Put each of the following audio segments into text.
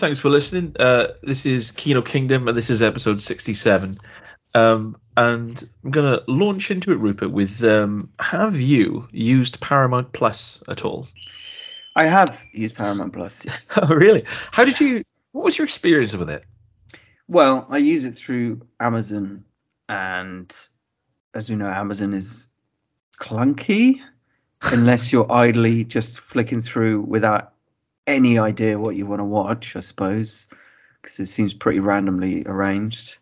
Thanks for listening. Uh, this is Kino Kingdom, and this is episode 67. Um, and I'm going to launch into it, Rupert, with um, Have you used Paramount Plus at all? I have used Paramount Plus, yes. oh, really? How did you, what was your experience with it? Well, I use it through Amazon, and as we know, Amazon is clunky unless you're idly just flicking through without any idea what you want to watch, I suppose, because it seems pretty randomly arranged.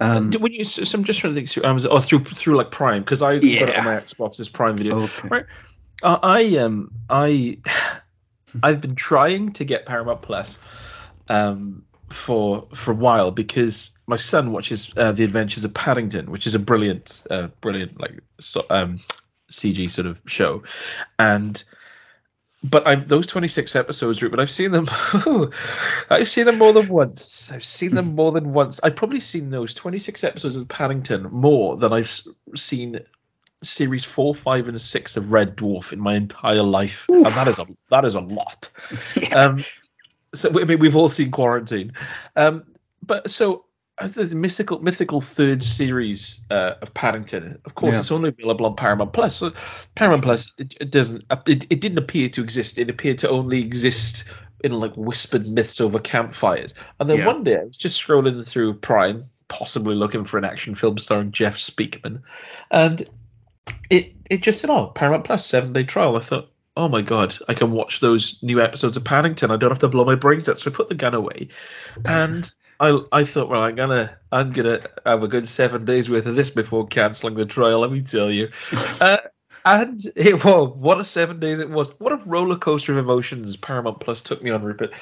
Um, when you, so I'm just trying to think through Amazon or through through like Prime because I yeah. got it on my Xbox as Prime Video. Okay. Right. Uh, I um I I've been trying to get Paramount Plus um for for a while because my son watches uh, The Adventures of Paddington, which is a brilliant uh, brilliant like so, um CG sort of show, and but I'm, those 26 episodes, but I've seen them. I've seen them more than once. I've seen them more than once. I've probably seen those 26 episodes of Paddington more than I've seen series four, five, and six of Red Dwarf in my entire life, Oof. and that is a that is a lot. Yeah. Um, so I mean, we've all seen Quarantine, um, but so the mythical mythical third series uh, of Paddington. Of course, yeah. it's only available on Paramount Plus. So Paramount Plus it, it doesn't it, it didn't appear to exist. It appeared to only exist in like whispered myths over campfires. And then yeah. one day I was just scrolling through Prime, possibly looking for an action film starring Jeff Speakman, and it it just said, "Oh, Paramount Plus seven day trial." I thought, oh my god, I can watch those new episodes of Paddington. I don't have to blow my brains out. So I put the gun away, and I I thought, well, I'm gonna I'm gonna have a good seven days worth of this before cancelling the trial. Let me tell you. Uh, and it was what a seven days it was. What a roller coaster of emotions Paramount Plus took me on, Rupert.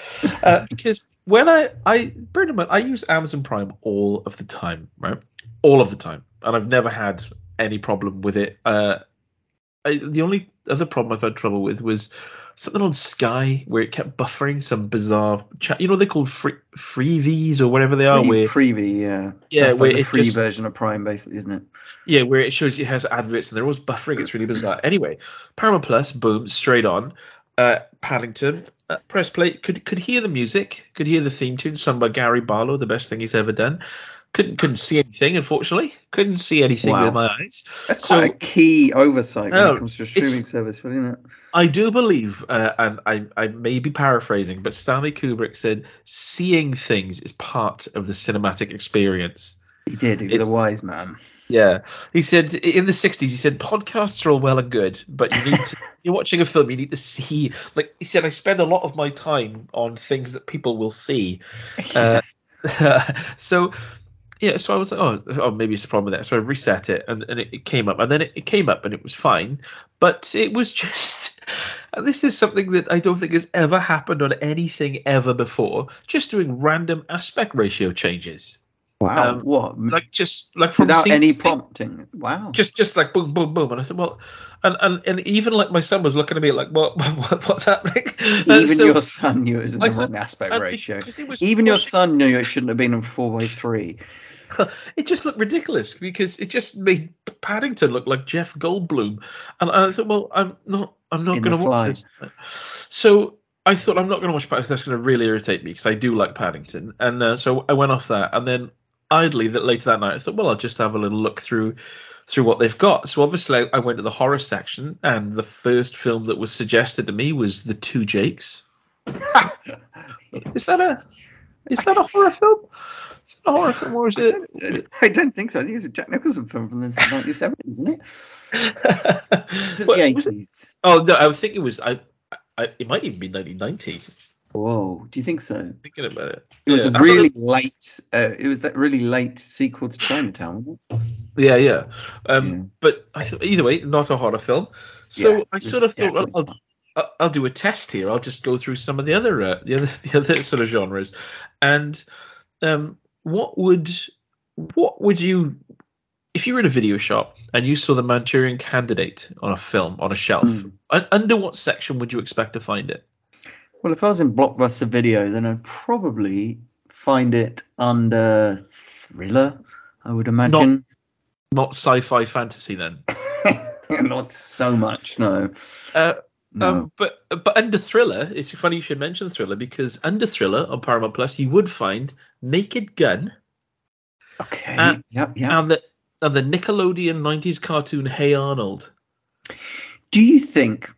Uh, because when I I bear in mind I use Amazon Prime all of the time, right? All of the time, and I've never had any problem with it. Uh, I, the only other problem I've had trouble with was something on Sky where it kept buffering some bizarre chat. You know, they're called free freevies or whatever they are. Free, where freebie, yeah, yeah, That's where like the free just, version of Prime, basically, isn't it? Yeah, where it shows you has adverts and they're always buffering. It's really bizarre. Anyway, Paramount Plus, boom, straight on. Uh, Paddington, uh, press play. Could could hear the music. Could hear the theme tune sung by Gary Barlow, the best thing he's ever done couldn't couldn't see anything unfortunately. Couldn't see anything wow. with my eyes. That's so, quite a key oversight when it comes to a streaming service isn't it? I do believe uh, and I, I may be paraphrasing but stanley kubrick said seeing things is part of the cinematic experience. He did. He was it's, a wise man. Yeah. He said in the 60s he said podcasts are all well and good but you need to you're watching a film you need to see like he said i spend a lot of my time on things that people will see. Uh, so yeah, so I was like, oh, oh, maybe it's a problem with that. So I reset it, and, and it, it came up, and then it, it, came up, and it was fine. But it was just, and this is something that I don't think has ever happened on anything ever before. Just doing random aspect ratio changes. Wow, um, what? Like just like from without any prompting. Wow. Just just like boom, boom, boom, and I said, well, and and, and even like my son was looking at me like, what, what what's happening? Even so, your son knew it was in the wrong aspect ratio. Even your son knew it shouldn't have been in four by three. it just looked ridiculous because it just made Paddington look like Jeff Goldblum, and I thought, well, I'm not, I'm not going to watch this. So I thought I'm not going to watch Paddington. That's going to really irritate me because I do like Paddington, and uh, so I went off that, and then idly that later that night I thought, well, I'll just have a little look through through what they've got. So obviously I, I went to the horror section, and the first film that was suggested to me was The Two Jakes. is that a is that a horror film? a horror film, or is it? I don't think so. I think it's a Jack Nicholson film from the 1970s, isn't it? it well, the 80s? oh no, I think it was. I, I, it might even be 1990. Whoa, do you think so? Thinking about it, it was a really late. Uh, it was that really late sequel to Chinatown, wasn't it? Yeah, yeah. Um, yeah. But I thought either way, not a horror film. So yeah, I sort of thought, well, I'll, I'll, do a test here. I'll just go through some of the other, uh, the other, the other sort of genres, and um, what would what would you if you were in a video shop and you saw the Manchurian Candidate on a film on a shelf, mm. under what section would you expect to find it? Well, if I was in Blockbuster Video, then I'd probably find it under thriller. I would imagine. Not, not sci-fi fantasy then. not so much, no. Uh, No. Um, but but under Thriller, it's funny you should mention Thriller because under Thriller on Paramount Plus, you would find Naked Gun. Okay. And, yep. Yep. And the and the Nickelodeon '90s cartoon Hey Arnold. Do you think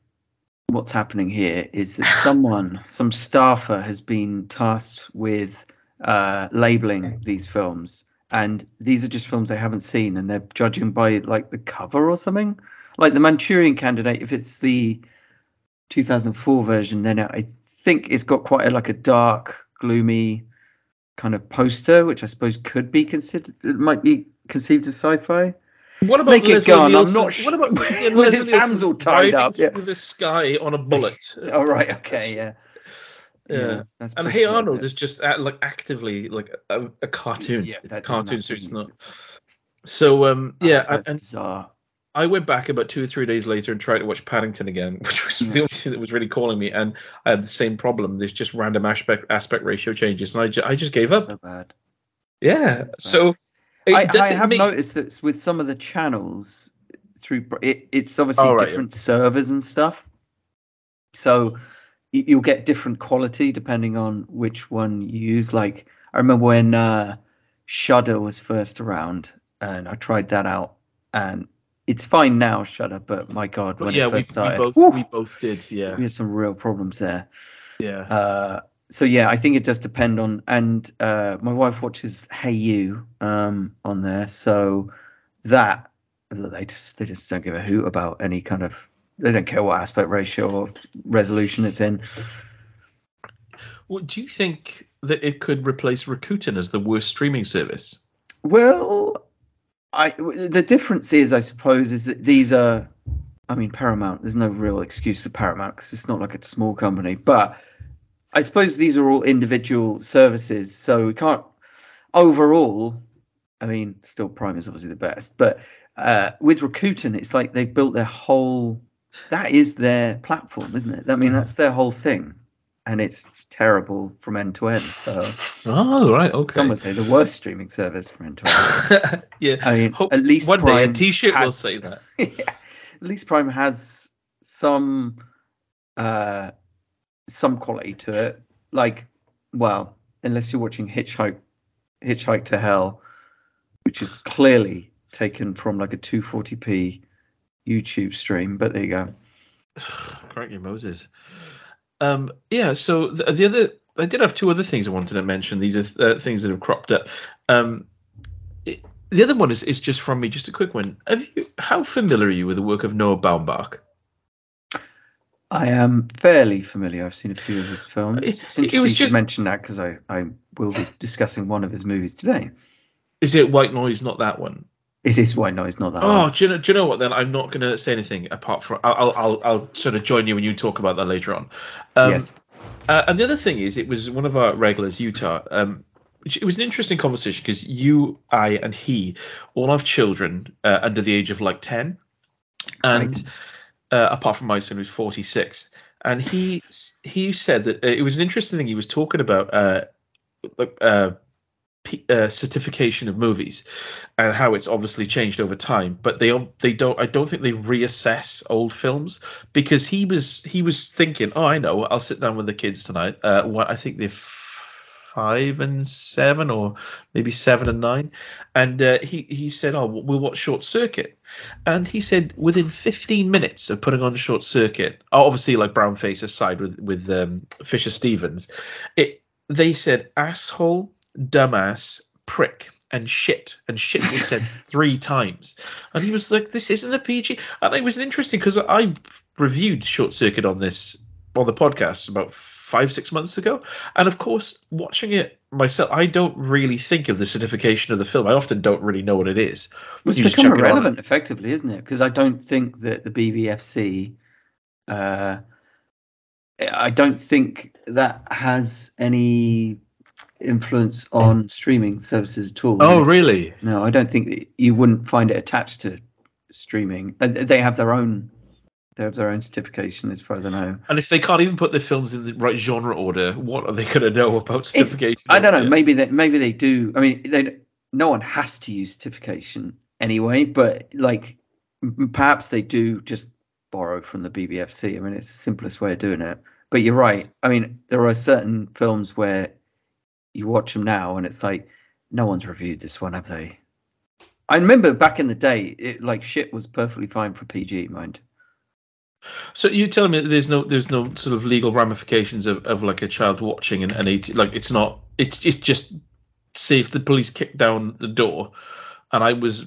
what's happening here is that someone, some staffer, has been tasked with uh, labeling these films, and these are just films they haven't seen, and they're judging by like the cover or something? Like the Manchurian Candidate, if it's the 2004 version, then I think it's got quite a, like a dark, gloomy kind of poster, which I suppose could be considered, it might be conceived as sci-fi. What about Make Leslie it? Nielsen? I'm not sure. What about With Leslie his hands all tied up, yeah. through the sky on a bullet? oh right, okay, yeah. Yeah. that's and Hey Arnold bit. is just uh, like actively like a, a cartoon. Yeah, it's a cartoon, so it's not. So um Oh, yeah, and, that's and bizarre. I went back about two or three days later and tried to watch Paddington again, which was the only thing that was really calling me. And I had the same problem. There's just random aspect aspect ratio changes, and I, ju- I just gave up. So bad. yeah. That's So it I, I have make- noticed that with some of the channels through it, it's obviously Oh, right, different servers and stuff. So you'll get different quality depending on which one you use. Like I remember when uh, Shudder was first around, and I tried that out, and it's fine now, Shudder. But my God, when yeah, it first we started, both whew, we both did. Yeah. we had some real problems there. Yeah. Uh, so yeah, I think it does depend on. And uh, my wife watches Hayu um, on there, so that they just they just don't give a hoot about any kind of. They don't care what aspect ratio or resolution it's in. Well, do you think that it could replace Rakuten as the worst streaming service? Well, I the difference is, I suppose, is that these are. I mean, Paramount. There's no real excuse for Paramount because it's not like a small company, but I suppose these are all individual services, so we can't. Overall, I mean, still Prime is obviously the best, but uh, with Rakuten, it's like they built their whole. That is their platform, isn't it? I mean, that's their whole thing, and it's terrible from end to end. So Oh, right. Okay. some would say the worst streaming service from end to end. yeah. I mean, Hope at least one day a Prime T-shirt will say that. yeah, at least Prime has some uh some quality to it. Like, well, unless you're watching Hitchhike Hitchhike to Hell, which is clearly taken from like a 240p YouTube stream. But there you go. Crikey Moses. Um, yeah. So the, the other, I did have two other things I wanted to mention. These are uh, things that have cropped up. Um, it, the other one is, is just from me, just a quick one. Have you, how familiar are you with the work of Noah Baumbach? I am fairly familiar. I've seen a few of his films. It- It's it interesting was you just- should mention that because I, I will be discussing one of his movies today. Is it White Noise? Not that one. It is White Noise, not that Oh, one. do you know? Do you know what? Then I'm not going to say anything apart from I'll, I'll I'll I'll sort of join you when you talk about that later on. Um, yes. Uh, and the other thing is, it was one of our regulars, Utah. Um, it was an interesting conversation because you, I, and he all have children uh, under the age of like ten, and Right. uh, apart from my son who's forty six, and he he said that uh, it was an interesting thing. He was talking about uh, uh, P, uh, certification of movies and how it's obviously changed over time but they they don't i don't think they reassess old films because he was he was thinking oh i know i'll sit down with the kids tonight. Uh what i think they're five and seven or maybe seven and nine. And uh, he he said oh we'll watch short circuit. And he said within 15 minutes of putting on short circuit obviously like brown face aside with with um, fisher stevens it they said asshole dumbass, prick, and shit. And shit was said three times. And he was like, this isn't a PG. And it was interesting because I reviewed Short Circuit on this, on the podcast about five, six months ago. And of course, watching it myself, I don't really think of the certification of the film. I often don't really know what it is. It's You become chuck it irrelevant, effectively, isn't it? Because I don't think that the BBFC, uh, I don't think that has any influence on streaming services at all. Oh, really? No, I don't think that you wouldn't find it attached to streaming. Uh, They have their own. They have their own certification, as far as I know. And if they can't even put their films in the right genre order, what are they going to know about It's- certification? I don't know. Maybe they maybe they do. I mean, they no one has to use certification anyway, but like perhaps they do just borrow from the BBFC. I mean, it's the simplest way of doing it. But you're right. I mean, there are certain films where you watch them now and it's like, no one's reviewed this one, have they? I remember back in the day, it like shit was perfectly fine for PG, mind. So you telling me there's no there's no sort of legal ramifications of, of like a child watching and, an 18 like it's not it's it's just say if the police kicked down the door and I was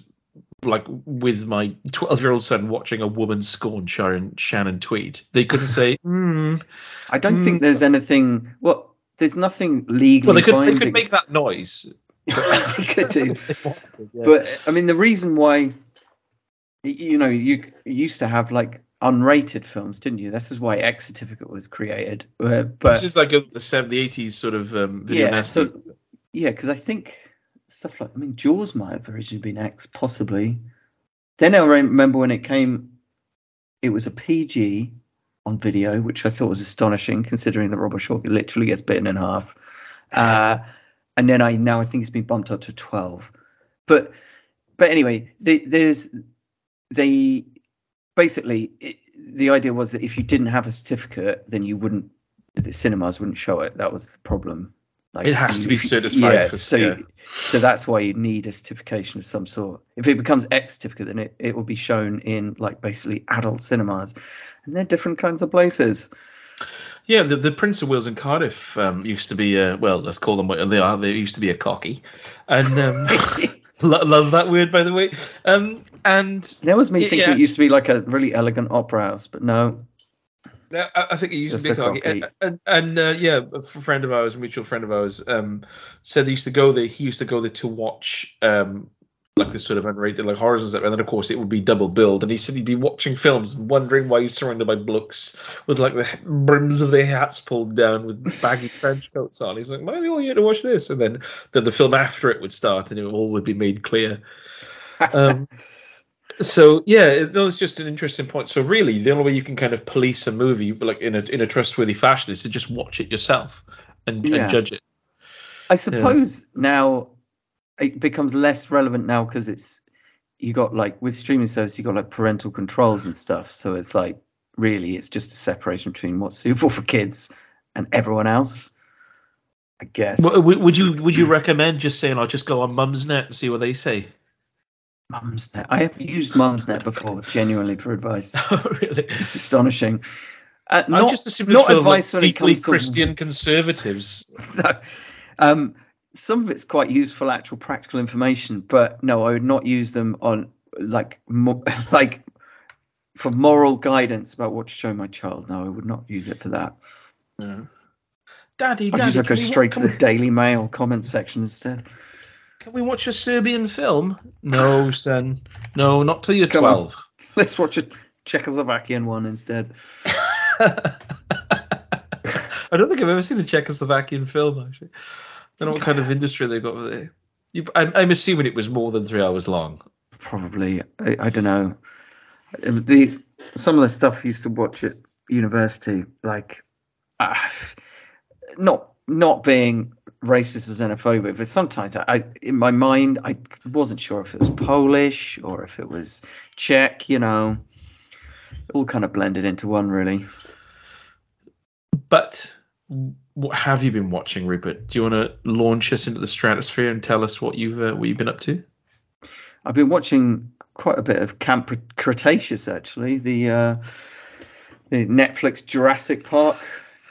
like with my 12 year old son watching a woman scorn Sharon Shannon Tweed they couldn't say mm, I don't mm. think there's anything well there's nothing legally well they could they could make that noise they could do but I mean the reason why you know you used to have like unrated films, didn't you? This is why X Certificate was created. Uh, but this is like a, the 70s, 80s sort of um, video yeah, so, yeah, because I think stuff like I mean Jaws might have originally been X, possibly. Then I remember when it came, it was a PG on video, which I thought was astonishing considering that Robert Shaw literally gets bitten in half. Uh, and then I now I think it's been bumped up to 12. But but anyway, the, there's they basically it, the idea was that if you didn't have a certificate, then you wouldn't the cinemas wouldn't show it. That was the problem. Like, it has to be certified. Yeah, for, so yeah. so that's why you need a certification of some sort. If it becomes X certificate, then it, it will be shown in like basically adult cinemas, and they're different kinds of places. Yeah, the, the Prince of Wales in Cardiff um, used to be a well, let's call them what they are. They used to be a cocky, and um, love that word by the way. Um, and that was me thinking yeah. it used to be like a really elegant opera house, but no. I, I think it used Just to be a cocky. And, and, and uh, yeah, a friend of ours, a mutual friend of ours, um, said they used to go there. He used to go there to watch um, like this sort of unrated like horrors and stuff. And then of course it would be double billed. And he said he'd be watching films and wondering why he's surrounded by blokes with like the brims of their hats pulled down with baggy trench coats on. He's like, why are we all here to watch this? And then then the film after it would start and it all would be made clear. Um, so yeah, that was just an interesting point. So really, the only way you can kind of police a movie like in a in a trustworthy fashion is to just watch it yourself and, yeah. and judge it. I suppose yeah. now it becomes less relevant now because it's you got like with streaming service you got like parental controls and stuff so it's like really it's just a separation between what's suitable for kids and everyone else i guess well, would you would you recommend just saying i'll just go on Mumsnet and see what they say mumsnet i have used mumsnet before genuinely for advice. Oh really? It's astonishing. Uh, not, I just assume not advice like when it comes to Christian to conservatives. no, um, some of it's quite useful actual practical information but no i would not use them on like mo- like for moral guidance about what to show my child. No i would not use it for that. Yeah. daddy daddy just go straight to the daily mail comment section instead can we watch a serbian film no son no not till you're Come 12 on. let's watch a czechoslovakian one instead i don't think i've ever seen a czechoslovakian film actually I don't know what kind of industry they've got there. You, I'm, I'm, assuming it was more than three hours long. Probably. I, I don't know. The some of the stuff I used to watch at university, like, uh, not not being racist or xenophobic, but sometimes I, I, in my mind I wasn't sure if it was Polish or if it was Czech. You know, all kind of blended into one, really. But what have you been watching, Rupert? Do you want to launch us into the stratosphere and tell us what you've uh, what you've been up to? I've been watching quite a bit of Camp Cretaceous actually, the uh, the Netflix Jurassic Park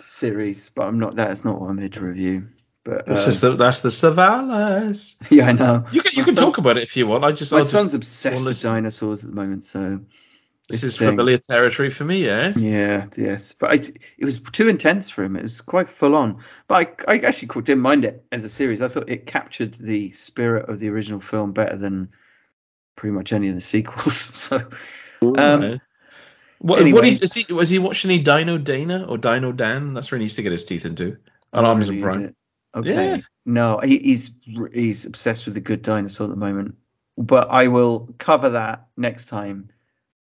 series, but I'm not. That's not what I'm here to review. But that's just the, that's the Savalas. Yeah, I know. You can you can son, talk about it if you want. I just my I'll son's just, obsessed with dinosaurs at the moment, so this is thing. familiar territory for me, yes. Yeah, yes, but I, it was too intense for him. It was quite full on. But I, I actually didn't mind it as a series. I thought it captured the spirit of the original film better than pretty much any of the sequels. so, um, what, anyway, what is he? Was he watching any Dino Dana or Dino Dan? That's where he needs to get his teeth into on Amazon really, Prime. Okay. Yeah. No, he, he's he's obsessed with the Good Dinosaur at the moment. But I will cover that next time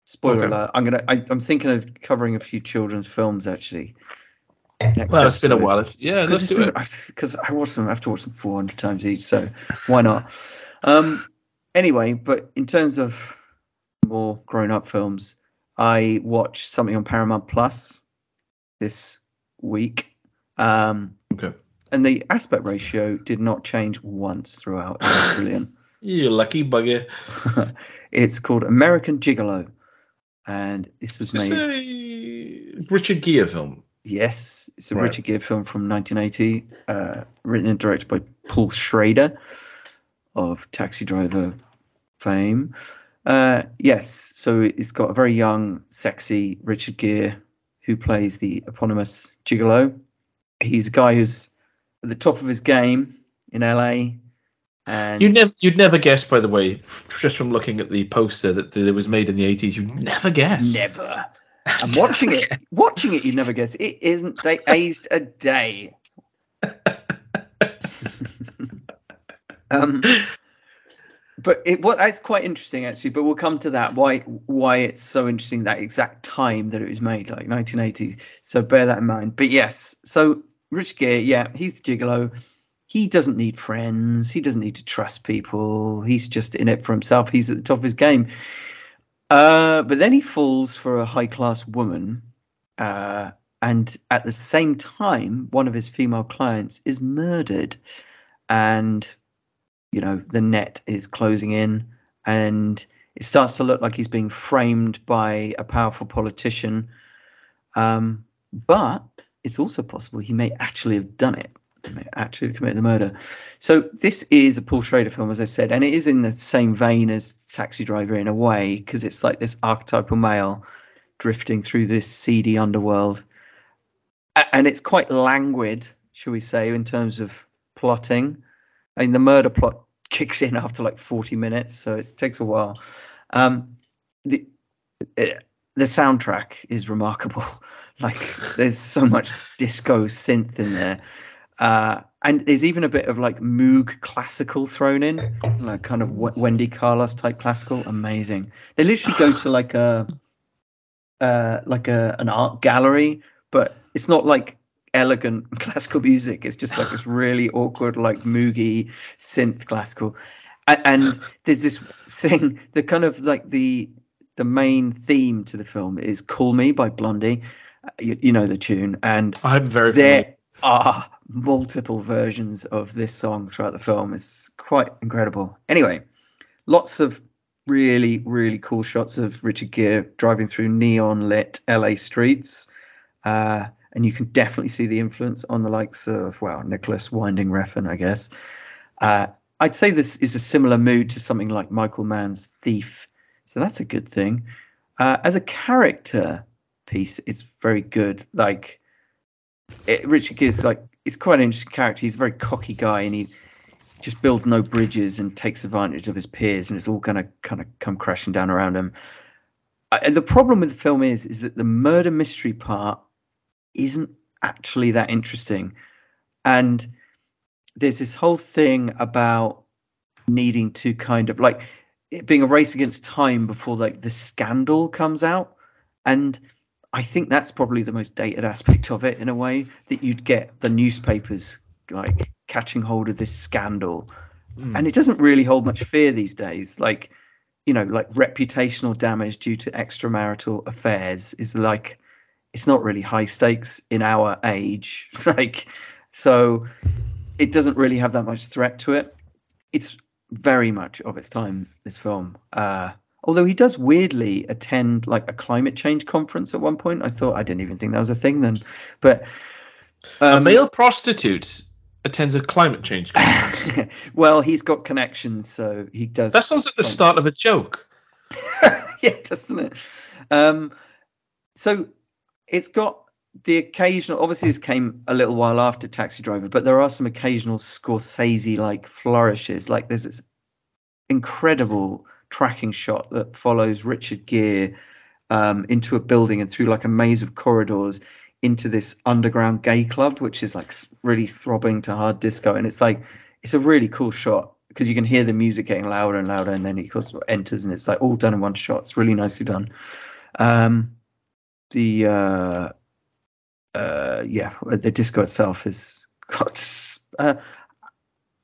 Spoiler okay. alert! I'm gonna. I, am thinking of covering a few children's films actually. Next well, it's been a while. It's, yeah, let's do it. Because I watched them. I have to watch them 400 times each, so why not? Um. Anyway, but in terms of more grown-up films, I watched something on Paramount Plus this week. Um, okay. And the aspect ratio did not change once throughout. It's brilliant. you lucky bugger. it's called American Gigolo, and this was Is made. this a Richard Gere film? Yes, it's a Right. Richard Gere film from 1980, uh, written and directed by Paul Schrader of Taxi Driver fame. Uh, yes, so it's got a very young, sexy Richard Gere who plays the eponymous Gigolo. He's a guy who's at the top of his game in LA, and You'd never, you'd never guess, by the way, just from looking at the poster that it was made in the 80s. You'd never guess. never. And watching it, watching it, you'd never guess it isn't they aged a day. um, but it what that's quite interesting actually. But we'll come to that. Why why it's so interesting that exact time that it was made, like 1980s. So bear that in mind. But yes, so Rich Gere, yeah, he's the gigolo. He doesn't need friends. He doesn't need to trust people. He's just in it for himself. He's at the top of his game. Uh, but then he falls for a high class woman. Uh, and at the same time, one of his female clients is murdered. And, you know, the net is closing in. And it starts to look like he's being framed by a powerful politician. Um, but it's also possible he may actually have done it. May actually have committed the murder. So this is a Paul Schrader film, as I said, and it is in the same vein as Taxi Driver in a way, because it's like this archetypal male drifting through this seedy underworld, and it's quite languid, shall we say, in terms of plotting. I mean, the murder plot kicks in after like 40 minutes, so it takes a while. Um, the it, the soundtrack is remarkable. like, there's so much disco synth in there. Uh, and there's even a bit of like Moog classical thrown in, like kind of W- Wendy Carlos type classical. Amazing. They literally go to like a, uh, like a an art gallery, but it's not like elegant classical music. It's just like this really awkward, like Moogie synth classical. And there's this thing, the kind of like the the main theme to the film is "Call Me" by Blondie. You, you know the tune, and I'm very familiar. there are multiple versions of this song throughout the film. It's quite incredible. Anyway, lots of really, really cool shots of Richard Gere driving through neon lit LA streets. Uh, and you can definitely see the influence on the likes of, well, Nicolas Winding Refn, I guess. Uh, I'd say this is a similar mood to something like Michael Mann's Thief. So that's a good thing. Uh, as a character piece, it's very good. Like, it, Richard Gere's like it's quite an interesting character. He's a very cocky guy, and he just builds no bridges and takes advantage of his peers, and it's all gonna kind of come crashing down around him. I, and the problem with the film is, is that the murder mystery part isn't actually that interesting, and there's this whole thing about needing to kind of like it being a race against time before like the scandal comes out, and I think that's probably the most dated aspect of it in a way that you'd get the newspapers like catching hold of this scandal. Mm. And it doesn't really hold much fear these days. Like, you know, like reputational damage due to extramarital affairs is like, it's not really high stakes in our age. like, so it doesn't really have that much threat to it. It's very much of its time, this film. Uh, Although he does weirdly attend like a climate change conference at one point. I thought I didn't even think that was a thing then. But a um, male prostitute attends a climate change. conference. well, he's got connections, so he does. that sounds like the start of a joke. yeah, doesn't it? Um, so it's got the occasional. Obviously, this came a little while after Taxi Driver, but there are some occasional Scorsese-like flourishes. Like there's this incredible tracking shot that follows Richard Gere um, into a building and through like a maze of corridors into this underground gay club, which is like really throbbing to hard disco, and it's like it's a really cool shot because you can hear the music getting louder and louder, and then he of course enters, and it's like all done in one shot. It's really nicely done. Um, the uh, uh, yeah, the disco itself is got. Uh,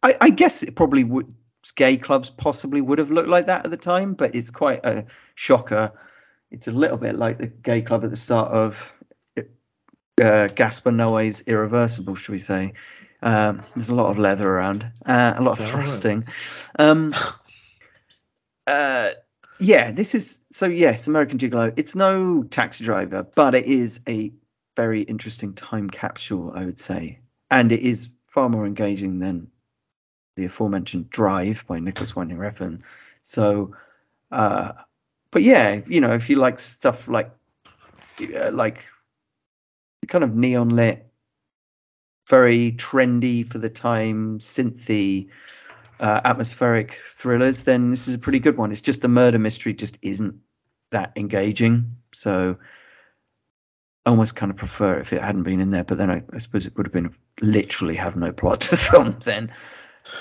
I, I guess it probably would. Gay clubs possibly would have looked like that at the time, but it's quite a shocker it's a little bit like the gay club at the start of uh, Gaspar Noé's Irreversible, should we say? Um, there's a lot of leather around, uh, a lot of thrusting. Um, uh, yeah, this is so. Yes, American Gigolo. It's no Taxi Driver, but it is a very interesting time capsule, I would say, and it is far more engaging than the aforementioned Drive by Nicolas Winding Refn. So, uh, but yeah, you know, if you like stuff like uh, like kind of neon lit, very trendy for the time, synthy, uh, atmospheric thrillers, then this is a pretty good one. It's just the murder mystery just isn't that engaging. So I almost kind of prefer if it hadn't been in there, but then I, I suppose it would have been literally have no plot to the film then.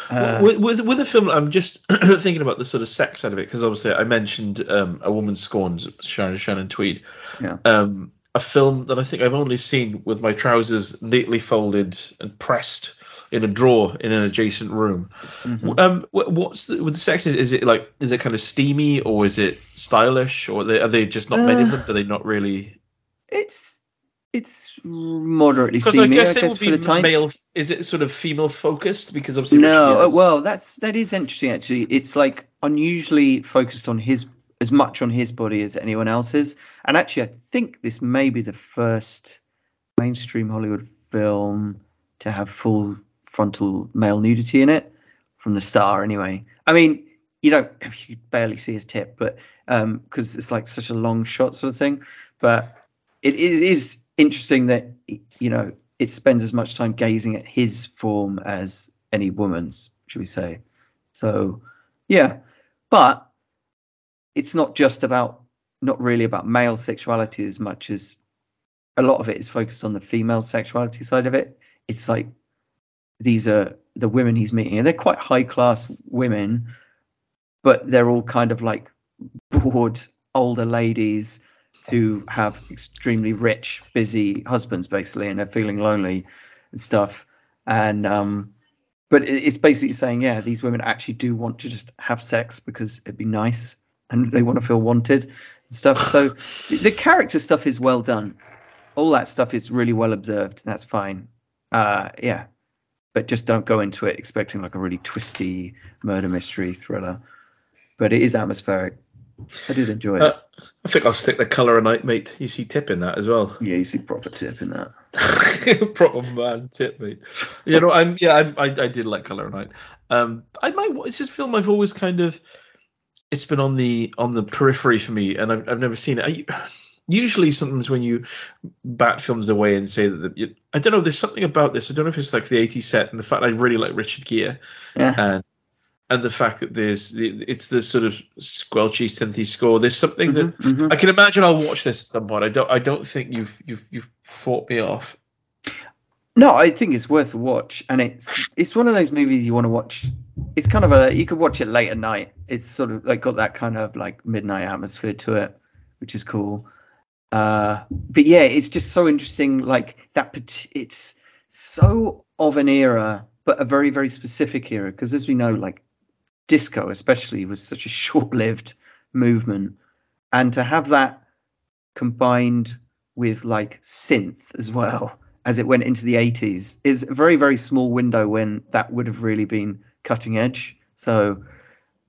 Uh, with, with, with the film, I'm just thinking about the sort of sex side of it because obviously I mentioned um, a woman scorns Sharon Shannon Tweed. Yeah. Um, a film that I think I've only seen with my trousers neatly folded and pressed in a drawer in an adjacent room. Mm-hmm. Um, what's the, with the sex? Is, is, it like is it kind of steamy or is it stylish or are they, are they just not uh, many of them? Do they not really? It's it's moderately steamy. I guess, I guess it would be male. Is it sort of female focused? Because obviously no. Well, that's that is interesting actually. It's like unusually focused on his as much on his body as anyone else's. And actually, I think this may be the first mainstream Hollywood film to have full frontal male nudity in it from the star. Anyway, I mean, you don't you barely see his tip, but um, because it's like such a long shot sort of thing. But it is, is interesting that you know it spends as much time gazing at his form as any woman's, should we say? So, yeah, but it's not just about not really about male sexuality as much as a lot of it is focused on the female sexuality side of it. It's like these are the women he's meeting, and they're quite high class women, but they're all kind of like bored older ladies who have extremely rich, busy husbands, basically, and are feeling lonely and stuff. And um, but it's basically saying, yeah, these women actually do want to just have sex because it'd be nice and they want to feel wanted and stuff. So the character stuff is well done. All that stuff is really well observed. That's fine. Uh, yeah, but just don't go into it expecting like a really twisty murder mystery thriller. But it is atmospheric. I did enjoy it. Uh, I think I'll stick the colour of night, mate. You see tip in that as well. Yeah, you see proper tip in that. proper man tip, mate. You know, I'm yeah, I'm, I I did like colour of night. Um, I might. It's just film I've always kind of it's been on the on the periphery for me, and I've, I've never seen it. I, usually, sometimes when you bat films away and say that the, I don't know, there's something about this. I don't know if it's like the 80s set and the fact I really like Richard Gere, yeah. and and the fact that there's it's the sort of squelchy synthy score. There's something mm-hmm, that mm-hmm. I can imagine. I'll watch this at some point. I don't I don't think you've you've you've fought me off. No, I think it's worth a watch, and it's it's one of those movies you want to watch. It's kind of a you could watch it late at night. It's sort of like got that kind of like midnight atmosphere to it, which is cool. Uh, but yeah, it's just so interesting. Like that, it's so of an era, but a very very specific era. Because as we know, like disco especially was such a short-lived movement, and to have that combined with like synth as well as it went into the 80s is a very very small window when that would have really been cutting edge so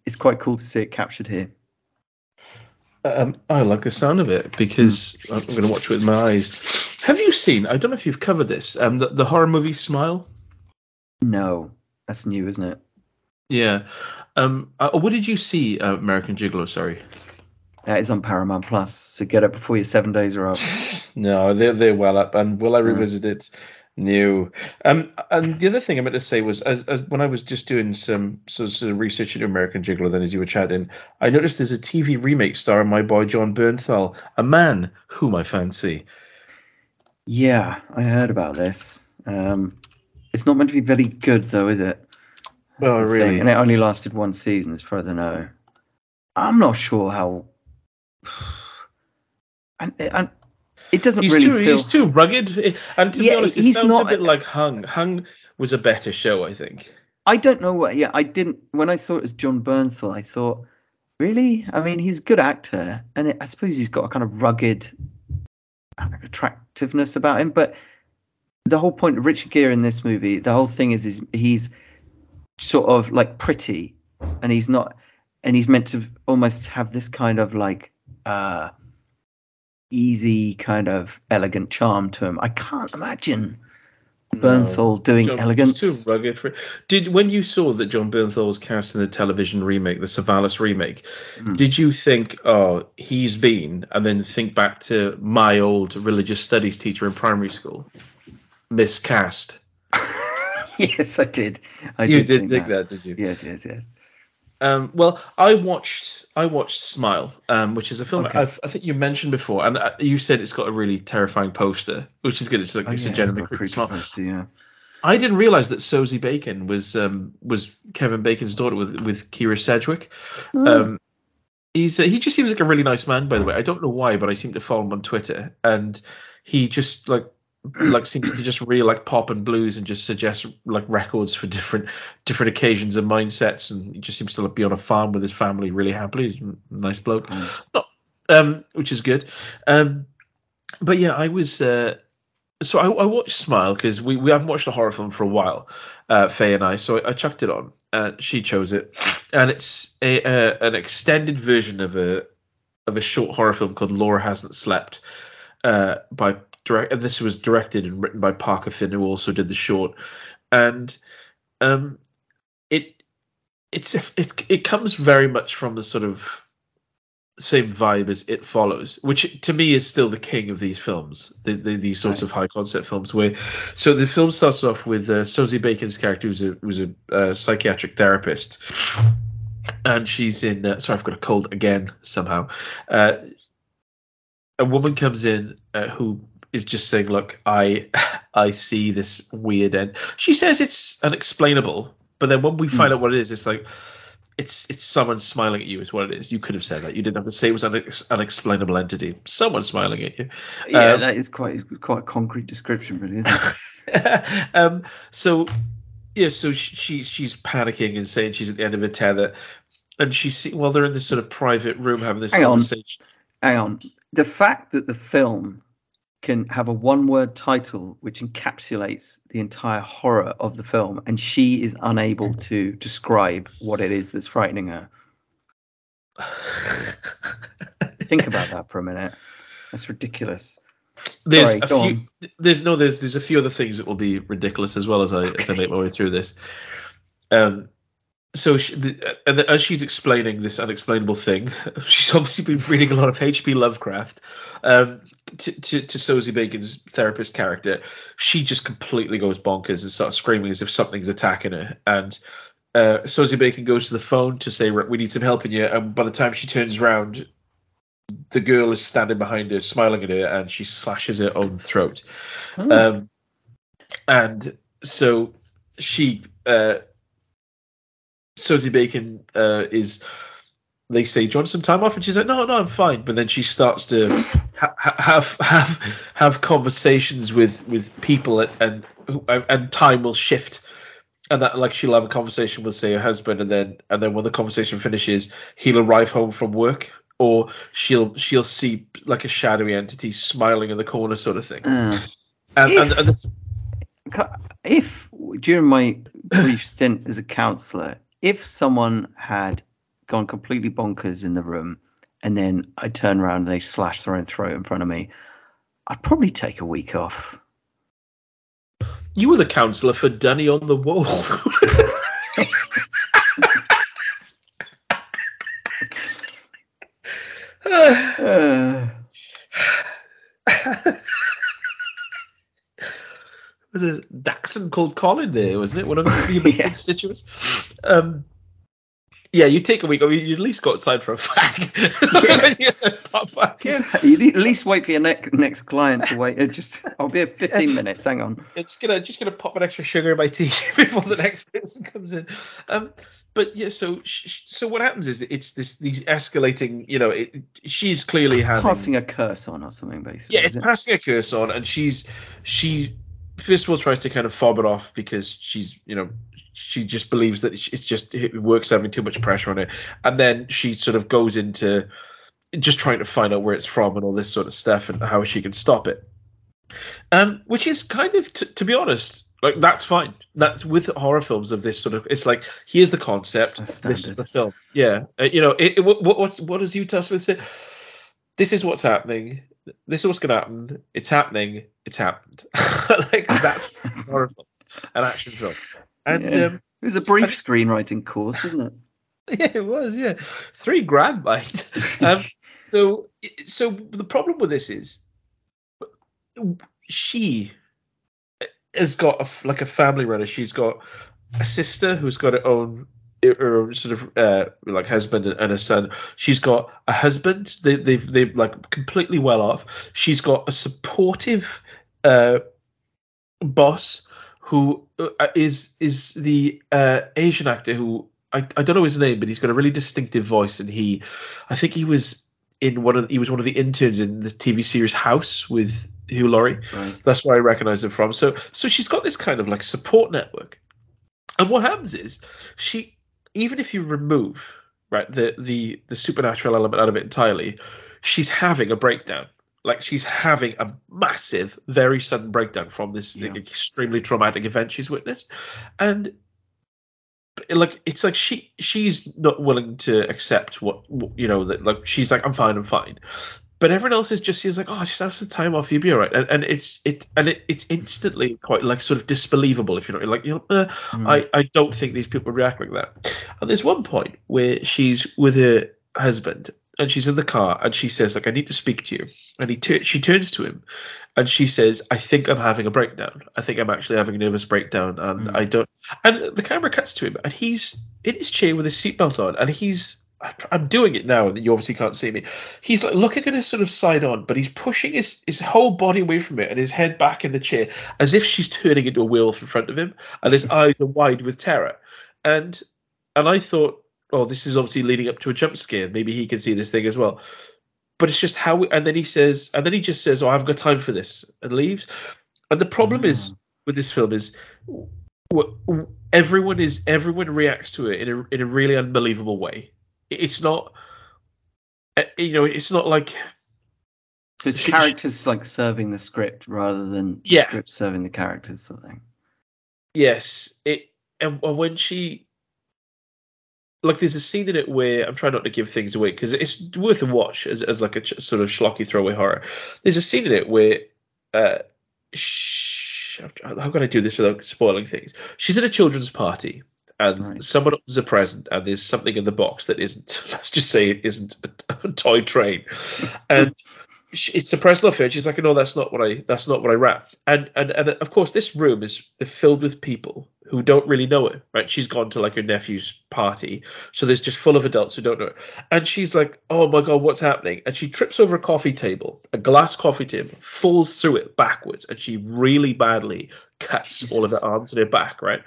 it's quite cool to see it captured here um, I like the sound of it because mm. I'm going to watch it with my eyes. Have you seen? I don't know if you've covered this. Um, the, the horror movie Smile. No, that's new, isn't it? Yeah. Um, uh, what did you see? Uh, American Gigolo. Sorry. That is on Paramount Plus, so get it before your seven days are up. no, they're they're well up, and will I revisit yeah. it? No. Um, and the other thing I meant to say was, as, as when I was just doing some sort of research into American Gigolo, then as you were chatting, I noticed there's a TV remake starring my boy Jon Bernthal, a man whom I fancy. Yeah, I heard about this. Um, it's not meant to be very good, though, is it? Oh, really? Thing. And it only lasted one season, as far as I know. I'm not sure how and, and it doesn't he's really too, feel. He's too rugged, and to yeah, be honest, it sounds not, a bit like Hung. Hung was a better show, I think. I don't know what. Yeah, I didn't. When I saw it as Jon Bernthal, I thought Really? I mean, he's a good actor, and it, I suppose he's got a kind of rugged attractiveness about him. But the whole point of Richard Gere in this movie, the whole thing is, is he's sort of like pretty, and he's not, and he's meant to almost have this kind of like uh, easy, kind of elegant charm to him. I can't imagine Bernthal no, doing Jon, elegance. Too rugged for Did when you saw that Jon Bernthal was cast in the television remake, the Savalas remake, mm. did you think, oh, he's been, and then think back to my old religious studies teacher in primary school, miscast? yes, I did. I you did, did think, think that. that. did you? Yes, yes, yes. Um, well, I watched I watched Smile, um, which is a film okay. i think you mentioned before, and uh, you said it's got a really terrifying poster, which is good. It's like oh, it's yeah, a genuine creepy smile. Poster, yeah. I didn't realize that Sosie Bacon was um, was Kevin Bacon's daughter with with Kyra Sedgwick. Um, he's uh, he just seems like a really nice man, by the way. I don't know why, but I seem to follow him on Twitter, and he just like like seems to just really like pop and blues and just suggest like records for different different occasions and mindsets and he just seems to like, be on a farm with his family really happily. He's a nice bloke. Mm. Not, um which is good. Um but yeah i was uh so I, I watched smile because we, we haven't watched a horror film for a while uh faye and i so I, I chucked it on and she chose it. And it's a, a an extended version of a of a short horror film called laura hasn't slept uh by direct, and this was directed and written by Parker Finn, who also did the short, and um, it it's it it comes very much from the sort of same vibe as It Follows, which to me is still the king of these films, the, the, these sorts right. of high concept films. Where so the film starts off with uh, Sosie Bacon's character, who's a who's a uh, psychiatric therapist, and she's in. Uh, sorry, I've got a cold again somehow. Uh, a woman comes in uh, who is just saying, "Look, I I see this weird end." She says it's unexplainable, but then when we find mm. out what it is, it's like it's it's someone smiling at you is what it is. You could have said that. You didn't have to say it was an unex- unexplainable entity. Someone smiling at you. Yeah, um, that is quite quite a concrete description, really, isn't it? um, so yeah, so she, she's panicking and saying she's at the end of a tether, and she see while they're in this sort of private room having this Hang conversation. On. Hang on, the fact that the film can have a one word title which encapsulates the entire horror of the film, and she is unable to describe what it is that's frightening her. Think about that for a minute. That's ridiculous. There's Sorry, a few. On. There's no. There's there's a few other things that will be ridiculous as well as I as I make my way through this. Um, so she, the, and as she's explaining this unexplainable thing, she's obviously been reading a lot of H.P. Lovecraft. Um, to, to, to Sosie Bacon's therapist character, she just completely goes bonkers and starts screaming as if something's attacking her. And uh, Sosie Bacon goes to the phone to say, "We need some help in you." And by the time she turns around, the girl is standing behind her, smiling at her, and she slashes her own throat. Oh. Um, and so she, uh, Sosie Bacon, uh, is they say, "Do you want some time off?" And she's like, "No, no, I'm fine." But then she starts to ha- have have have conversations with with people, and and time will shift, and that like she'll have a conversation with say her husband, and then and then when the conversation finishes, he'll arrive home from work, or she'll she'll see like a shadowy entity smiling in the corner, sort of thing. Uh, and, if, and, and if during my brief stint as a counsellor, if someone had gone completely bonkers in the room, and then I turn around and they slash their own throat in front of me, I'd probably take a week off. You were the counsellor for Danny on the Wall. uh. was a Dachshund called Colin there, wasn't it? One of the constituents. Um, yeah, you take a week. You at least go outside for a fag. Yeah. yeah. You at least wait for your next next client to wait. It Just I'll be at 15 minutes. Hang on. It's gonna just gonna pop an extra sugar in my tea before the next person comes in. Um, but yeah, so so what happens is it's this these escalating. You know, it, she's clearly having passing a curse on or something basically. Yeah, it's passing a curse on, and she's she first of all tries to kind of fob it off because she's you know she just believes that it's just it works having too much pressure on it, and then she sort of goes into just trying to find out where it's from and all this sort of stuff and how she can stop it. Um, which is kind of, t- to be honest, like that's fine. That's with horror films of this sort of. It's like here's the concept. This is the film. Yeah, uh, you know, it, it, what, what's what does Utah Smith say? This is what's happening. This is what's going to happen. It's happening. It's happened. like that's horror film, an action film. And yeah. um, it was a brief screenwriting course, wasn't it? Yeah, it was. Yeah, three grand, mate. Um, so, so the problem with this is she has got a, like a family runner. She's got a sister who's got her own her sort of uh, like husband and a son. She's got a husband. They they they like completely well off. She's got a supportive uh, boss who uh, is is the uh, Asian actor who I, I don't know his name, but he's got a really distinctive voice, and he I think he was in one of he was one of the interns in the TV series House with Hugh Laurie. Right. That's where I recognize him from. So so she's got this kind of like support network. And what happens is she even if you remove right the the the supernatural element out of it entirely, she's having a breakdown. Like she's having a massive, very sudden breakdown from this yeah. like, extremely traumatic event she's witnessed, and like it's like she she's not willing to accept what you know that like she's like I'm fine I'm fine but everyone else is just seems like, oh, just have some time off, you'll be all right. And, and it's it and it, it's instantly quite like sort of disbelievable if you know, like you know, uh, mm. I I don't think these people react like that. And there's one point where she's with her husband and she's in the car and she says like I need to speak to you. And he t- she turns to him and she says, I think I'm having a breakdown. I think I'm actually having a nervous breakdown and mm. I don't. And the camera cuts to him and he's in his chair with his seatbelt on and he's I'm doing it now, and you obviously can't see me. He's like looking at her sort of side on, but he's pushing his, his whole body away from it and his head back in the chair as if she's turning into a wheel in front of him, and his eyes are wide with terror. And and I thought, oh, this is obviously leading up to a jump scare. Maybe he can see this thing as well. But it's just how. We, and then he says, and then he just says, "Oh, I've got time for this," and leaves. And the problem mm. is with this film is everyone is everyone reacts to it in a in a really unbelievable way it's not uh, you know it's not like so it's characters like serving the script rather than yeah. script serving the characters sort of thing yes it and when she like there's a scene in it where I'm trying not to give things away because it's worth a watch as, as like a ch- sort of schlocky throwaway horror. There's a scene in it where uh, sh- how can I do this without spoiling things? She's at a children's party and right. someone opens a present and there's something in the box that isn't let's just say it isn't a, a toy train. And she, it's a present of her she's like no that's not what i that's not what i wrapped and and and of course this room is filled with people who don't really know her right? She's gone to like her nephew's party. So there's just full of adults who don't know her. And she's like oh my god what's happening? And she trips over a coffee table a glass coffee table falls through it backwards and she really badly cuts Jesus. all of her arms and her back right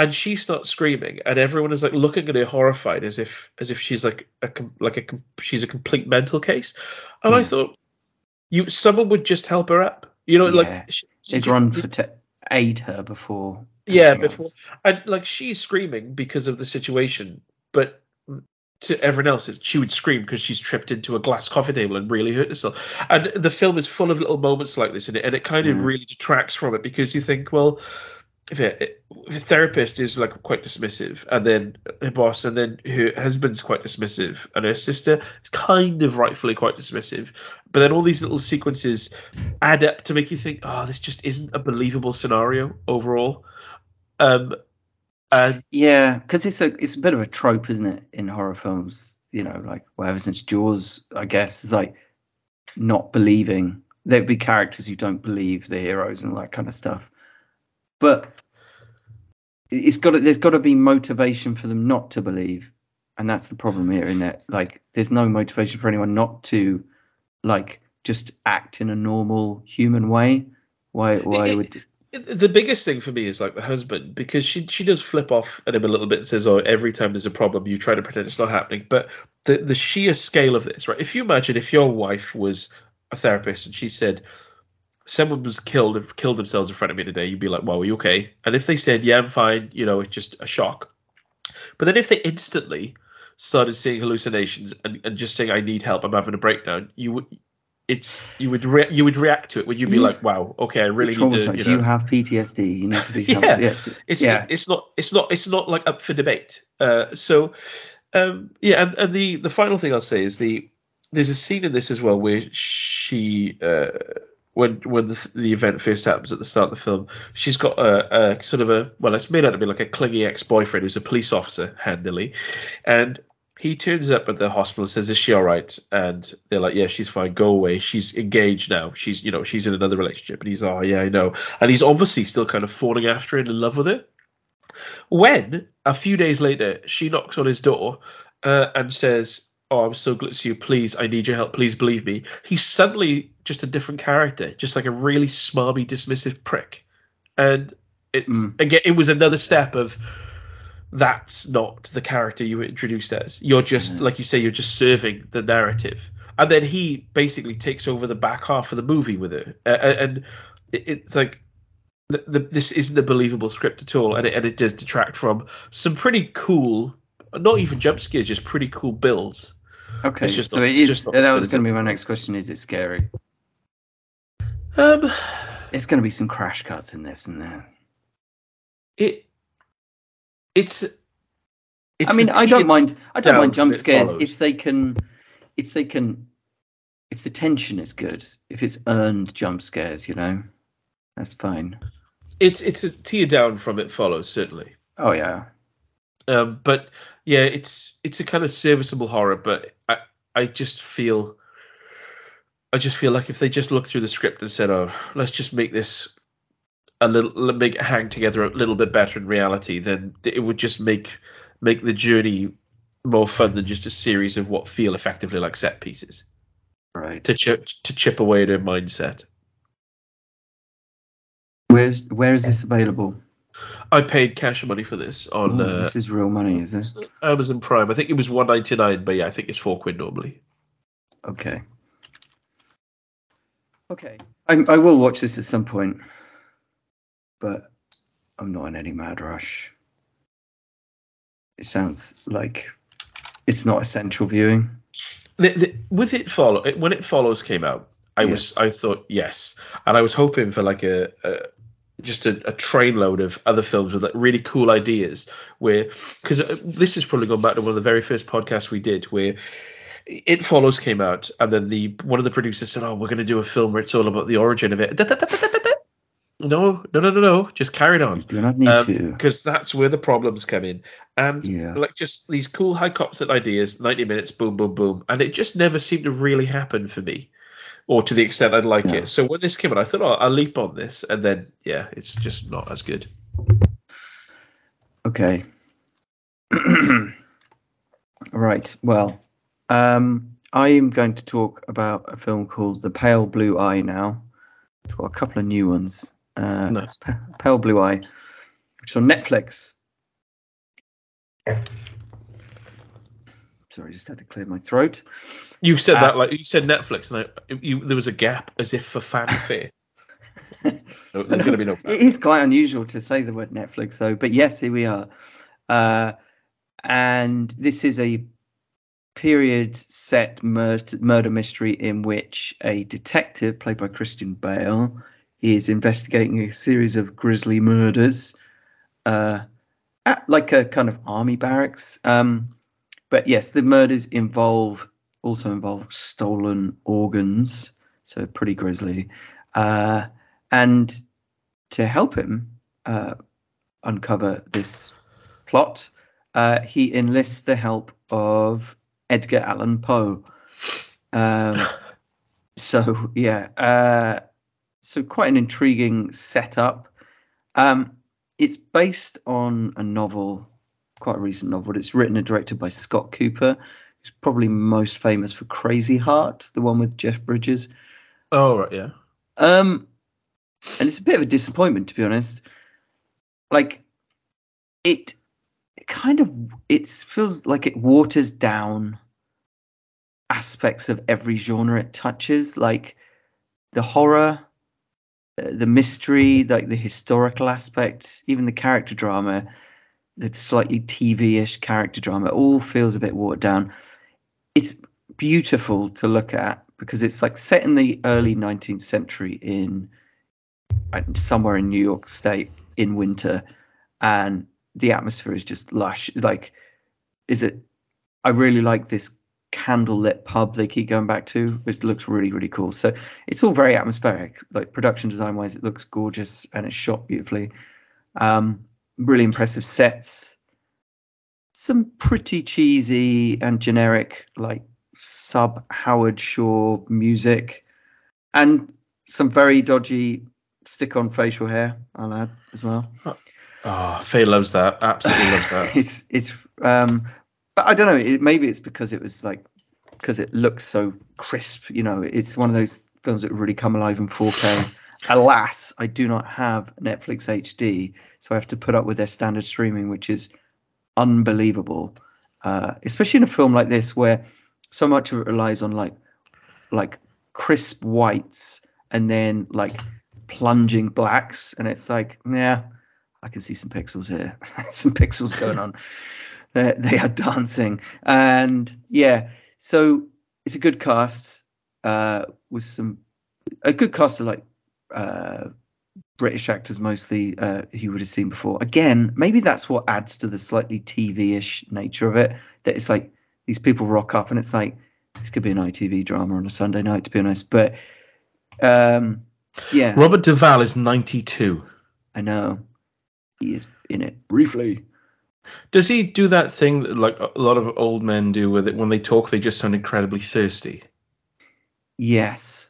and she starts screaming, and everyone is like looking at her horrified, as if as if she's like a like a she's a complete mental case. And mm. I hmm. thought, you someone would just help her up, you know, yeah. like she, they'd run for to aid her before. Yeah, before else. and like she's screaming because of the situation, but to everyone else, she would scream because she's tripped into a glass coffee table and really hurt herself. And the film is full of little moments like this in it, and it kind of mm. really detracts from it because you think, well, if, it, if a therapist is like quite dismissive, and then her boss, and then her husband's quite dismissive, and her sister is kind of rightfully quite dismissive, but then all these little sequences add up to make you think, oh, this just isn't a believable scenario overall. Um, and yeah, because it's a it's a bit of a trope, isn't it, in horror films? You know, like well, ever since Jaws, I guess, is like not believing. There'd be characters who don't believe the heroes and all that kind of stuff. But it's got to, there's got to be motivation for them not to believe, and that's the problem here, isn't it? Like, there's no motivation for anyone not to, like, just act in a normal human way. Why? Why it, would? the biggest thing for me is like the husband because she she does flip off at him a little bit and says, "Oh, every time there's a problem, you try to pretend it's not happening." But the the sheer scale of this, right? If you imagine if your wife was a therapist and she said, someone was killed and killed themselves in front of me today, you'd be like, "Well, are you okay?" And if they said, "Yeah, I'm fine," you know, it's just a shock. But then if they instantly started seeing hallucinations and, and just saying, "I need help, I'm having a breakdown," you would it's you would re- you would react to it. Would you be like, "Wow, okay, I really need to." You, know, you have PTSD. You need to be. yeah, yes. it's yeah. it's not it's not it's not like up for debate. Uh, so um, yeah, and, and the the final thing I'll say is the there's a scene in this as well where she uh, when when the, the event first happens at the start of the film, she's got a, a sort of a well, it's made out to be like a clingy ex-boyfriend who's a police officer, handily, and he turns up at the hospital and says, "Is she all right?" And they're like, "Yeah, she's fine. Go away. She's engaged now. She's you know she's in another relationship." And he's, "Oh yeah, I know." And he's obviously still kind of falling after and in love with her. When a few days later she knocks on his door uh, and says, oh, I'm so glad to see you. Please, I need your help. Please believe me. He's suddenly just a different character, just like a really smarmy, dismissive prick. And it mm. again, it was another step of that's not the character you were introduced as. You're just yes. like you say, you're just serving the narrative. And then he basically takes over the back half of the movie with it, uh, and it's like the, the, this isn't a believable script at all, and it, and it does detract from some pretty cool, not even jump scares, just pretty cool builds. Okay, so not, it is. That was going to be my next question. Is it scary? Um, it's going to be some crash cuts in this and there. It, it's. it's I mean, I don't mind. I don't mind jump scares if they can, if they can, if the tension is good. If it's earned jump scares, you know, that's fine. It's it's a tear down from it follows certainly. Oh yeah. Um, but yeah, it's it's a kind of serviceable horror, but I I just feel I just feel like if they just looked through the script and said, "Oh, let's just make this a little make it hang together a little bit better in reality," then it would just make make the journey more fun than just a series of what feel effectively like set pieces. Right. To chip to chip away at mindset. Where's where is this available? I paid cash money for this on. uh, this is real money, is it? Amazon Prime. I think it was one ninety nine, but yeah, I think it's four quid normally. Okay. Okay, I, I will watch this at some point, but I'm not in any mad rush. It sounds like it's not essential viewing. The, the, with it follow when it follows came out, I was I thought yes, and I was hoping for like a, a just a, a trainload of other films with like really cool ideas. Where because uh, this is probably going back to one of the very first podcasts we did where it follows came out and then the one of the producers said oh we're going to do a film where it's all about the origin of it. No no no no no just carry on. Do not need um, to. because that's where the problems come in. And yeah. like just these cool high concept ideas 90 minutes boom boom boom. And it just never seemed to really happen for me or to the extent I'd like it. So when this came out, I thought, oh, I'll leap on this, and then yeah, it's just not as good. Okay. right. Well, um, I am going to talk about a film called The Pale Blue Eye now. It's got a couple of new ones. Uh, nice. P- Pale Blue Eye, which is on Netflix. Sorry, I just had to clear my throat. You said uh, that like you said Netflix, and I, you, there was a gap as if for fanfare. no, there's going to be no. It is quite unusual to say the word Netflix, though. But yes, here we are, uh, and this is a period set murder, murder mystery in which a detective, played by Christian Bale, is investigating a series of grisly murders, uh, at like a kind of army barracks. Um, but yes, the murders involve also involve stolen organs, so pretty grisly. Uh, and to help him uh, uncover this plot, uh, he enlists the help of Edgar Allan Poe. Um, so yeah, uh, so quite an intriguing setup. Um, it's based on a novel quite a recent novel. It's written and directed by Scott Cooper, who's probably most famous for Crazy Heart, the one with Jeff Bridges. Oh right, yeah. Um, and it's a bit of a disappointment to be honest. Like, it, it kind of it feels like it waters down aspects of every genre it touches, like the horror the mystery, like the historical aspect, even the character drama, the slightly TV-ish character drama, it all feels a bit watered down. It's beautiful to look at because it's like set in the early 19th century in somewhere in New York State in winter, and the atmosphere is just lush. Like, is it? I really like this candlelit pub they keep going back to, which looks really really cool. So it's all very atmospheric. Like production design wise, it looks gorgeous and it's shot beautifully. Um, really impressive sets. Some pretty cheesy and generic like sub Howard Shore music, and some very dodgy stick on facial hair. I'll add as well. Oh, Faye loves that. Absolutely loves that. it's it's um, but I don't know. It, maybe it's because it was like because it looks so crisp. You know, it's one of those films that really come alive in 4K. Alas, I do not have Netflix HD, so I have to put up with their standard streaming, which is unbelievable. Uh, especially in a film like this where so much of it relies on like like crisp whites and then like plunging blacks, and it's like, yeah, I can see some pixels here, some pixels going on. they, they are dancing, and yeah, so it's a good cast uh, with some a good cast of like uh, British actors mostly uh, who would have seen before. Again, maybe that's what adds to the slightly TV-ish nature of it. That it's like these people rock up and it's like this could be an ITV drama on a Sunday night, to be honest. But um, yeah, Robert Duvall is 92. I know he is in it briefly. Does he do that thing that, like a lot of old men do with it when they talk? They just sound incredibly thirsty. Yes.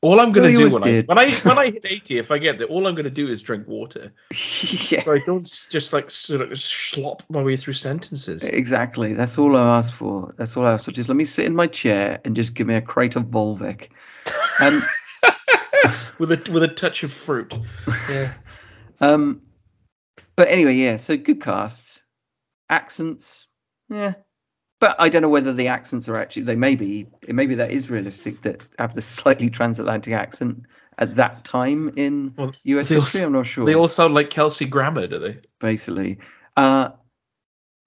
All I'm going to do when I, when I when I hit 80, if I get there, all I'm going to do is drink water. yeah. So I don't just like sort of slop my way through sentences. Exactly. That's all I ask for. That's all I ask for. Just let me sit in my chair and just give me a crate of Volvic. Um, with a with a touch of fruit. Yeah. um. But anyway, yeah. So good cast, accents. Yeah, but I don't know whether the accents are actually they may be maybe that is realistic that have the slightly transatlantic accent at that time in well, US history. All, I'm not sure. They all sound like Kelsey Grammer, do they? Basically, uh,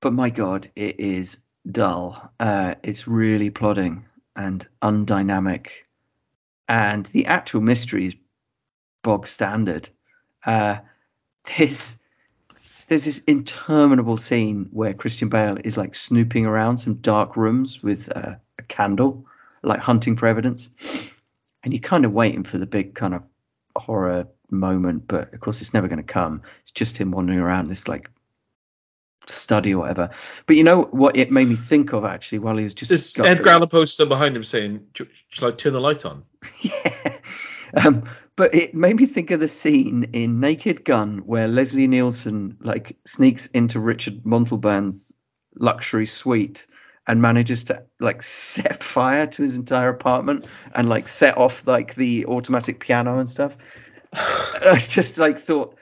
but my God, it is dull. Uh, it's really plodding and undynamic, and the actual mystery is bog standard. Uh, this there's this interminable scene where Christian Bale is like snooping around some dark rooms with uh, a candle, like hunting for evidence, and you're kind of waiting for the big kind of horror moment, but of course it's never going to come. It's just him wandering around this like study or whatever. But you know what it made me think of actually while he was just There's Edgar Allan Poe poster behind him saying, "Shall I turn the light on?" yeah. Um, but it made me think of the scene in Naked Gun where Leslie Nielsen like sneaks into Richard Montalban's luxury suite and manages to like set fire to his entire apartment and like set off like the automatic piano and stuff. I just like thought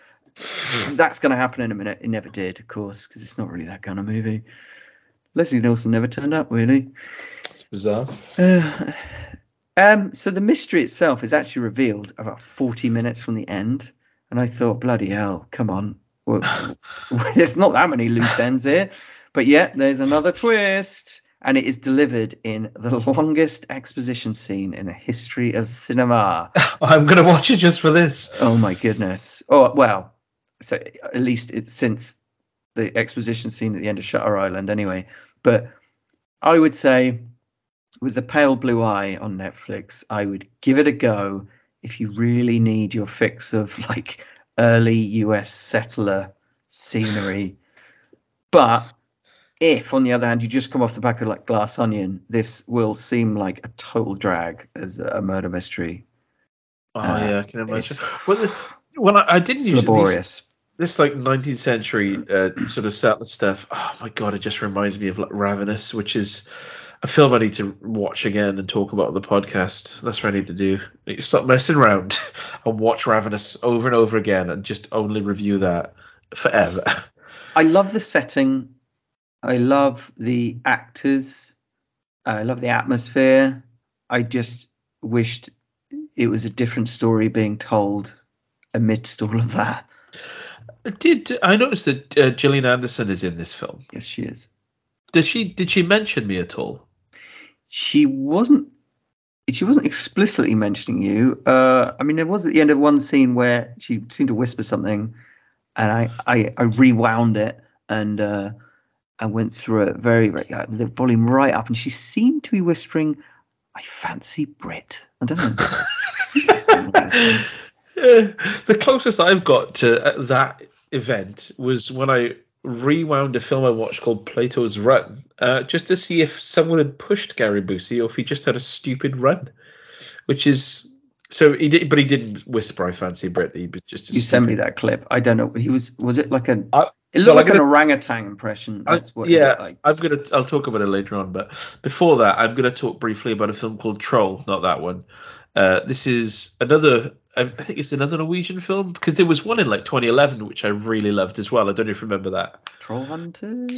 that's going to happen in a minute. It never did, of course, because it's not really that kind of movie. Leslie Nielsen never turned up, really. It's bizarre. Uh, um, so the mystery itself is actually revealed about 40 minutes from the end, and I thought, bloody hell, come on, well, there's not that many loose ends here, but yet there's another twist, and it is delivered in the longest exposition scene in the history of cinema. I'm gonna watch it just for this. Oh my goodness! Oh well, so at least it's since the exposition scene at the end of Shutter Island, anyway. But I would say with the pale blue eye on Netflix, I would give it a go if you really need your fix of like early US settler scenery. but if, on the other hand, you just come off the back of like Glass Onion, this will seem like a total drag as a murder mystery. Oh uh, yeah, I can imagine. Well, the, well I, I didn't use laborious. These, this like 19th century uh, sort of settler stuff. Oh my god, it just reminds me of like Ravenous, which is a film I need to watch again and talk about on the podcast. That's what I need to do. Stop messing around and watch Ravenous over and over again and just only review that forever. I love the setting. I love the actors. I love the atmosphere. I just wished it was a different story being told amidst all of that. Did I noticed that uh, Gillian Anderson is in this film? Yes, she is. Did she did she mention me at all? She wasn't. She wasn't explicitly mentioning you. Uh, I mean, there was at the end of one scene where she seemed to whisper something, and I I, I rewound it and uh, I went through it very very uh, the volume right up, and she seemed to be whispering, "I fancy Brit." I don't know. the closest I've got to uh, that event was when I rewound a film I watched called Plato's Run, uh, just to see if someone had pushed Gary Busey or if he just had a stupid run, which is so he did, but he didn't whisper "I fancy Brit." He was just. you sent me that clip. I don't know. He was. Was it like a? I, it looked well, like gonna, an orangutan impression. That's what. Yeah, like. I'm gonna. I'll talk about it later on, but before that, I'm gonna talk briefly about a film called Troll. Not that one. Uh, this is another I think it's another Norwegian film because there was one in like 2011 which I really loved as well. I don't know if you remember that. Troll Hunters.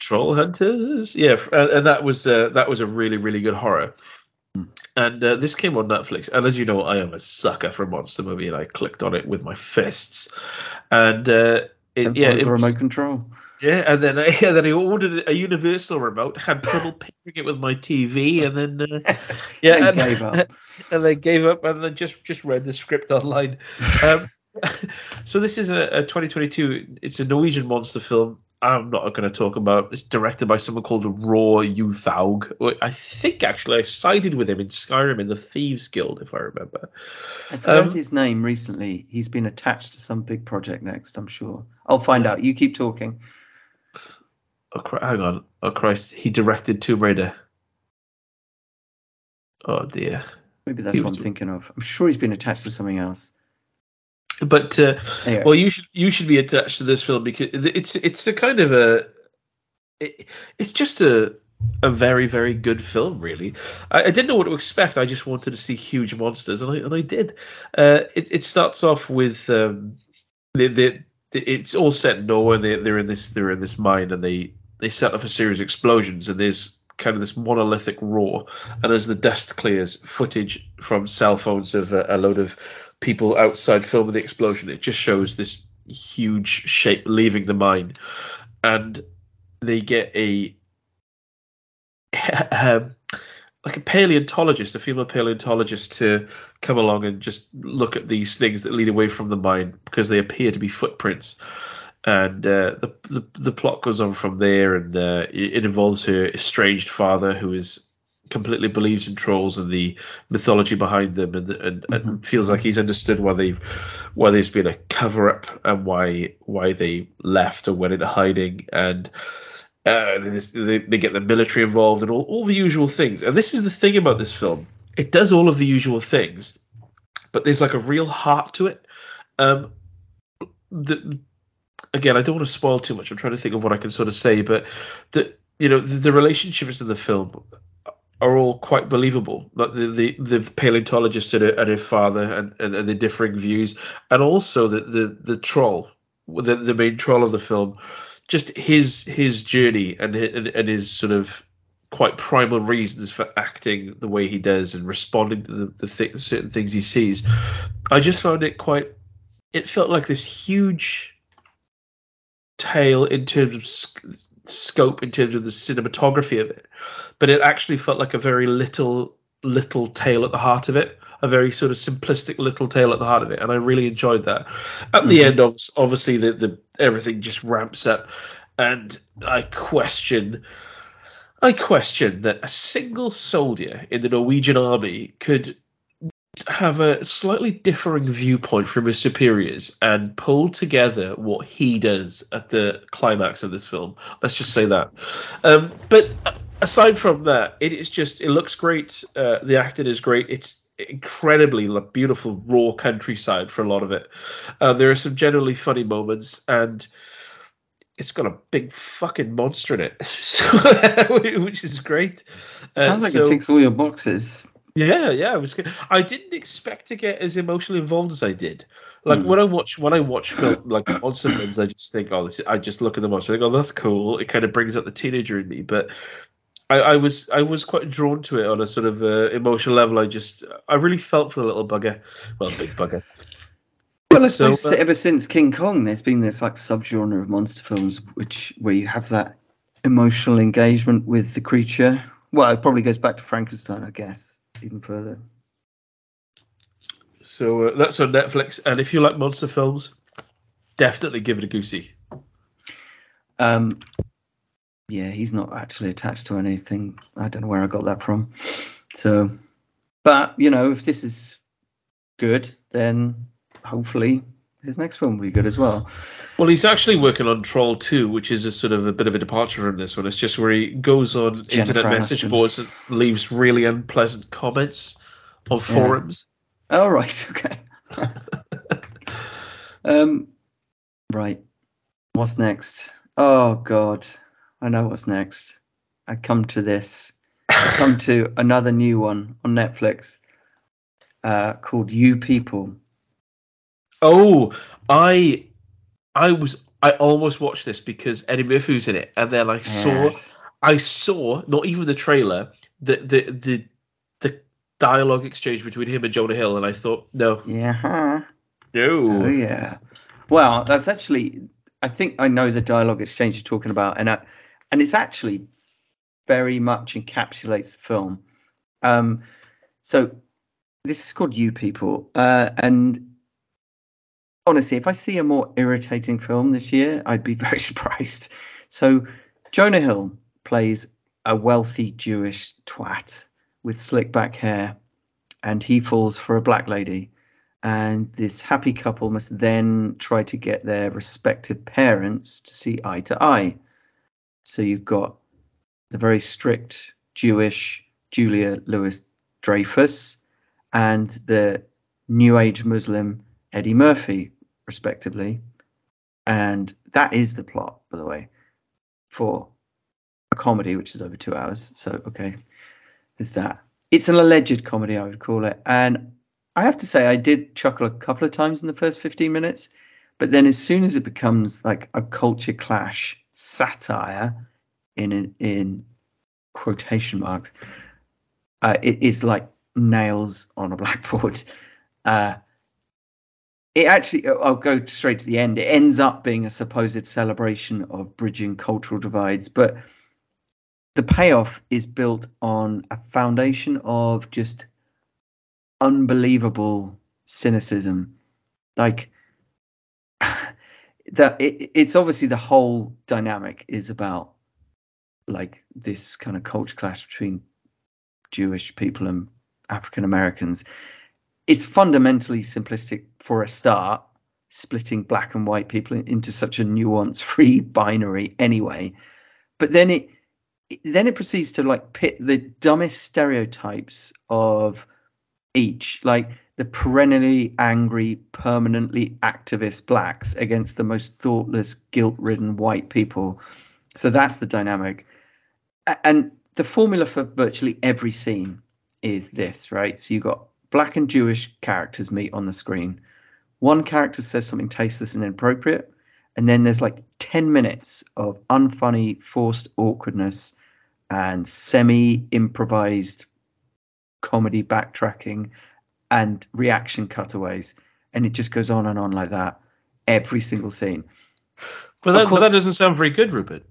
Troll Hunters, yeah, and that was uh, that was a really really good horror. Hmm. And uh, this came on Netflix, and as you know, I am a sucker for a monster movie, and I clicked on it with my fists. And uh, it, yeah, it was, remote control. Yeah, and then I, and then I ordered a universal remote. Had trouble pairing it with my TV, and then uh, yeah, and, gave up. and they gave up, and then just just read the script online. Um, so this is a, a 2022. It's a Norwegian monster film. I'm not going to talk about. It's directed by someone called Roar Uthaug. I think actually I sided with him in Skyrim in the Thieves Guild, if I remember. I've heard um, his name recently. He's been attached to some big project next. I'm sure. I'll find out. You keep talking. Oh, hang on. Oh Christ, he directed Tomb Raider. Oh dear. Maybe that's he what was... I'm thinking of. I'm sure he's been attached to something else. But uh, anyway. well, you should you should be attached to this film because it's it's a kind of a it, it's just a a very very good film really. I, I, didn't know what to expect. I just wanted to see huge monsters, and I and I did. Uh, it it starts off with um, the, the it's all set in Norway. They, they're in this they're in this mine and they they set off a series of explosions and there's kind of this monolithic roar. And as the dust clears, footage from cell phones of a, a load of people outside filming the explosion. It just shows this huge shape leaving the mine, and they get a um, like a paleontologist, a female paleontologist, to come along and just look at these things that lead away from the mine because they appear to be footprints. And uh, the, the the plot goes on from there, and uh, it, it, involves her estranged father, who is completely believes in trolls and the mythology behind them, and and, mm-hmm. and feels like he's understood why they why there's been a cover up and why why they left or went into hiding, and uh, they, they get the military involved and all, all the usual things. And this is the thing about this film. It does all of the usual things, but there's like a real heart to it. Um, the, again, I don't want to spoil too much. I'm trying to think of what I can sort of say, but the you know the, the relationships in the film are all quite believable. Like the the, the paleontologist and, her, and her father and, and, and the differing views, and also the the, the troll, the the main troll of the film just his his journey and and, and his sort of quite primal reasons for acting the way he does and responding to the, the th- certain things he sees. I just found it quite. It felt like this huge tale in terms of sc- scope, in terms of the cinematography of it, but it actually felt like a very little little tale at the heart of it a very sort of simplistic little tale at the heart of it, and I really enjoyed that. At mm-hmm. the end, of obviously, the, the everything just ramps up, and I question. I question that a single soldier in the Norwegian army could have a slightly differing viewpoint from his superiors and pull together what he does at the climax of this film. Let's just say that. Um, but aside from that, it is just it looks great. Uh, the acting is great. It's incredibly beautiful raw countryside for a lot of it. Uh, there are some generally funny moments, and it's got a big fucking monster in it, which is great. Uh, Sounds like so, it ticks all your boxes. Yeah, yeah, it was good. I didn't expect to get as emotionally involved as I did. Like mm. when I watch when I watch film like monster films, I just think, oh, this. Is, I just look at the monster, I think, oh, that's cool. It kind of brings out the teenager in me, but I, I, was I was quite drawn to it on a sort of uh, emotional level. I just I really felt for the little bugger, well, big bugger. Well, I suppose so, uh, ever since King Kong, there's been this like subgenre of monster films, which where you have that emotional engagement with the creature. Well, it probably goes back to Frankenstein, I guess, even further. So uh, that's on Netflix, and if you like monster films, definitely give it a goosey. Um, yeah, he's not actually attached to anything. I don't know where I got that from. So, but you know, if this is good, then hopefully his next film will be good as well. Well, he's actually working on Troll 2, which is a sort of a bit of a departure from this one. It's just where he goes on Jennifer internet Aniston. message boards and leaves really unpleasant comments on forums. Yeah. Oh, right. Okay. um, right. What's next? Oh, God. I know what's next. I come to this. I come to another new one on Netflix uh, called You People. Oh, I I was I almost watched this because Eddie Murphy's in it, and then I yes. saw I saw not even the trailer, the the the the dialogue exchange between him and Jonah Hill, and I thought, no, yeah, no, oh yeah. Well, that's actually I think I know the dialogue exchange you're talking about, and I, and it's actually very much encapsulates the film. Um, so this is called You People, uh, and honestly, if I see a more irritating film this year, I'd be very surprised. So, Jonah Hill plays a wealthy Jewish twat with slick back hair, and he falls for a black lady. And this happy couple must then try to get their respective parents to see eye to eye. So, you've got the very strict Jewish Julia Louis Dreyfus and the New Age Muslim Eddie Murphy, respectively. And that is the plot, by the way, for a comedy which is over two hours. So, okay, there's that. It's an alleged comedy, I would call it. And I have to say, I did chuckle a couple of times in the first 15 minutes. But then, as soon as it becomes like a culture clash satire in in quotation marks, uh, it is like nails on a blackboard. Uh, it actually uh, i'll go straight to the end. It ends up being a supposed celebration of bridging cultural divides but the payoff is built on a foundation of just unbelievable cynicism. Like that it, it's obviously the whole dynamic is about like this kind of culture clash between jewish people and african americans it's fundamentally simplistic for a start, splitting black and white people into such a nuance-free binary anyway. But then it then it proceeds to like pit the dumbest stereotypes of each, like the perennially angry, permanently activist blacks against the most thoughtless, guilt-ridden white people. So that's the dynamic. And the formula for virtually every scene is this, right? So you got black and Jewish characters meet on the screen. One character says something tasteless and inappropriate, and then there's like 10 minutes of unfunny, forced awkwardness and semi improvised comedy backtracking and reaction cutaways. And it just goes on and on like that every single scene. But that, course, but that doesn't sound very good, Rupert.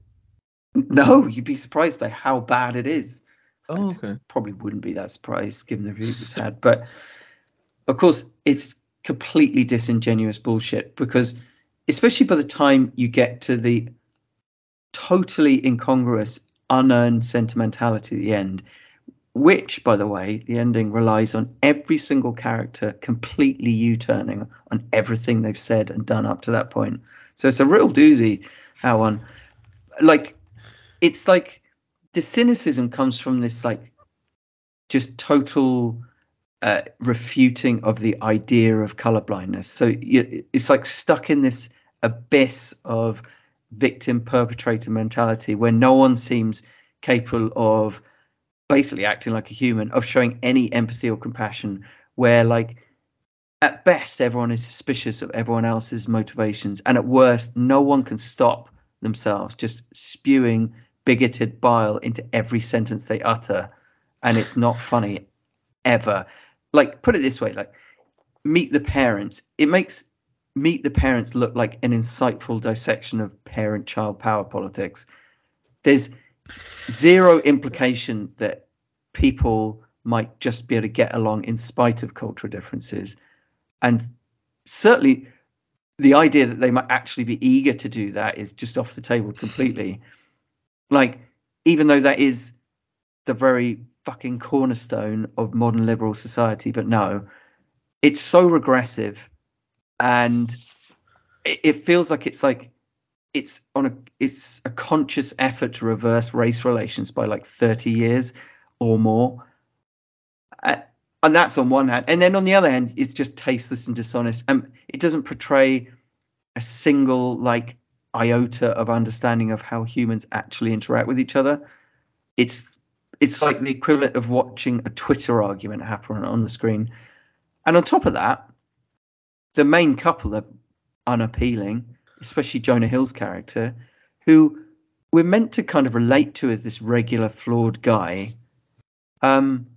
No, you'd be surprised by how bad it is. Oh, okay. Probably wouldn't be that surprised given the reviews it's had. But of course, it's completely disingenuous bullshit because, especially by the time you get to the totally incongruous, unearned sentimentality at the end, which, by the way, the ending relies on every single character completely U turning on everything they've said and done up to that point. So it's a real doozy how one, like, it's like the cynicism comes from this like just total uh, refuting of the idea of colorblindness. So it's like stuck in this abyss of victim perpetrator mentality where no one seems capable of basically acting like a human, of showing any empathy or compassion, where like at best everyone is suspicious of everyone else's motivations, and at worst no one can stop themselves just spewing bigoted bile into every sentence they utter, and it's not funny ever. Like, put it this way: like, meet the parents. It makes Meet the Parents look like an insightful dissection of parent-child power politics. There's zero implication that people might just be able to get along in spite of cultural differences, and certainly the idea that they might actually be eager to do that is just off the table completely. Like, even though that is the very fucking cornerstone of modern liberal society, but no, it's so regressive. And it, feels like it's like it's on a it's a conscious effort to reverse race relations by like 30 years or more. And that's on one hand. And then on the other hand it's just tasteless and dishonest. And it doesn't portray a single like iota of understanding of how humans actually interact with each other. It's it's like the equivalent of watching a twitter argument happen on the screen. And on top of that the main couple are unappealing especially jonah hill's character who we're meant to kind of relate to as this regular flawed guy. Um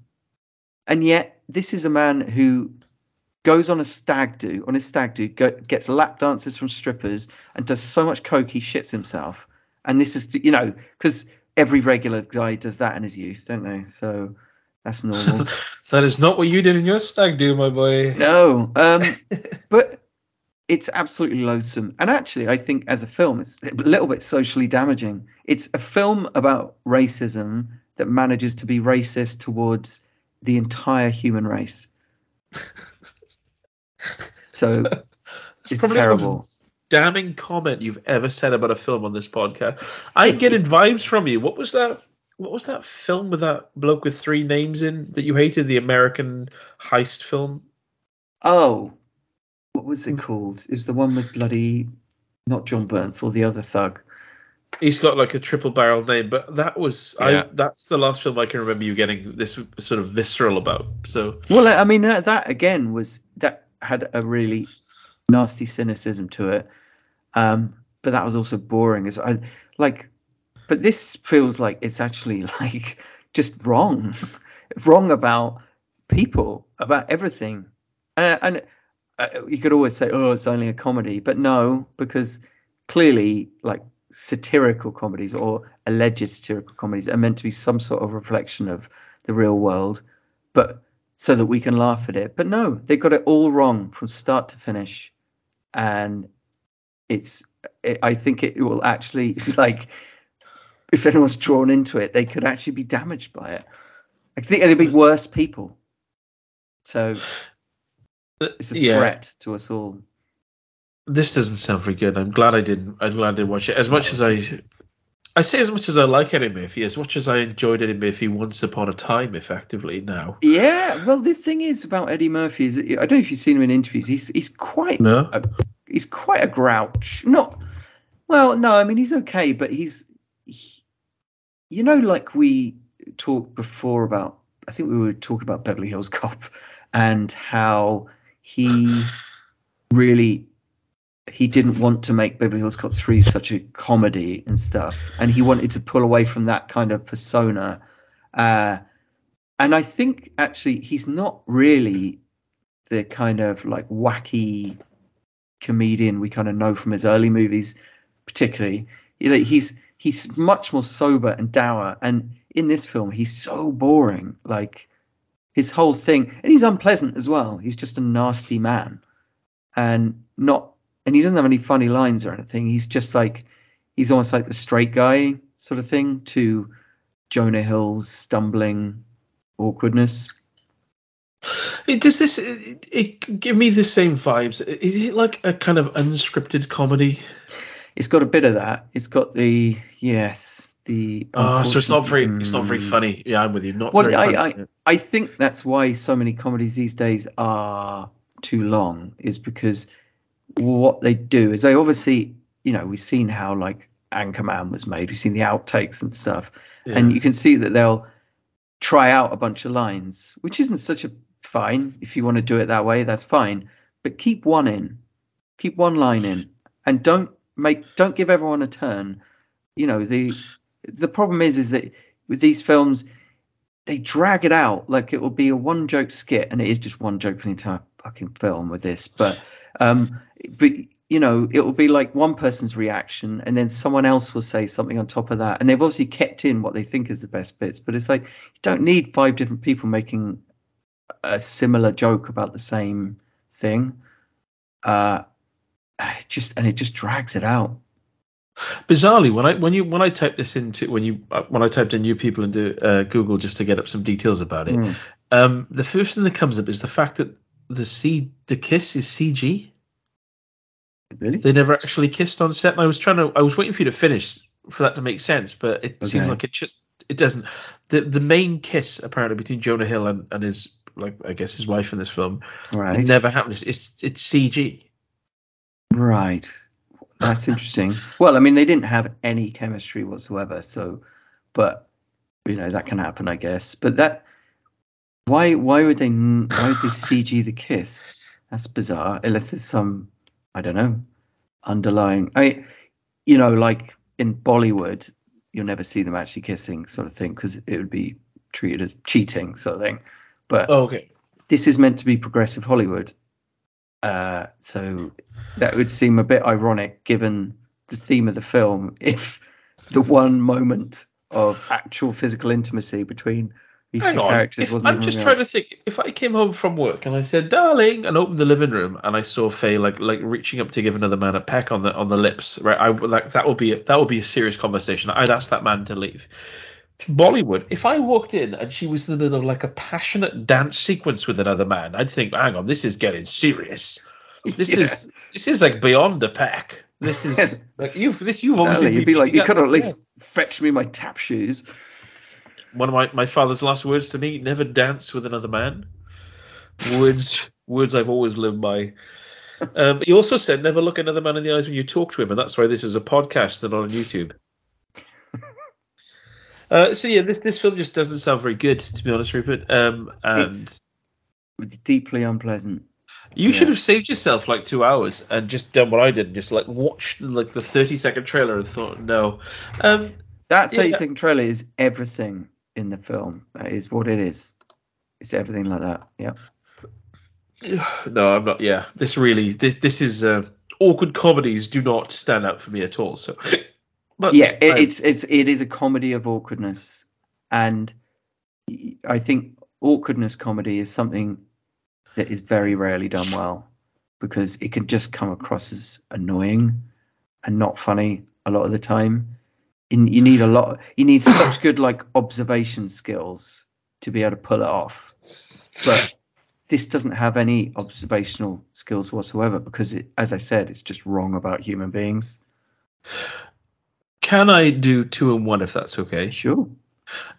and yet this is a man who goes on a stag do on his stag do go, gets lap dances from strippers and does so much coke he shits himself. And this is you know because every regular guy does that in his youth don't they? So that's normal. That is not what you did in your stag do my boy. No um but it's absolutely loathsome. And actually i think as a film it's a little bit socially damaging. It's a film about racism that manages to be racist towards the entire human race. so it's terrible. damning comment you've ever said about a film on this podcast. I'm getting vibes from you. What was that? What was that film with that bloke with three names in that you hated? The American heist film. Oh, what was it called? It was the one with bloody not Jon Bernthal or the other thug. He's got like a triple barrel name, but that was yeah. I. That's the last film I can remember you getting this sort of visceral about. So well, I mean uh, that again was that had a really nasty cynicism to it, um, but that was also boring. As I like. But this feels like it's actually like just wrong, wrong about people, about everything, and, and uh, you could always say, oh, it's only a comedy, but no, because clearly, like satirical comedies or alleged satirical comedies are meant to be some sort of reflection of the real world, but so that we can laugh at it. But no, they got it all wrong from start to finish, and it's. It, I think it will actually like if anyone's drawn into it, they could actually be damaged by it. I think they'd be worse people. So uh, it's a yeah. threat to us all this doesn't sound very good. I'm glad I didn't. I'm glad I didn't watch it. As much as I, I say as much as I like Eddie Murphy, as much as I enjoyed Eddie Murphy once upon a time, effectively now. Yeah. Well, the thing is about Eddie Murphy is I don't know if you've seen him in interviews. He's he's quite no. A, he's quite a grouch. Not well. No, I mean he's okay, but he's he, you know like we talked before about. I think we were talking about Beverly Hills Cop and how he really he didn't want to make Beverly Hills Cop 3 such a comedy and stuff. And he wanted to pull away from that kind of persona. Uh, and I think actually he's not really the kind of like wacky comedian we kind of know from his early movies, particularly. He's he's much more sober and dour. And in this film, he's so boring. Like his whole thing, and he's unpleasant as well. He's just a nasty man, and not and he doesn't have any funny lines or anything. He's just like he's almost like the straight guy sort of thing to Jonah Hill's stumbling awkwardness. It, does this it, it, give me the same vibes? Is it like a kind of unscripted comedy? It's got a bit of that. It's got the yes, the. Oh, so it's not very it's not very mm. funny. Yeah, I'm with you. Not well, I, I I think that's why so many comedies these days are too long. Is because what they do is they obviously, you know, we've seen how like Anchorman was made. We've seen the outtakes and stuff, yeah. and you can see that they'll try out a bunch of lines, which isn't such a fine. If you want to do it that way, that's fine. But keep one in, keep one line in, and don't make don't give everyone a turn. You know the the problem is is that with these films they drag it out like it will be a one joke skit and it is just one joke for the entire fucking film with this, but um, but you know, it will be like one person's reaction, and then someone else will say something on top of that, and they've obviously kept in what they think is the best bits. But it's like you don't need five different people making a similar joke about the same thing. Uh, just and it just drags it out. Bizarrely, when I when you when I typed this into when you uh, when I typed in new people into uh, Google just to get up some details about it, mm. um, the first thing that comes up is the fact that the C the kiss is CG. Really? They never actually kissed on set, and I was trying to I was waiting for you to finish for that to make sense, but it okay. seems like it just it doesn't. The the main kiss apparently between Jonah Hill and, and his like I guess his wife in this film right. never happened. It's it's CG. Right. That's interesting. well, I mean, they didn't have any chemistry whatsoever, so, but you know that can happen, I guess. But that, why, why would they, why would they CG the kiss? That's bizarre. Unless there's some, I don't know, underlying. I, you know, like in Bollywood, you'll never see them actually kissing, sort of thing, because it would be treated as cheating, sort of thing. But oh, okay, this is meant to be progressive Hollywood, uh, so that would seem a bit ironic given the theme of the film if the one moment of actual physical intimacy between these Hang two on. characters if, wasn't. I'm just trying to think. If I came home from work and I said, "Darling," and opened the living room and I saw Faye like like reaching up to give another man a peck on the on the lips, right? I like that would be a, that would be a serious conversation. I'd ask that man to leave. Bollywood, if I walked in and she was in the middle of like a passionate dance sequence with another man, I'd think, hang on, this is getting serious. This yeah. is this is like beyond a peck. This is like you've this you've obviously you'd be like you could at least yeah. fetch me my tap shoes. One of my, my father's last words to me: never dance with another man. Words words I've always lived by. Um, he also said never look another man in the eyes when you talk to him, and that's why this is a podcast and not on YouTube. Uh, so yeah, this this film just doesn't sound very good, to be honest, Rupert. Um, and it's deeply unpleasant. You yeah. should have saved yourself like two hours and just done what I did, and just like watched like the thirty second trailer and thought, no. Um, that thirty yeah. second trailer is everything in the film. That is what it is. It's everything like that. Yeah. No, I'm not. Yeah, this really this this is uh, awkward comedies do not stand out for me at all. So but yeah, it, it's it's it is a comedy of awkwardness, and I think awkwardness comedy is something that is very rarely done well because it can just come across as annoying and not funny a lot of the time. In, you need a lot. You need such good like observation skills to be able to pull it off, but this doesn't have any observational skills whatsoever because, it, as I said, it's just wrong about human beings. Can I do two and one if that's okay? Sure.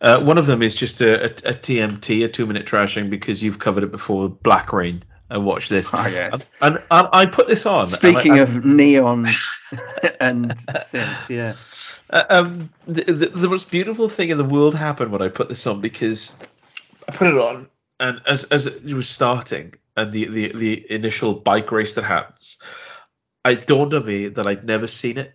Uh, one of them is just a, a, a, TMT, a two minute trashing, because you've covered it before. Black Rain. I watched this. Oh, yes. And, and, and I put this on. Speaking I, of neon and synth, yeah. Uh, um, the, the, the, most beautiful thing in the world happened when I put this on because I put it on, and as as it was starting, and the, the, the initial bike race that happens, it dawned on me that I'd never seen it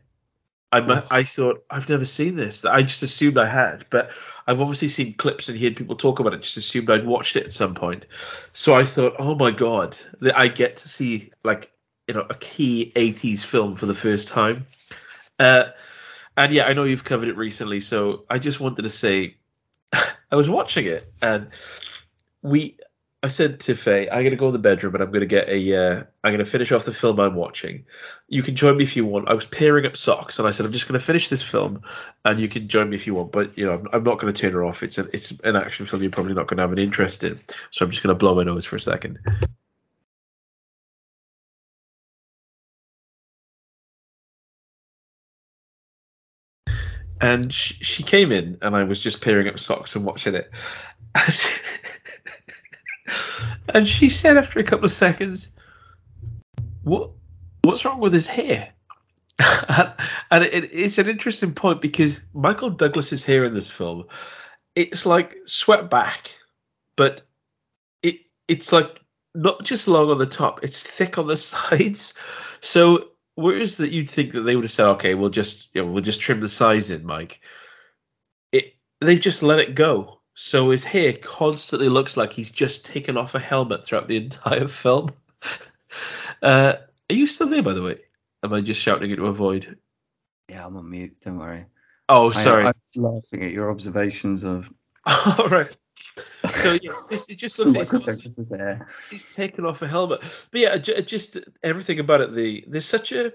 I I thought I've never seen this. I just assumed I had, but I've obviously seen clips and heard people talk about it. Just assumed I'd watched it at some point. So I thought, oh my god, that I get to see like you know a key '80s film for the first time. Uh, and yeah, I know you've covered it recently, so I just wanted to say I was watching it and we I said to Faye, I'm gonna go in the bedroom and I'm gonna get a. am uh, gonna finish off the film I'm watching. You can join me if you want. I was pairing up socks and I said I'm just gonna finish this film, and you can join me if you want. But you know, I'm, I'm not gonna turn her off. It's an it's an action film you're probably not gonna have an interest in. So I'm just gonna blow my nose for a second. And she, she came in, and I was just pairing up socks and watching it. And she said after a couple of seconds, "What? What's wrong with his hair?" and it, it's an interesting point because Michael Douglas's hair in this film, it's like swept back, but it it's like not just long on the top; it's thick on the sides. So whereas that you'd think that they would have said, "Okay, we'll just you know, we'll just trim the size in, Mike," it they just let it go so his hair constantly looks like he's just taken off a helmet throughout the entire film. uh, are you still there, by the way? Am I just shouting into a void? Yeah, I'm on mute. Don't worry. Oh, sorry. I, am laughing at your observations of. All right. So yeah, just, it just looks like he's, he's taken off a helmet. But yeah, just everything about it. The there's such a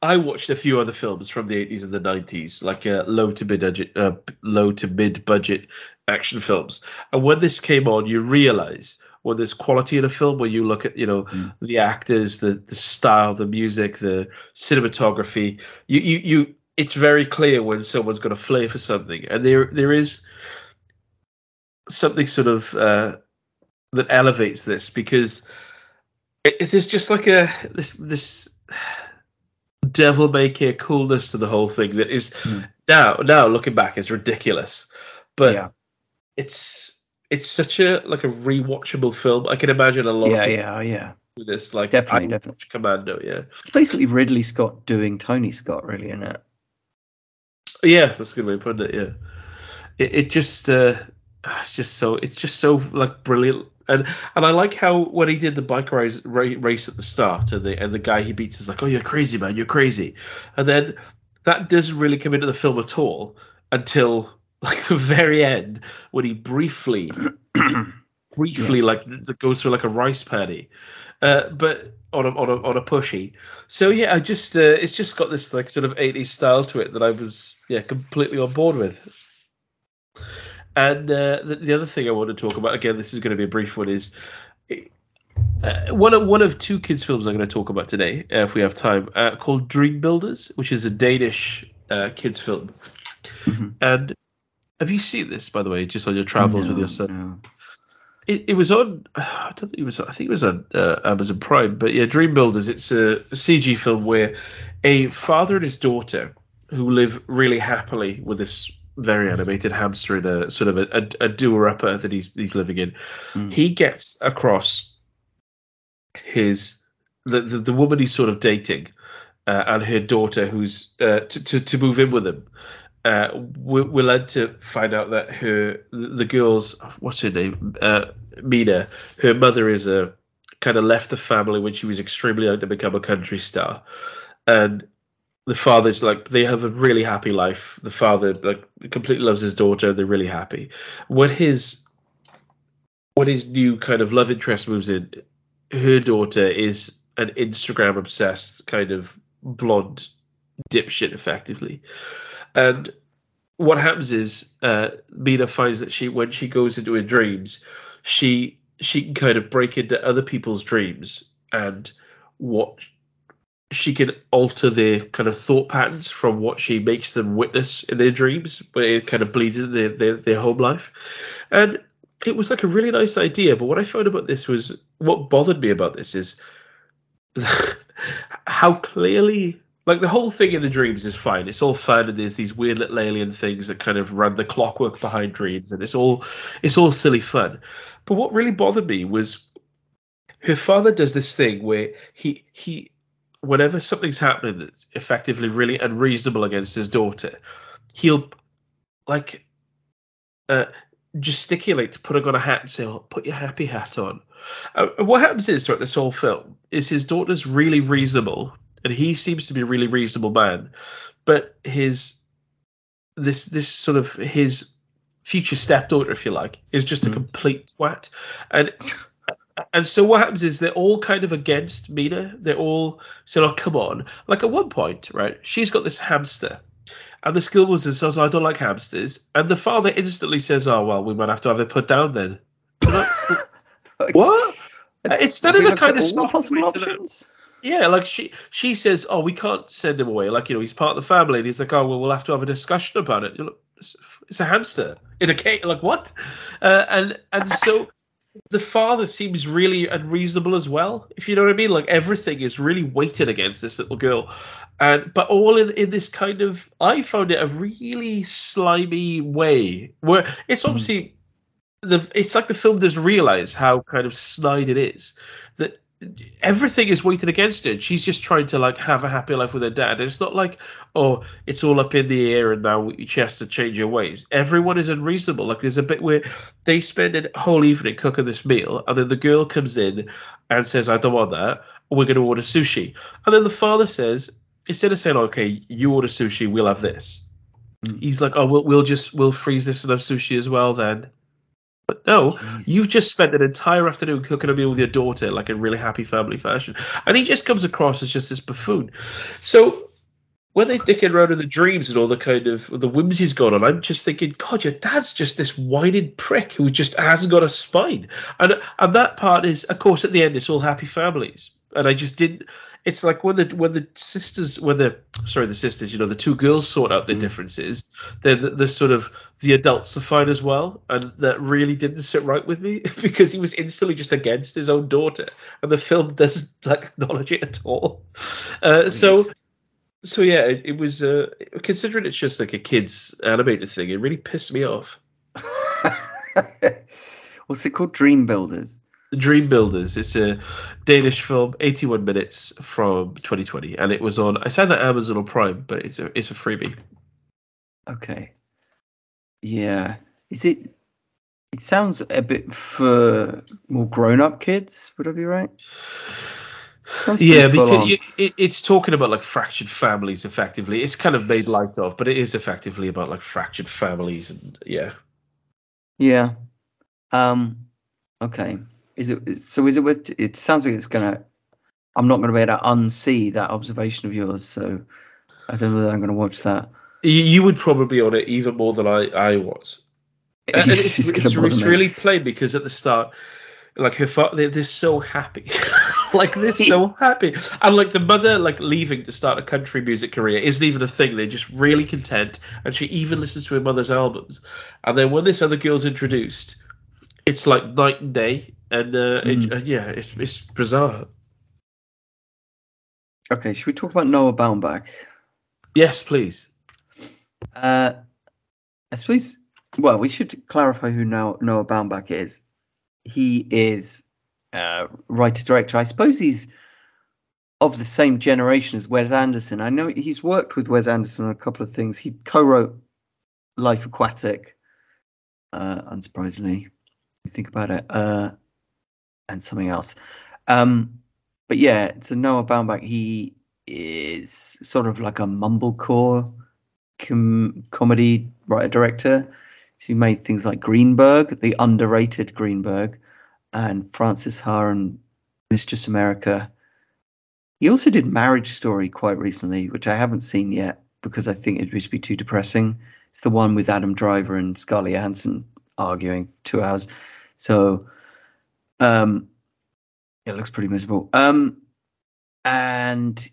I watched a few other films from the 80s and the 90s, like uh, low to mid budget, uh, low to mid budget action films. And when this came on, you realize when there's quality in a film, when you look at you know mm. the actors, the the style, the music, the cinematography, you you you, it's very clear when someone's got a flair for something, and there there is something sort of uh, that elevates this because it, it is just like a this this devil may care coolness to the whole thing that is mm. now now looking back is ridiculous, but yeah. it's it's such a like a rewatchable film. I can imagine a lot. Yeah, of yeah, yeah. This like definitely, definitely Commando. Yeah, it's basically Ridley Scott doing Tony Scott, really, isn't it? Yeah, that's a good way of putting it. Yeah, it, it just uh, it's just so it's just so like brilliant and and I like how when he did the bike race race at the start, and the and the guy he beats is like, "Oh, you're crazy, man, you're crazy," and then that doesn't really come into the film at all until like the very end when he briefly, briefly yeah. like goes through like a rice paddy, uh, but on a, on a on a pushy. So yeah, I just uh, it's just got this like sort of 80s style to it that I was yeah completely on board with. And uh, the, the, other thing I want to talk about, again, this is going to be a brief one, is uh, one of one of two kids' films I'm going to talk about today, uh, if we have time, uh, called Dream Builders, which is a Danish uh, kids' film. Mm-hmm. And have you seen this, by the way, just on your travels no, with your son? No. It, it was on. I don't think it was. I think it was on uh, Amazon Prime. But yeah, Dream Builders. It's a CG film where a father and his daughter who live really happily with this very animated hamster in a sort of a, a, a doer upper that he's he's living in. Mm. He gets across his the, the, the woman he's sort of dating uh, and her daughter who's uh, to, to to move in with him. Uh, we're, we're led to find out that her the girl's what's her name uh, Mina her mother is a kind of left the family when she was extremely young to become a country star and the father's like they have a really happy life. The father like completely loves his daughter. They're really happy. When his when his new kind of love interest moves in, her daughter is an Instagram obsessed kind of blonde dipshit, effectively. And what happens is uh, Mina finds that she when she goes into her dreams, she she can kind of break into other people's dreams and what she can alter their kind of thought patterns from what she makes them witness in their dreams, but it kind of bleeds into their, their, their home life. And it was like a really nice idea. But what I found about this was what bothered me about this is how clearly like the whole thing in the dreams is fine. It's all fun and there's these weird little alien things that kind of run the clockwork behind dreams and it's all it's all silly fun. But what really bothered me was her father does this thing where he he whenever something's happening that's effectively really unreasonable against his daughter, he'll like uh, gesticulate to put on a hat and say, oh, "Put your happy hat on." Uh, what happens is throughout this whole film is his daughter's really reasonable, and he seems to be a really reasonable man, but his this this sort of his future stepdaughter, if you like, is just mm. a hmm. complete twat, and and so what happens is they're all kind of against Mina. They're all saying, "Oh, come on!" Like at one point, right? She's got this hamster, and the schoolmaster says, "I don't like hamsters," and the father instantly says, "Oh, well, we might have to have it put down then." Like, what? It's, it's done in a kind of soft options. Yeah, like she she says, "Oh, we can't send him away." Like you know, he's part of the family, and he's like, "Oh, well, we'll have to have a discussion about it." You know, it's, it's a hamster in a cage. Like what? Uh, and and so the father seems really unreasonable as well. If you know what I mean, like everything is really weighted against this little girl, and but all in in this kind of I found it a really slimy way where it's hmm. obviously mm. the it's like the film doesn't realize how kind of snide it is that everything is weighted against her. She's just trying to like have a happy life with her dad. It's not like oh, it's all up in the air and now she has to change her ways. Everyone is unreasonable. Like there's a bit where they spend a whole evening cooking this meal, and then the girl comes in and says, "I don't want that. We're going to order sushi." And then the father says, instead of saying, "Okay, you order sushi, we'll have this," he's like, "Oh, we'll we'll just we'll freeze this enough sushi as well then." But no, Jeez. you've just spent an entire afternoon cooking a meal with your daughter, like a really happy family fashion, and he just comes across as just this buffoon. So when they're dicking around in the dreams and all the kind of the whimsy's gone on, I'm just thinking, God, your dad's just this whining prick who just hasn't got a spine. And and that part is, of course, at the end, it's all happy families. And I just didn't it's like when the when the sisters when the sorry the sisters you know the two girls sort out their mm. differences they're the, the, sort of the adults are fine as well and that really didn't sit right with me because he was instantly just against his own daughter and the film doesn't like acknowledge it at all. Uh, so so yeah it, it was uh, considering it's just like a kids animated thing it really pissed me off. What's it called? Dream builders Dream Builders. It's a Danish film, 81 minutes from 2020, and it was on. I said that Amazon or Prime, but it's a it's a freebie. Okay. Yeah. Is it? It sounds a bit for more grown-up kids. Would I be right? yeah, because you, it, it's talking about like fractured families. Effectively, it's kind of made light of, but it is effectively about like fractured families, and yeah. Yeah. Um. Okay. Is it so? Is it with? It sounds like it's gonna. I'm not gonna be able to unsee that observation of yours, so I don't know whether I'm gonna watch that. You would probably on it even more than I I was. And it's, it's, it's, it's really plain because at the start, like her father, they're, they're so happy, like they're so happy, and like the mother, like leaving to start a country music career isn't even a thing. They're just really content, and she even listens to her mother's albums. And then when this other girl's introduced, it's like night and day, and uh, mm. it, uh, yeah, it's it's bizarre. Okay, should we talk about Noah Baumbach? Yes, please. Uh, I suppose. Well, we should clarify who Noah, Noah Baumbach is. He is uh, writer director. I suppose he's of the same generation as Wes Anderson. I know he's worked with Wes Anderson on a couple of things. He co-wrote Life Aquatic, uh, unsurprisingly you think about it, uh, and something else. Um, but yeah, so Noah Baumbach, he is sort of like a mumblecore com- comedy writer director. So he made things like Greenberg, the underrated Greenberg, and Frances Ha and Mistress America. He also did Marriage Story quite recently, which I haven't seen yet because I think it'd just be too depressing. It's the one with Adam Driver and Scarlett Johansson arguing two hours. So um, it looks pretty miserable. Um, and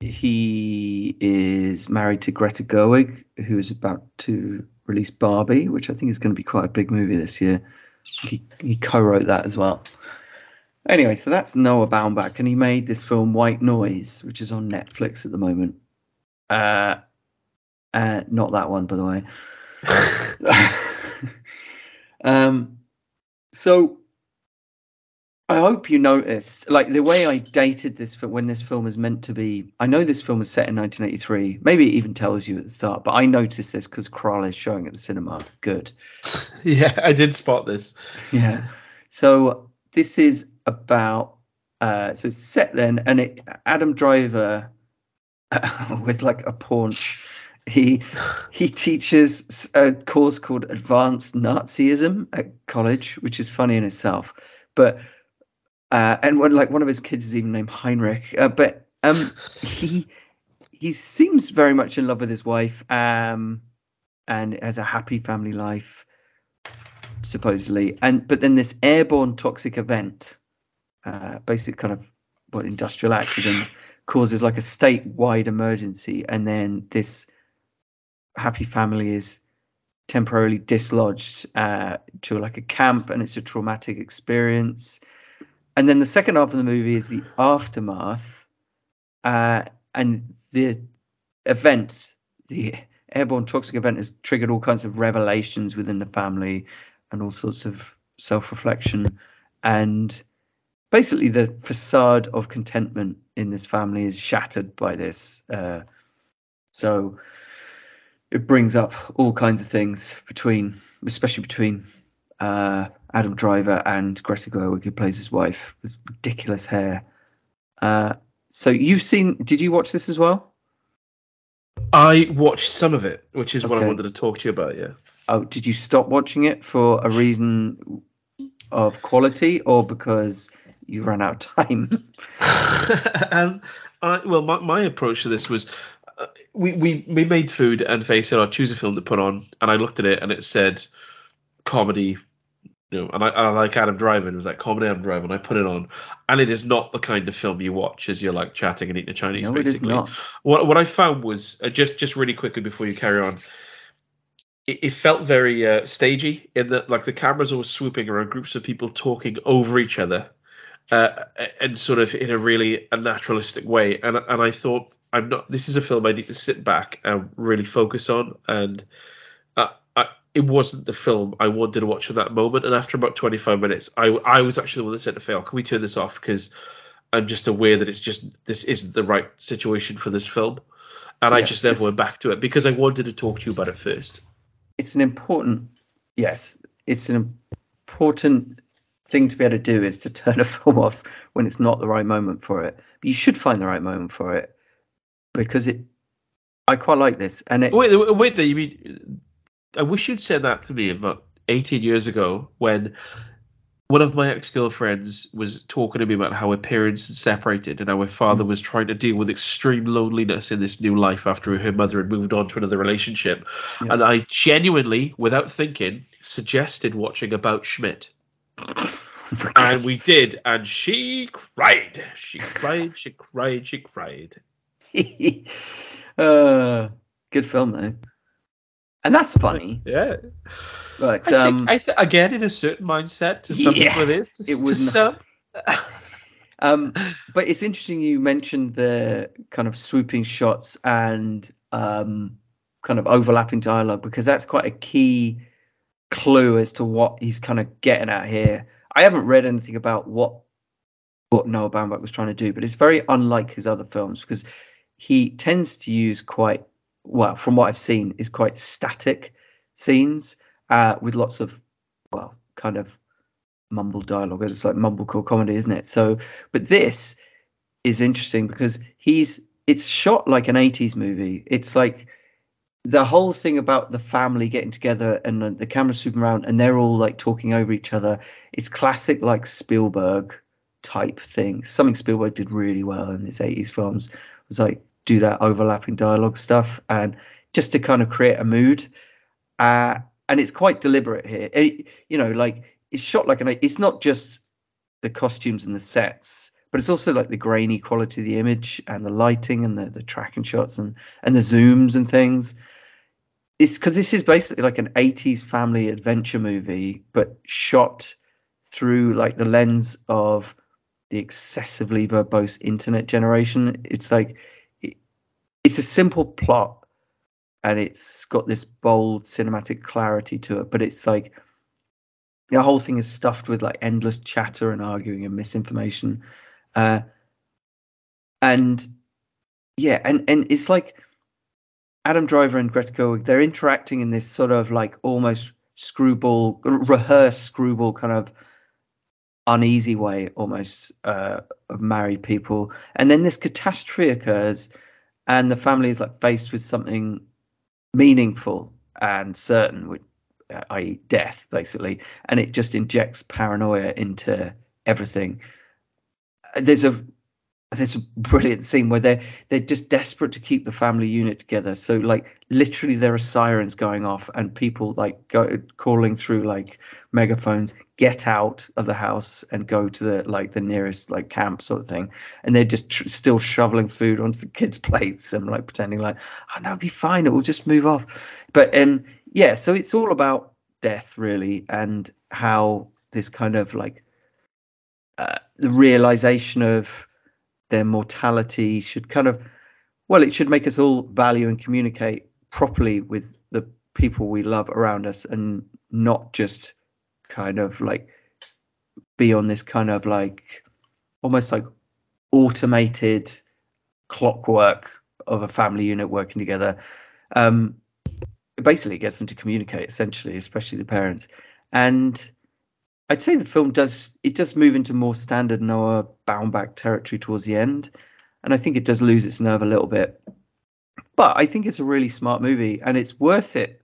he is married to Greta Gerwig, who is about to release Barbie, which I think is going to be quite a big movie this year. He, he co-wrote that as well. Anyway, so that's Noah Baumbach, and he made this film White Noise, which is on Netflix at the moment. Uh, uh not that one, by the way. um, so I hope you noticed, like the way I dated this for when this film is meant to be. I know this film is set in 1983. Maybe it even tells you at the start, but I noticed this because Krull is showing at the cinema. Good. Yeah, I did spot this. Yeah. So this is about. Uh, so it's set then, and it Adam Driver uh, with like a paunch he he teaches a course called Advanced Nazism at college, which is funny in itself. But uh, and one like one of his kids is even named Heinrich. Uh, but um, he he seems very much in love with his wife um, and has a happy family life supposedly. And but then this airborne toxic event, uh, basically kind of what industrial accident causes like a statewide emergency, and then this happy family is temporarily dislodged uh, to like a camp and it's a traumatic experience. And then the second half of the movie is the aftermath uh, and the event, the airborne toxic event has triggered all kinds of revelations within the family and all sorts of self reflection. And basically the facade of contentment in this family is shattered by this. Uh, so it brings up all kinds of things between, especially between uh, Adam Driver and Greta Gerwig, who plays his wife, with ridiculous hair. Uh, so you've seen? Did you watch this as well? I watched some of it, which is okay. what I wanted to talk to you about. Yeah. Oh, did you stop watching it for a reason of quality or because you ran out of time? um, I, well, my, my approach to this was uh, we, we we made food and they said, "I'll choose a film to put on," and I looked at it and it said comedy. You know, and I, I like Adam Driver. It was like comedy Adam Driver, and I put it on, and it is not the kind of film you watch as you're like chatting and eating a Chinese. No, basically, what what I found was uh, just just really quickly before you carry on, it, it felt very uh, stagey in that like the cameras were swooping around groups of people talking over each other uh, and sort of in a really a naturalistic way. And and I thought I'm not. This is a film I need to sit back and really focus on. And uh, I, it wasn't the film I wanted to watch at that moment. And after about 25 minutes, I I was actually the one that said to Phil, "Can we turn this off?" Because I'm just aware that it's just this isn't the right situation for this film. And I just never went back to it because I wanted to talk to you about it first. It's an important, yes, it's an important thing to be able to do is to turn a film off when it's not the right moment for it. But you should find the right moment for it because it. I quite like this, and it. Wait, wait, there. You mean? I wish you'd said that to me about 18 years ago when one of my ex-girlfriends was talking to me about how her parents had separated and how her father mm. was trying to deal with extreme loneliness in this new life after her mother had moved on to another relationship. Yeah. And I genuinely, without thinking, suggested watching About Schmidt. and we did, and she cried. She cried. She cried. She cried. uh, good film though, and that's funny. Yeah. But I um, think, I th- again, in a certain mindset, to some yeah, people it is. To, it would to some. um, but it's interesting you mentioned the kind of swooping shots and um, kind of overlapping dialogue because that's quite a key clue as to what he's kind of getting at here. I haven't read anything about what what Noah Baumbach was trying to do, but it's very unlike his other films because he tends to use quite well, from what I've seen, is quite static scenes uh, with lots of well, kind of mumble dialogue. It's like mumblecore comedy, isn't it? So, but this is interesting because he's it's shot like an 80s movie. It's like the whole thing about the family getting together and the camera swooping around and they're all like talking over each other. It's classic like Spielberg type thing. Something Spielberg did really well in his 80s films was like do that overlapping dialogue stuff and just to kind of create a mood. Uh, and it's quite deliberate here. It, you know, like it's shot like an. It's not just the costumes and the sets but it's also like the grainy quality of the image and the lighting and the, the tracking shots and, and the zooms and things. It's because this is basically like an 80s family adventure movie, but shot through like the lens of the excessively verbose internet generation. It's like it's a simple plot and it's got this bold cinematic clarity to it, but it's like the whole thing is stuffed with like endless chatter and arguing and misinformation uh, and yeah, and and it's like Adam Driver and Greta Gerwig, they're interacting in this sort of like almost screwball, rehearsed screwball kind of uneasy way almost uh, of married people. And then this catastrophe occurs, and the family is like faced with something meaningful and certain, which, uh, i.e., death, basically. And it just injects paranoia into everything there's a there's a brilliant scene where they're they're just desperate to keep the family unit together. So like literally there are sirens going off and people like go calling through like megaphones, get out of the house and go to the like the nearest like camp sort of thing. And they're just tr- still shoveling food onto the kids' plates and like pretending like oh no, it'll be fine, it will just move off. But um yeah, so it's all about death really and how this kind of like uh, the realization of their mortality should kind of well it should make us all value and communicate properly with the people we love around us and not just kind of like be on this kind of like almost like automated clockwork of a family unit working together. Um, it basically gets them to communicate, essentially, especially the parents. And I'd say the film does it does move into more standard Noah Baumbach territory towards the end, and I think it does lose its nerve a little bit. But I think it's a really smart movie, and it's worth it,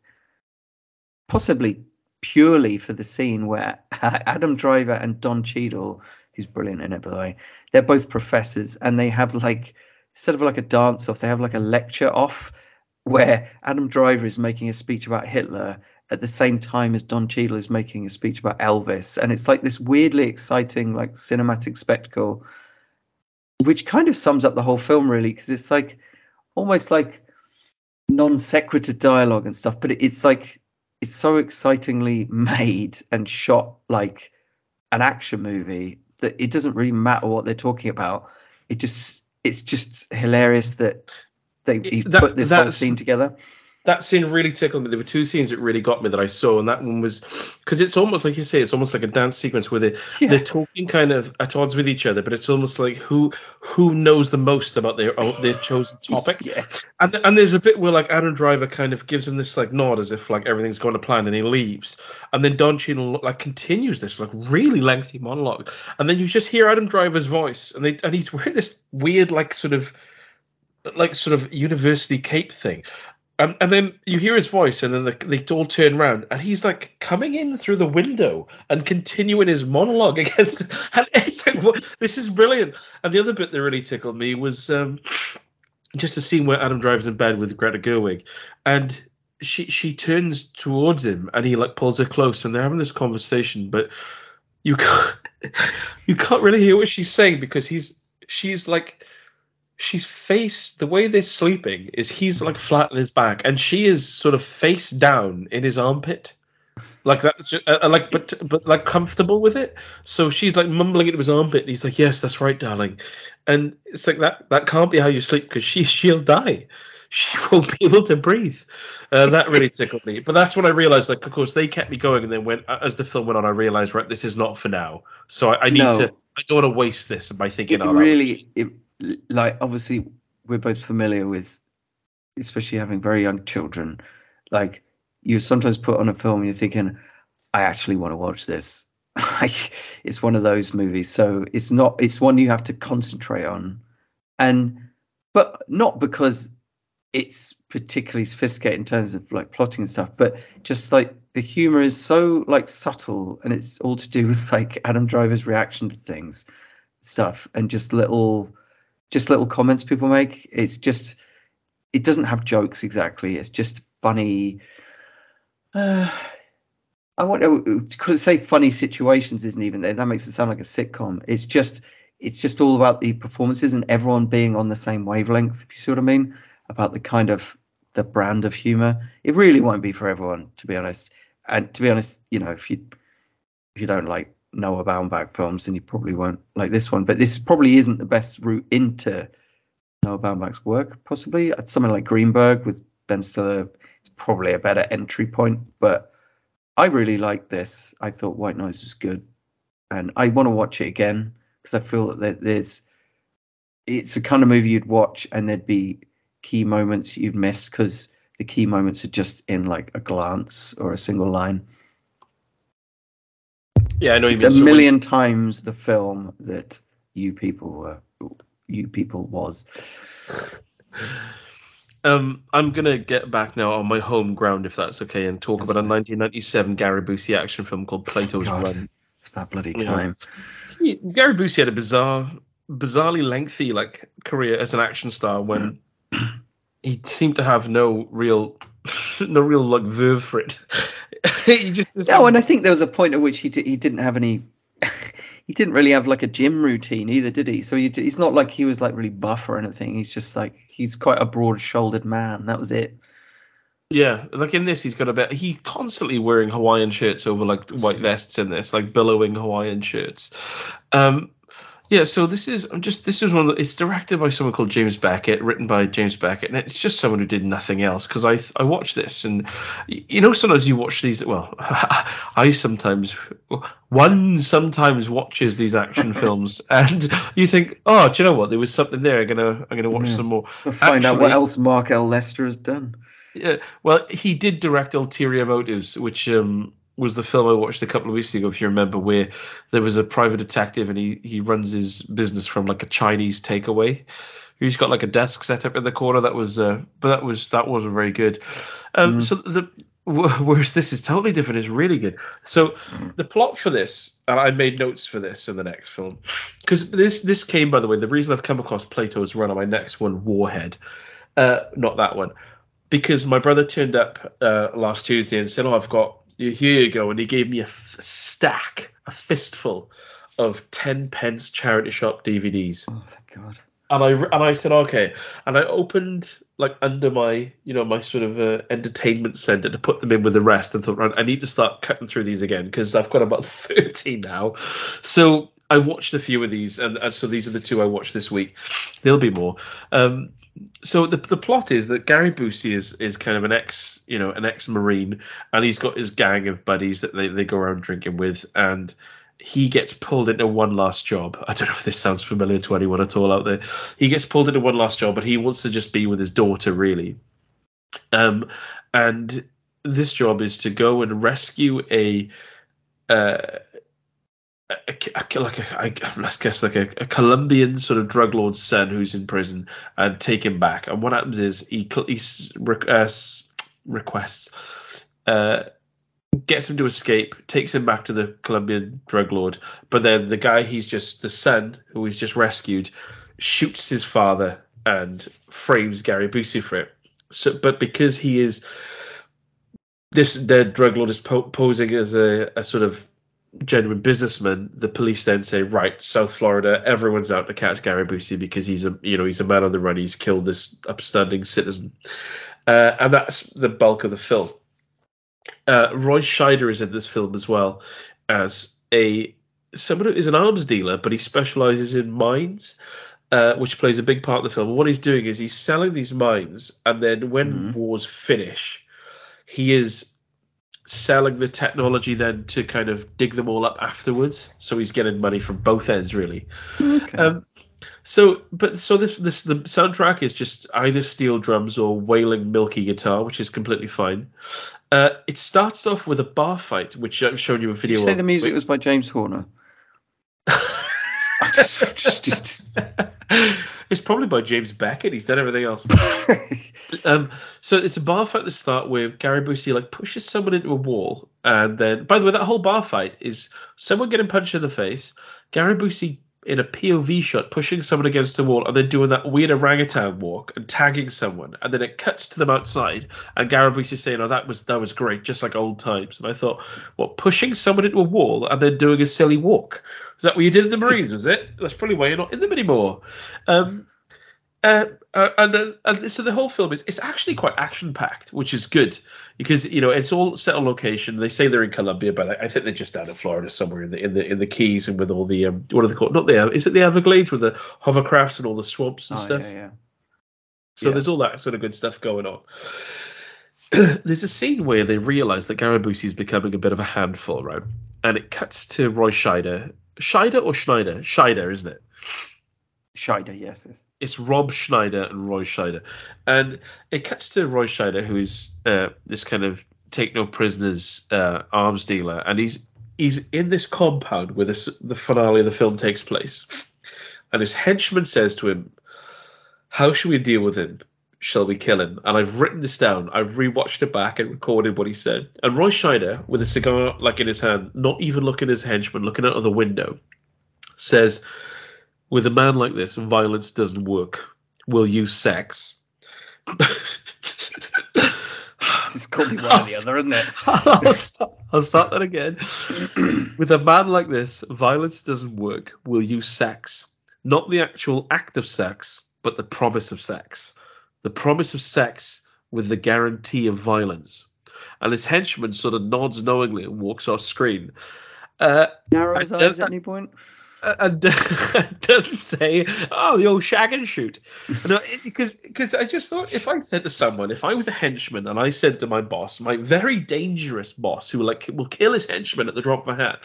possibly purely for the scene where Adam Driver and Don Cheadle, who's brilliant in it by the way, they're both professors, and they have like instead of like a dance off, they have like a lecture off where Adam Driver is making a speech about Hitler at the same time as Don Cheadle is making a speech about Elvis, and it's like this weirdly exciting, like cinematic spectacle, which kind of sums up the whole film really, because it's like almost like non sequitur dialogue and stuff, but it's like it's so excitingly made and shot like an action movie that it doesn't really matter what they're talking about. It just it's just hilarious that they that, put this whole scene together that scene really tickled me. There were two scenes that really got me that I saw, and that one was because it's almost like you say, it's almost like a dance sequence where they yeah. they're talking kind of at odds with each other, but it's almost like who who knows the most about their uh, their chosen topic. yeah. And and there's a bit where like Adam Driver kind of gives him this like nod as if like everything's going to plan, and he leaves, and then Don Cheadle like continues this like really lengthy monologue, and then you just hear Adam Driver's voice, and they and he's wearing this weird like sort of like sort of university cape thing and, and then you hear his voice, and then the, they all turn around, and he's like coming in through the window and continuing his monologue against. And it's like, this is brilliant. And the other bit that really tickled me was um, just a scene where Adam drives in bed with Greta Gerwig, and she she turns towards him, and he like pulls her close, and they're having this conversation, but you can't you can't really hear what she's saying because he's she's like she's face the way they're sleeping is he's like flat on his back and she is sort of face down in his armpit. Like that's just, uh, uh, like but but like comfortable with it. So she's like mumbling into his armpit and he's like yes that's right darling. And it's like that that can't be how you sleep because she she'll die. She won't be able to breathe. Uh, that really tickled me. But that's when i realized like of course they kept me going and then when as the film went on i realized right this is not for now. So i, I need no. to i don't want to waste this by thinking it really it like obviously we're both familiar with, especially having very young children. Like you sometimes put on a film and you're thinking, I actually want to watch this. like it's one of those movies. So it's not. It's one you have to concentrate on, and but not because it's particularly sophisticated in terms of like plotting and stuff, but just like the humor is so like subtle and it's all to do with like Adam Driver's reaction to things, stuff, and just little just little comments people make. It's just it doesn't have jokes exactly. It's just funny. Uh, I want to say funny situations isn't even there. That makes it sound like a sitcom. It's just it's just all about the performances and everyone being on the same wavelength. If you see what I mean about the kind of the brand of humor. It really won't be for everyone, to be honest. And to be honest, you know, if you if you don't like Noah Baumbach films, and you probably won't like this one. But this probably isn't the best route into Noah Baumbach's work. Possibly something like Greenberg with Ben Stiller is probably a better entry point. But I really like this. I thought White Noise was good, and I want to watch it again because I feel that there's it's the kind of movie you'd watch and there'd be key moments you'd miss because the key moments are just in like a glance or a single line. Yeah, I know. It's a so million when... times the film that you people were. You people was. Um, I'm gonna get back now on my home ground, if that's okay, and talk that's about a 1997 Gary Busey action film called Plato's God, Run. It's that bloody time. Yeah. Gary Busey had a bizarre, bizarrely lengthy like career as an action star when he seemed to have no real, no real like verve for it. he just no, and I think there was a point at which he d- he didn't have any. he didn't really have like a gym routine either, did he? So he, he's not like he was like really buff or anything. He's just like he's quite a broad-shouldered man. That was it. Yeah, like in this, he's got a bit. He constantly wearing Hawaiian shirts over like white vests in this, like billowing Hawaiian shirts. Um, Yeah, so this is I'm just this is one. Of the, it's directed by someone called James Becket, written by James Becket, and it's just someone who did nothing else. Because I I watched this, and you know sometimes you watch these. Well, I sometimes one sometimes watches these action films, and you think, oh, do you know what? There was something there. I'm gonna I'm gonna watch yeah. some more. We'll find Actually, out what else Mark L. Lester has done. Yeah, well, he did direct Ulterior Motives, which um, was the film I watched a couple of weeks ago, if you remember, where there was a private detective and he, he runs his business from like a Chinese takeaway. He's got like a desk set up in the corner. That was, uh, but that was that wasn't very good. Um, mm. So the whereas this is totally different, is really good. So the plot for this, and I made notes for this in the next film, because this this came by the way. The reason I've come across Plato's Run on my next one, Warhead, uh, not that one, because my brother turned up uh, last Tuesday and said, "Oh, I've got here you go. And he gave me a f- stack, a fistful of 10 pence charity shop DVDs. Oh, thank God. And I, and I said, okay. And I opened, like, under my, you know, my sort of uh, entertainment center to put them in with the rest and thought, right, I need to start cutting through these again because I've got about 30 now. So I watched a few of these, and, and so these are the two I watched this week. There'll be more. Um, so the the plot is that Gary Busey is is kind of an ex you know an ex marine and he's got his gang of buddies that they, they go around drinking with and he gets pulled into one last job. I don't know if this sounds familiar to anyone at all out there. He gets pulled into one last job, but he wants to just be with his daughter really. Um, and this job is to go and rescue a uh, a, a, like a, I, guess like a, a, Colombian sort of drug lord's son who's in prison and take him back. And what happens is he, he uh, requests, uh, gets him to escape, takes him back to the Colombian drug lord. But then the guy he's just the son who he's just rescued shoots his father and frames Gary Busey for it. So, but because he is this, the drug lord is po- posing as a, a sort of genuine businessman, the police then say, right, South Florida, everyone's out to catch Gary Busey because he's a you know he's a man on the run. He's killed this upstanding citizen, uh, and that's the bulk of the film. Uh, Roy Scheider is in this film as well as a someone who is an arms dealer, but he specializes in mines. Uh, which plays a big part in the film. what he's doing is he's selling these mines, and then when mm-hmm. wars finish, he is selling the technology then to kind of dig them all up afterwards. So he's getting money from both ends really. Okay. Um, so, but so this this the soundtrack is just either steel drums or wailing milky guitar, which is completely fine. Uh, it starts off with a bar fight, which I've shown you a video. Did you say of. the music was by James Horner. just, it's probably by James Becket. He's done everything else. um, so it's a bar fight to start with. Gary Busey like pushes someone into a wall, and then by the way, that whole bar fight is someone getting punched in the face. Gary Busey in a POV shot pushing someone against the wall and then doing that weird orangutan walk and tagging someone and then it cuts to them outside and Gary Busey saying, "Oh, that was that was great, just like old times." And I thought, what pushing someone into a wall and then doing a silly walk? Is that what you did in the Marines? Was it? That's probably why you're not in them anymore. Um, uh, uh, and, uh, and so the whole film is it's actually quite action packed, which is good because you know it's all set on location. They say they're in Colombia, but I think they're just down in Florida somewhere in the in the in the Keys and with all the um, what are they called? Not the is it the Everglades with the hovercrafts and all the swamps and oh, stuff. Yeah, yeah. So yeah. there's all that sort of good stuff going on. there's a scene where they realize that Gary Busey is becoming a bit of a handful, right? And it cuts to Roy Scheider. Scheider or Schneider? Scheider, isn't it? Scheider, yes, yes. It's Rob Schneider and Roy Scheider. And it cuts to Roy Scheider, who is uh, this kind of take no prisoners uh, arms dealer, and he's he's in this compound where this, the finale of the film takes place. And his henchman says to him, How should we deal with him? Shall we kill him? And I've written this down. I've rewatched it back and recorded what he said. And Roy Scheider, with a cigar like in his hand, not even looking at his henchman, looking out of the window, says, with a man like this, violence doesn't work. We'll use sex. it's called one or the other, isn't it? I'll, start, I'll start that again. With a man like this, violence doesn't work. We'll use sex. Not the actual act of sex, but the promise of sex. The promise of sex with the guarantee of violence. And his henchman sort of nods knowingly and walks off screen. Uh, Narrow his eyes at any point? Uh, uh, and doesn't say, "Oh, the old shag and shoot." no, because because I just thought if I said to someone, if I was a henchman and I said to my boss, my very dangerous boss, who like will kill his henchman at the drop of a hat,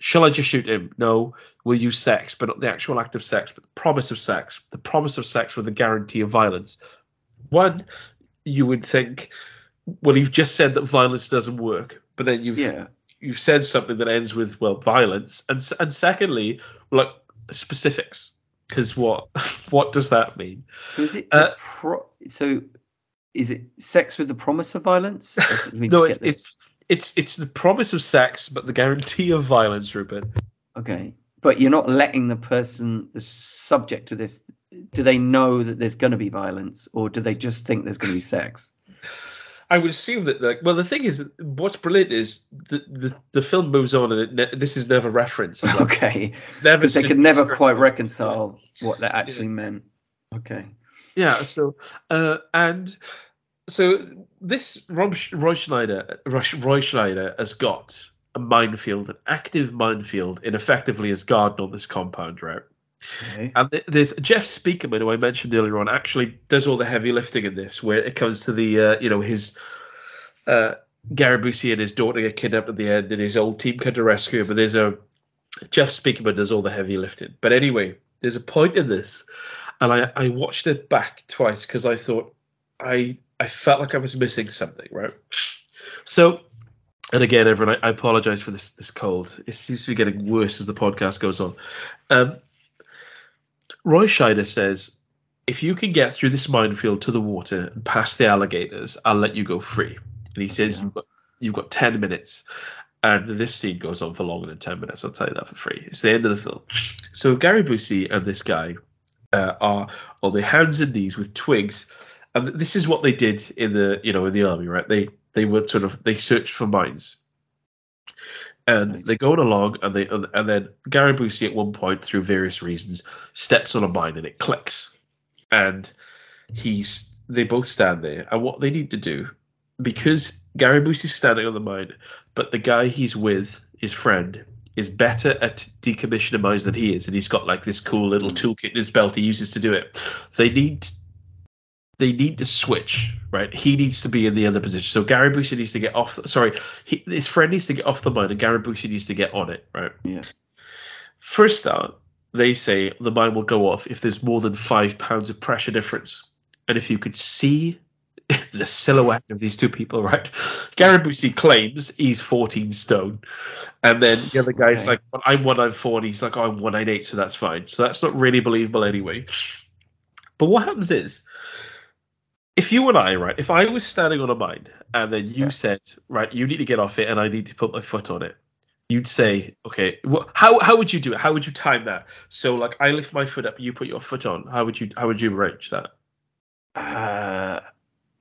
shall I just shoot him? No. Will use sex, but not the actual act of sex, but the promise of sex, the promise of sex with the guarantee of violence. One, you would think, well, you've just said that violence doesn't work, but then you've yeah you've said something that ends with well violence, and and secondly, like specifics, because what what does that mean? So is it uh, pro- so? Is it sex with the promise of violence? no, it's, it's it's it's the promise of sex, but the guarantee of violence, Rupert. Okay, but you're not letting the person, the subject to this, do they know that there's going to be violence, or do they just think there's going to be sex? I would assume that like well the thing is what's brilliant is the the, the film moves on and ne- this is never referenced. Like, okay. It's never they could never quite reconcile what that actually yeah. meant. Okay. Yeah. So uh, and so this Rob, Roy Scheider Roy Scheider has got a minefield, an active minefield, in effectively his garden on this compound, right? Okay. And there's Jeff Speakman, who I mentioned earlier on, actually does all the heavy lifting in this, where it comes to the, uh, you know, his uh, Gary Busey and his daughter get kidnapped at the end, and his old team come to rescue him. But there's a Jeff Speakman does all the heavy lifting. But anyway, there's a point in this, and I, I watched it back twice because I thought I I felt like I was missing something, right? So and again, everyone, I, I apologize for this this cold. It seems to be getting worse as the podcast goes on. Um, Roy Scheider says, if you can get through this minefield to the water and past the alligators, I'll let you go free. And he says, yeah. you've, got, you've got 10 minutes. And this scene goes on for longer than 10 minutes. I'll tell you that for free. It's the end of the film. So Gary Busey and this guy uh, are on their hands and knees with twigs. And this is what they did in the, you know, in the army, right? They, they were sort of, they searched for mines and right. they're going along, and they and then Gary Busey at one point, through various reasons, steps on a mine and it clicks, and he's they both stand there, and what they need to do, because Gary Busey's standing on the mine, but the guy he's with, his friend, is better at decommissioning mines than he is, and he's got like this cool little hmm. toolkit in his belt he uses to do it. They need they need to switch, right? He needs to be in the other position. So Gary Busey needs to get off. The, sorry, he, his friend needs to get off the mine, and Gary Busey needs to get on it, right? Yeah. First start, they say the mine will go off if there's more than five pounds of pressure difference, and if you could see the silhouette of these two people, right? Gary Busey claims he's 14 stone, and then the other guy's okay. like, well, "I'm 194," and he's like, oh, "I'm 198," so that's fine. So that's not really believable anyway. But what happens is if you and I, right, if I was standing on a mine and then you yeah. said, right, you need to get off it and I need to put my foot on it, you'd say, okay, well, how how would you do it? How would you time that? So like I lift my foot up, you put your foot on. How would you how would you arrange that? Uh,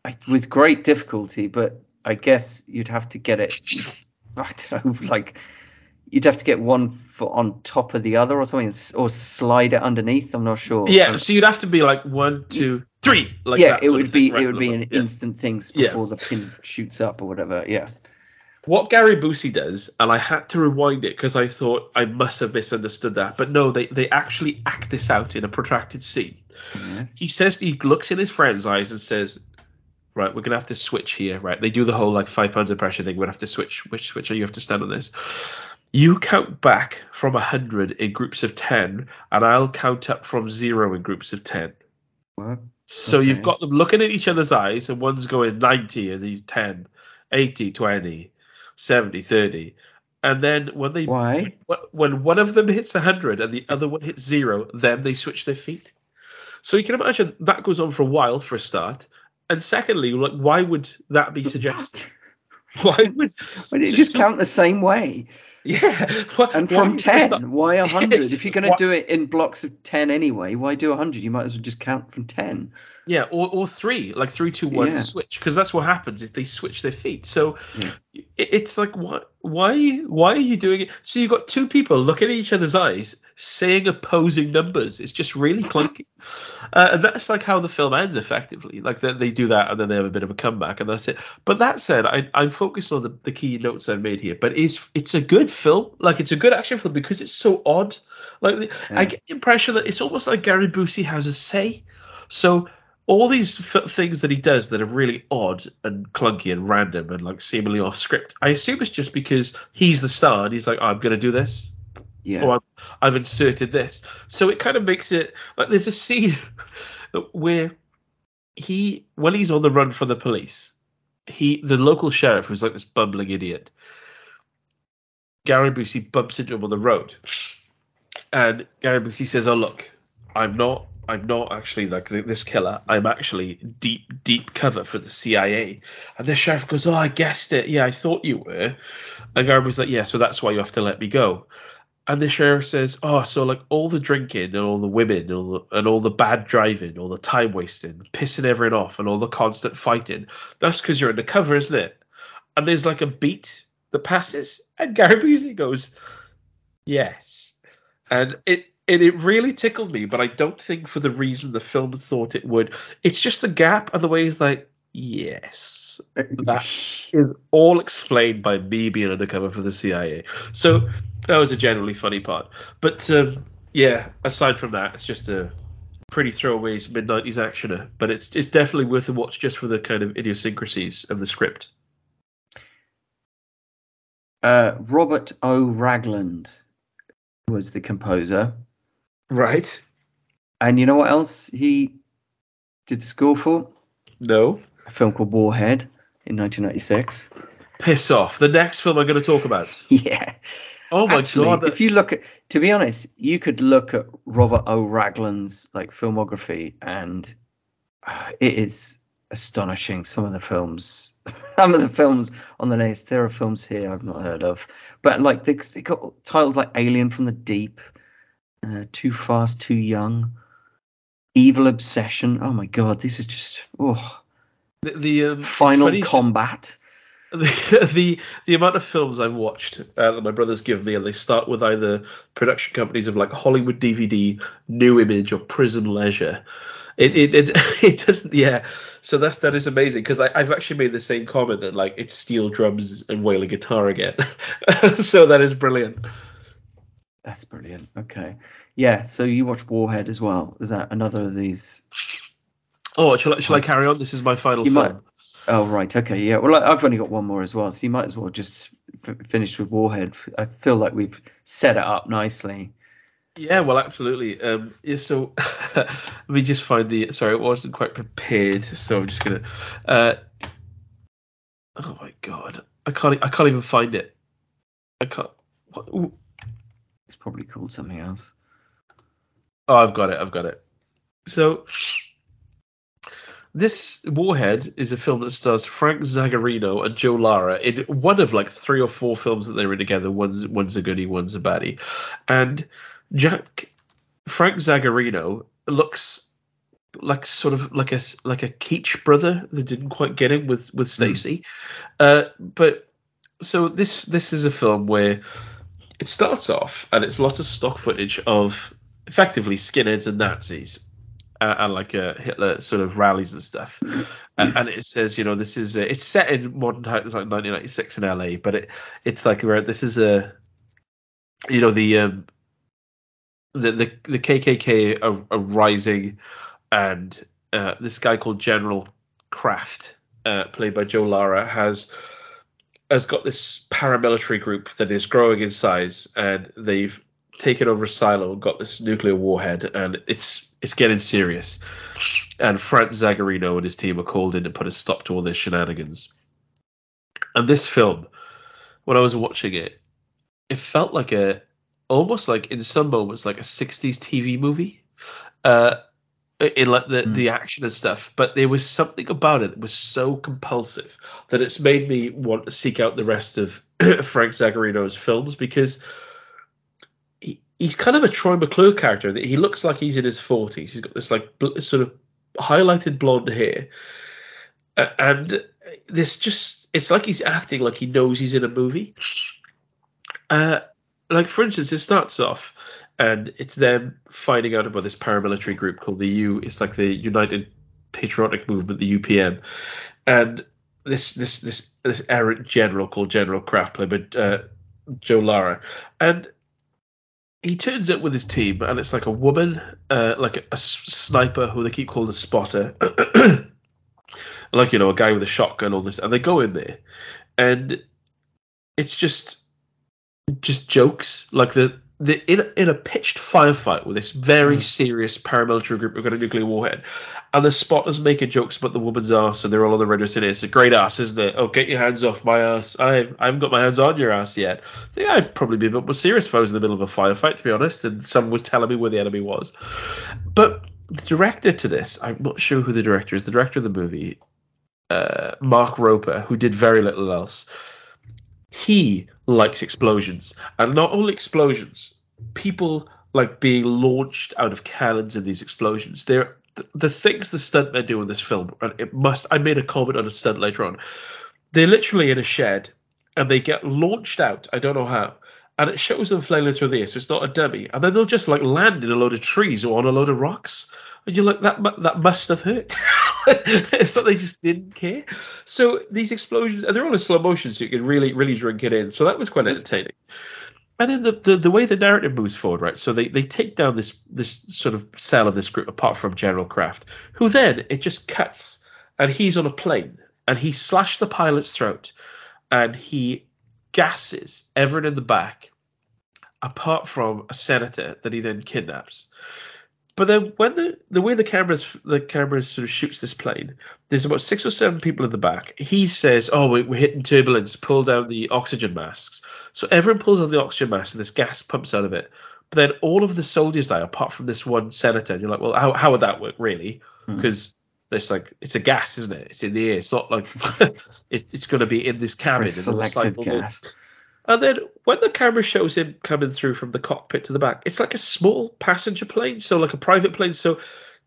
I, with great difficulty, but I guess you'd have to get it. I don't know, like you'd have to get one foot on top of the other or something, or slide it underneath. I'm not sure. Yeah, um, so you'd have to be like one, two, three. Like yeah, it would be it would be an yeah. instant thing before yeah. the pin shoots up or whatever. Yeah. What Gary Busey does, and I had to rewind it because I thought I must have misunderstood that, but no, they they actually act this out in a protracted scene. Mm-hmm. He says he looks in his friend's eyes and says, right, we're gonna have to switch here, right? They do the whole like five pounds of pressure thing. We're gonna have to switch. Which switch are you have to stand on this? You count back from 100 in groups of 10, and I'll count up from zero in groups of 10. What? So okay. you've got them looking at each other's eyes, and one's going 90 and he's 10, 80, 20, 70, 30. And then when they Why? when one of them hits 100 and the other one hits zero, then they switch their feet. So you can imagine that goes on for a while for a start. And secondly, like why would that be suggested? why would? Why did you just count the same way? Yeah. and from 10, why 100? if you're going to do it in blocks of 10 anyway, why do 100? You might as well just count from 10. Yeah, or, or three, like three, two, one, yeah. switch, because that's what happens if they switch their feet. So yeah. it, it's like, what? Why? Why are you doing it? So you've got two people looking at each other's eyes, saying opposing numbers. It's just really clunky, uh, and that's like how the film ends, effectively. Like they, they do that, and then they have a bit of a comeback, and that's it. But that said, I, I'm focused on the, the key notes I've made here. But it's it's a good film. Like it's a good action film because it's so odd. Like yeah. I get the impression that it's almost like Gary Busey has a say. So all these f- things that he does that are really odd and clunky and random and like seemingly off script, I assume it's just because he's the star and he's like, oh, I'm going to do this. Yeah. Or I've, I've inserted this. So it kind of makes it like there's a scene where he, when he's on the run from the police, he, the local sheriff, who's like this bumbling idiot, Gary Busey bumps into him on the road. And Gary Busey says, Oh, look, I'm not I'm not actually like this killer. I'm actually deep, deep cover for the CIA. And the sheriff goes, "Oh, I guessed it. Yeah, I thought you were." And Garb was like, "Yeah, so that's why you have to let me go." And the sheriff says, "Oh, so like all the drinking and all the women and all the, and all the bad driving, all the time wasting, pissing everyone off, and all the constant fighting. That's because you're undercover, isn't it?" And there's like a beat that passes, and Gary Busey goes, "Yes," and it and it really tickled me, but I don't think for the reason the film thought it would. It's just the gap and the way he's like, yes, that is all explained by me being undercover for the CIA. So that was a generally funny part. But um, yeah, aside from that, it's just a pretty throwaways mid nineties actioner. But it's it's definitely worth a watch just for the kind of idiosyncrasies of the script. Uh, Robert O. Ragland was the composer. Right. And you know what else he did the score for? No. A film called Warhead in 1996. Piss off. The next film I'm going to talk about. yeah. Oh my Actually, god! If you look at, to be honest, you could look at Robert O. Ragland's like filmography, and uh, it is astonishing. Some of the films, some of the films on the list. There are films here I've not heard of, but like they, they got titles like Alien from the Deep, uh, Too Fast, Too Young, Evil Obsession. Oh my god, this is just oh. The, the um, Final Combat. The, the the amount of films I've watched uh, that my brothers give me, and they start with either production companies of like Hollywood DVD, New Image, or Prism Leisure. It it it, it doesn't yeah. So that's that is amazing because I've actually made the same comment that like it's steel drums and wailing guitar again. so that is brilliant. That's brilliant. Okay. Yeah. So you watch Warhead as well. Is that another of these? Oh, shall I, shall I carry on? This is my final you film. Might... Oh right. Okay. Yeah. Well, I've only got one more as well, so you might as well just f- finish with Warhead. I feel like we've set it up nicely. Yeah, well, absolutely. Um, yeah, so let me just find the. Sorry, it wasn't quite prepared, so I'm just gonna. Uh, oh my god, I can't. I can't even find it. I can't. What, probably called something else. Oh, I've got it. I've got it. So, this Warhead is a film that stars Frank Zagarino and Joe Lara in one of like three or four films that they were in together. One's one's a goodie, one's a baddie, and Jack Frank Zagarino looks like sort of like a like a Keach brother that didn't quite get him with with hmm. Stacy, mm. uh, but so this this is a film where it starts off and it's lots of stock footage of effectively skinheads and Nazis. Uh, and like uh, Hitler sort of rallies and stuff, and, and, it says, you know, this is uh, it's set in modern times, like 1996 in LA, but it it's like where this is a, you know, the um, the the, the KKK are, are rising, and uh, this guy called General Kraft, uh, played by Joe Lara, has has got this paramilitary group that is growing in size, and they've taken over a Silo and got this nuclear warhead, and it's it's getting serious. And Frank Zagarino and his team are called in to put a stop to all this shenanigans. And this film, when I was watching it, it felt like a almost like in some moments like a 60s TV movie. Uh, in like the, mm. the action and stuff, but there was something about it that was so compulsive that it's made me want to seek out the rest of Frank Zagarino's films because he, he's kind of a Troy McClure character. He looks like he's in his forties. He's got this like bl- sort of highlighted blonde hair, uh, and this just it's like he's acting like he knows he's in a movie. Uh, like for instance, it starts off and it's them finding out about this paramilitary group called the U. It's like the United Patriotic Movement, the UPM, and this this this this errant general called General played by uh, Joe Lara, and he turns up with his team, and it's like a woman, uh, like a, a sniper who they keep calling a spotter, like you know a guy with a shotgun, all this, and they go in there, and it's just just jokes. Like the the in a, in a pitched firefight with this very mm. serious paramilitary group who've got a nuclear warhead, and the spotters making jokes about the woman's ass, and they're all on the radio saying it's a great ass, isn't it? Oh, get your hands off my ass! I, I haven't got my hands on your ass yet. I think I'd probably be a bit more serious if I was in the middle of a firefight, to be honest, and someone was telling me where the enemy was. But the director to this, I'm not sure who the director is. The director of the movie, uh, Mark Roper, who did very little else he likes explosions, and not only explosions, people like being launched out of cannons in these explosions. They're the, the things the stuntmen do in this film. And it must. I made a comment on a stunt later on. They're literally in a shed, and they get launched out. I don't know how. And it shows them flailing through the air, so it's not a dummy. And then they'll just like land in a load of trees or on a load of rocks, and you're like, that that must have hurt. like they just didn't care. So these explosions, and they're all in slow motion, so you can really, really drink it in. So that was quite entertaining. And then the, the, the way the narrative moves forward, right? So they, they take down this this sort of cell of this group, apart from General Kraft, who then it just cuts, and he's on a plane, and he slashed the pilot's throat, and he gasses everyone in the back, apart from a senator that he then kidnaps. But then when the the way the cameras the camera sort of shoots this plane, there's about six or seven people in the back. He says, "Oh, we're, we're hitting turbulence. Pull down the oxygen masks." So everyone pulls on the oxygen mask, and this gas pumps out of it. But then all of the soldiers die, apart from this one senator. And you're like, "Well, how how would that work, really?" Because mm. it's like it's a gas, isn't it? It's in the air. It's not like it, it's going to be in this cabin. Selected gas. And then when the camera shows him coming through from the cockpit to the back, it's like a small passenger plane, so like a private plane. So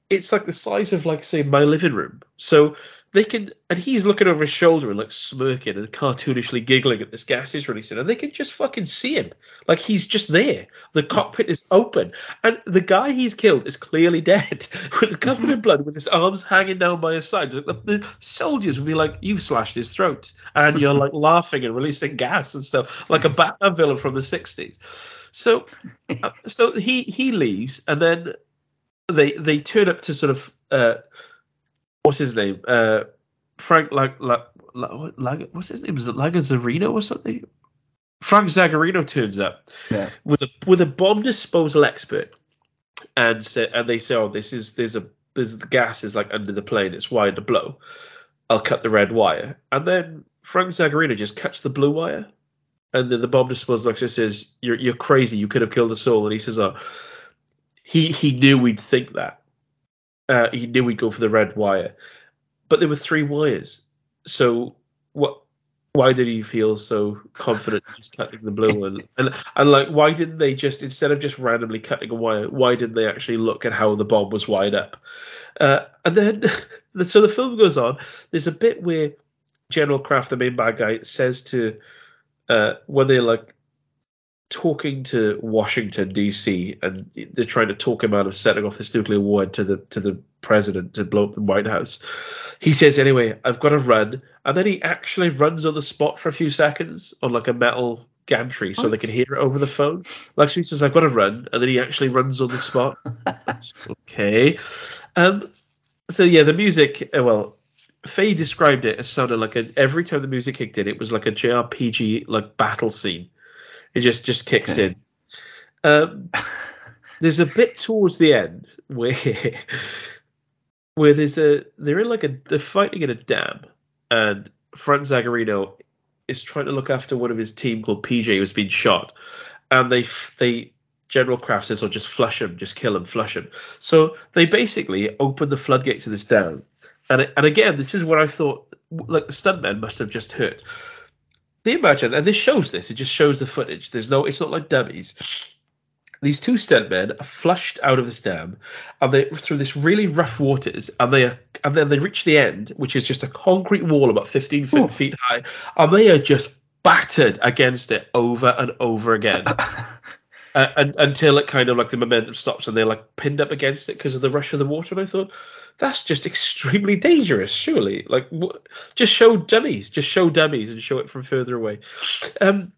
it's like the size of like say my living room. So they can and he's looking over his shoulder and like smirking and cartoonishly giggling at this gas he's releasing and they can just fucking see him. Like he's just there. The cockpit is open. And the guy he's killed is clearly dead. With the covered in blood with his arms hanging down by his sides. The, the soldiers would be like you've slashed his throat. And you're like laughing and releasing gas and stuff like a batman villain from the 60s so uh, so he he leaves and then they they turn up to sort of uh, what's his name? Uh, Frank like like like what's his name? Is it Lagazzarino or something? Frank Zagarino turns up yeah. with a with a bomb disposal expert, and say, and they say, oh, this is there's a there's the gas is like under the plane, it's wired to blow. I'll cut the red wire, and then Frank Zagarino just cuts the blue wire, and then the bomb disposal expert says, "You're you're crazy. You could have killed us all." And he says, "Oh, he he knew we'd think that." Uh, he knew we'd go for the red wire, but there were three wires. So what? Why did he feel so confident just cutting the blue one? And and like, why didn't they just instead of just randomly cutting a wire, why didn't they actually look at how the bomb was wired up? Uh, and then, so the film goes on. There's a bit where General Kraft, the main bad guy, says to uh, when they're like talking to Washington D.C. and they're trying to talk him out of setting off this nuclear war to the to the president to blow up the White House. He says, "Anyway, I've got to run," and then he actually runs on the spot for a few seconds on like a metal gantry so what? they can hear it over the phone. Like so he says, "I've got to run," and then he actually runs on the spot. okay. Um. So yeah, the music. Uh, well, Faye described it as sounding like a, every time the music kicked in, it was like a JRPG like battle scene it just just kicks okay. in. Um, there's a bit towards the end where where there's a they're in like a they're fighting in a dam, and Frank Zagarino is trying to look after one of his team called PJ who's been shot, and they they General Kraft says, "Or oh, just flush him, just kill him, flush him." So they basically open the floodgates of this dam, and and again, this is what I thought like the stuntmen must have just they imagine, and this shows this. It just shows the footage. There's no. It's not like dummies. These two stuntmen are flushed out of this dam, and they through this really rough waters, and they are, and then they reach the end, which is just a concrete wall about 15 feet, feet high, and they are just battered against it over and over again. uh, and, until it kind of like the momentum stops and they're like pinned up against it because of the rush of the water. And I thought, that's just extremely dangerous, surely. Like, just show dummies, just show dummies and show it from further away. Um,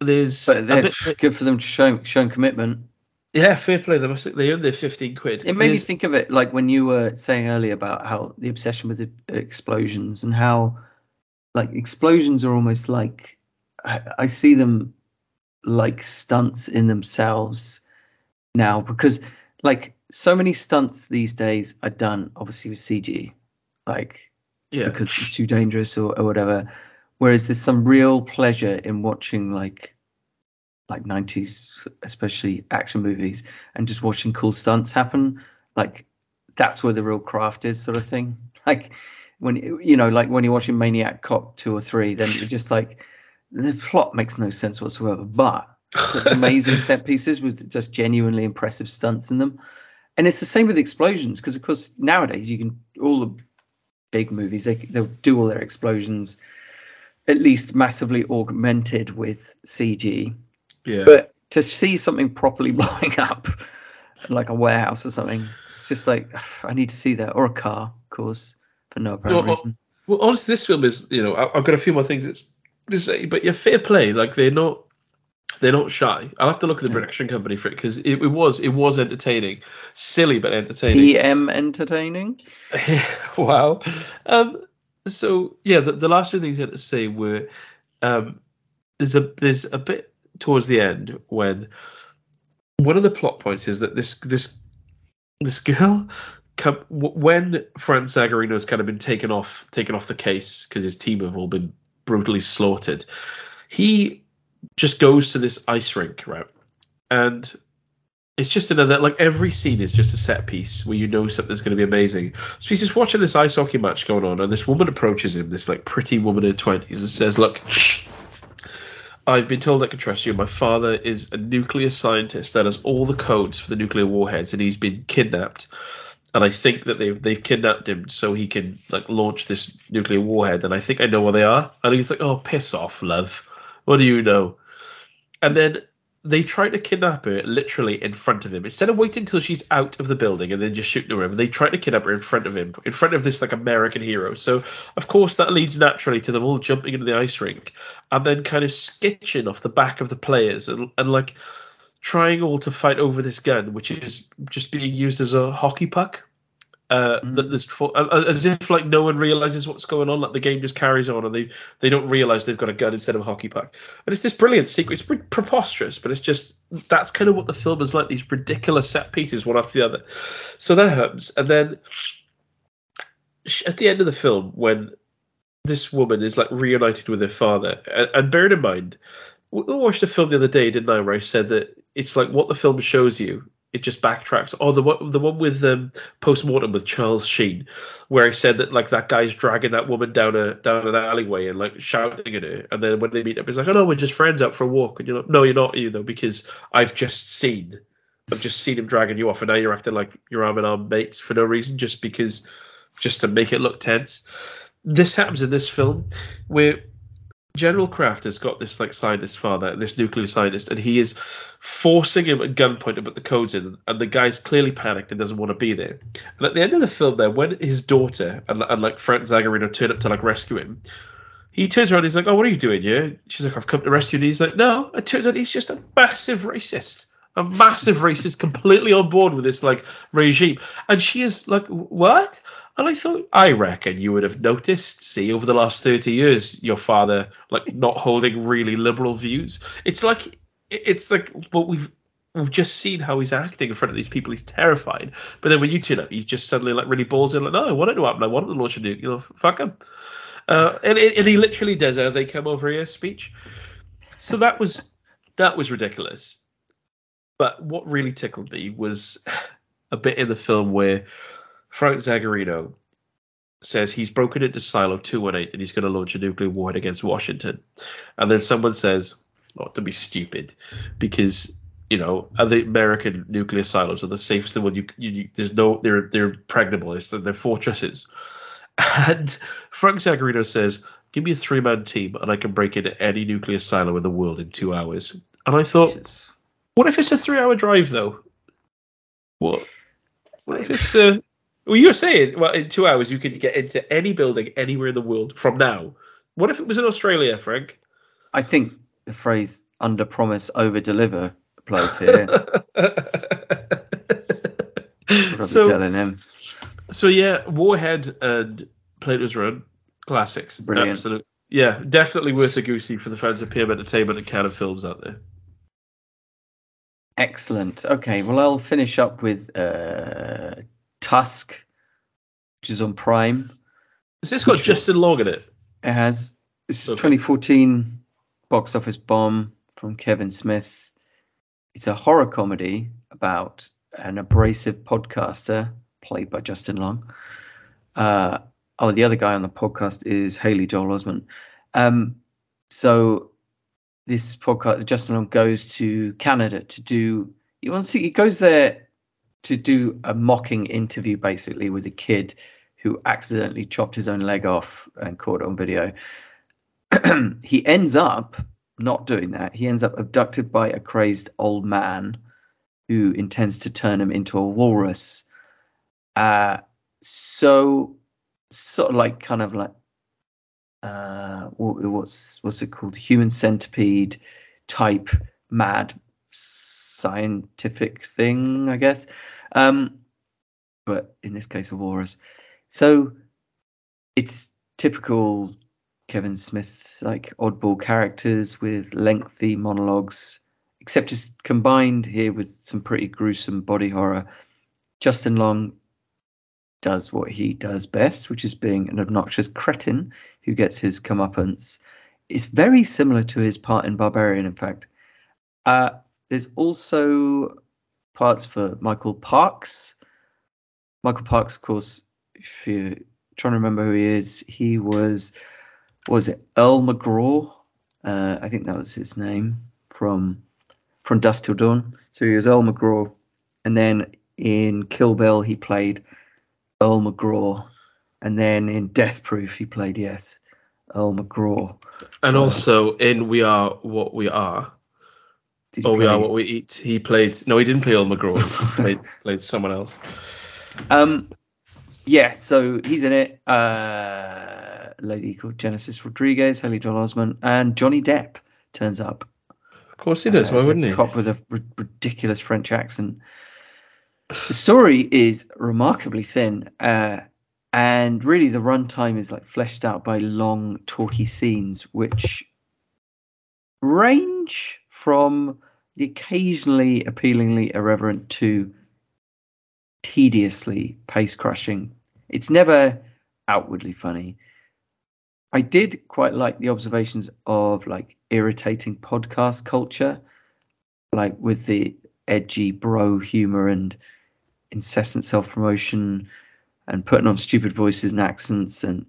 there's but bit, good for them to show showing commitment. Yeah, fair play. They must they earned their fifteen quid. It made me think of it like when you were saying earlier about how the obsession with the explosions and how like explosions are almost like I, I see them like stunts in themselves now because like so many stunts these days are done obviously with CG, like yeah. because it's too dangerous or, or whatever. Whereas there's some real pleasure in watching like like 90s especially action movies and just watching cool stunts happen like that's where the real craft is sort of thing like when you know like when you're watching maniac cop 2 or 3 then you're just like the plot makes no sense whatsoever but there's amazing set pieces with just genuinely impressive stunts in them and it's the same with explosions because of course nowadays you can all the big movies they, they'll do all their explosions at least massively augmented with cg yeah. But to see something properly blowing up, like a warehouse or something, it's just like I need to see that, or a car, of course, for no apparent well, reason. Well, honestly, this film is, you know, I've got a few more things to say, but yeah, fair play. Like they're not, they're not shy. I'll have to look at the production company for it because it, it, was, it was entertaining, silly but entertaining. EM entertaining. wow. Um. So yeah, the, the last two things I had to say were, um, there's a there's a bit towards the end when one of the plot points is that this this this girl come, when Frank Zagarino's kind of been taken off taken off the case because his team have all been brutally slaughtered, he just goes to this ice rink, right? And it's just another like every scene is just a set piece where you know something's going to be amazing. So he's just watching this ice hockey match going on, and this woman approaches him, this like pretty woman in her twenties, and says, "Look, I've been told I can trust you. My father is a nuclear scientist that has all the codes for the nuclear warheads, and he's been kidnapped. And I think that they've they've kidnapped him so he can like launch this nuclear warhead. And I think I know where they are. And he's like, "Oh, piss off, love. What do you know?" And then they try to kidnap her literally in front of him. Instead of waiting until she's out of the building and then just shooting her, they try to kidnap her in front of him, in front of this like American hero. So of course that leads naturally to them all jumping into the ice rink and then kind of skitching off the back of the players and, and like trying all to fight over this gun, which is just being used as a hockey puck uh, mm. that there's uh, uh, as if like no one realizes what's going on, like the game just carries on, and they they don't realize they've got a gun instead of a hockey puck. And it's this brilliant sequence, it's preposterous, but it's just that's kind of what the film is like. These ridiculous set pieces, one after the other. So that happens, and then at the end of the film, when this woman is like reunited with her father, and, and bearing in mind, we watched a film the other day, didn't I, where I said that it's like what the film shows you it just backtracks. Oh, the one the one with um, postmortem with Charles Sheen, where he said that like that guy's dragging that woman down a down an alleyway and like shouting at her, and then when they meet up, he's like, "Oh no, we're just friends out for a walk." And you're like, "No, you're not, you though, because I've just seen, I've just seen him dragging you off, and now you're acting like you're arm in arm mates for no reason, just because, just to make it look tense." This happens in this film, where General Kraft has got this like scientist father, this nuclear scientist, and he is forcing him at gunpoint to put the codes in, and the guy's clearly panicked and doesn't want to be there. And at the end of the film, there, when his daughter and, and like Frank Zagarino turn up to like rescue him, he turns around, he's like, "Oh, what are you doing here?" She's like, "I've come to rescue." you." And he's like, "No." It turns out he's just a massive racist a massive racist, completely on board with this like regime. And she is like, what? And I thought, I reckon you would have noticed, see, over the last 30 years, your father like not holding really liberal views. It's like, it's like, but we've we've just seen how he's acting in front of these people. He's terrified. But then when you turn up, he's just suddenly like really balls in, like, no, I want it to happen. I want to launch a nuke. You know, fuck him. Uh, and, and he literally does a "they come over here" speech. So that was that was ridiculous. But what really tickled me was a bit in the film where Frank Zagarino says he's broken into Silo 218 and he's going to launch a nuclear warhead against Washington. And then someone says, not to be stupid, because you know, the American nuclear silos are the safest. The one you, you, there's no, they're they're impregnable. It's, they're fortresses. And Frank Zagarino says, "Give me a three-man team, and I can break into any nuclear silo in the world in two hours." And I thought, Jesus. What if it's a three-hour drive though? What? What if it's uh, well, you're saying well in two hours you could get into any building anywhere in the world from now. What if it was in Australia, Frank? I think the phrase under promise, over deliver applies here. so, telling him. So yeah, Warhead and Plato's Run classics. Brilliant. Absolutely. Yeah, definitely worth a goosey for the fans of PM Entertainment and Cannon Films out there. Excellent. Okay, well I'll finish up with uh, Tusk, which is on Prime. Has this got Justin Long in it? It has. This is okay. 2014 box office bomb from Kevin Smith. It's a horror comedy about an abrasive podcaster played by Justin Long. Uh, oh, the other guy on the podcast is Haley Joel Osment. Um, so this podcast, Justin Long goes to Canada to do. He wants to, see he goes there to do a mocking interview, basically, with a kid who accidentally chopped his own leg off and caught it on video. he ends up not doing that. He ends up abducted by a crazed old man who intends to turn him into a walrus. Uh, so, sort of like, kind of like, uh, what's what's it called? Human centipede type mad scientific thing, I guess. Um, but in this case, a walrus. So it's typical Kevin Smith like oddball characters with lengthy monologues, except it's combined here with some pretty gruesome body horror. Justin Long does what he does best, which is being an obnoxious cretin who gets his comeuppance. It's very similar to his part in Barbarian, in fact. Uh, there's also parts for Michael Parks. Michael Parks, of course, if you're trying to remember who he is, he was was it Earl McGraw? Uh, I think that was his name from from Dusk Till Dawn. So he was Earl McGraw, and then in Kill Bill he played Earl McGraw, and then in Death Proof he played yes Earl McGraw. And so, also in We Are What We Are. Oh, we are what we eat. He played. No, he didn't play Earl McGraw. he played, played someone else. Um, yeah, so he's in it. Uh, a lady called Genesis Rodriguez, Haley Joel Osment, and Johnny Depp turns up. Of course he does. Uh, Why wouldn't he? Cop with a r- ridiculous French accent. The story is remarkably thin, uh, and really the runtime is like fleshed out by long, talky scenes, which range from the occasionally appealingly irreverent to tediously pace crushing it's never outwardly funny. I did quite like the observations of like irritating podcast culture, like with the edgy bro humor and incessant self promotion and putting on stupid voices and accents and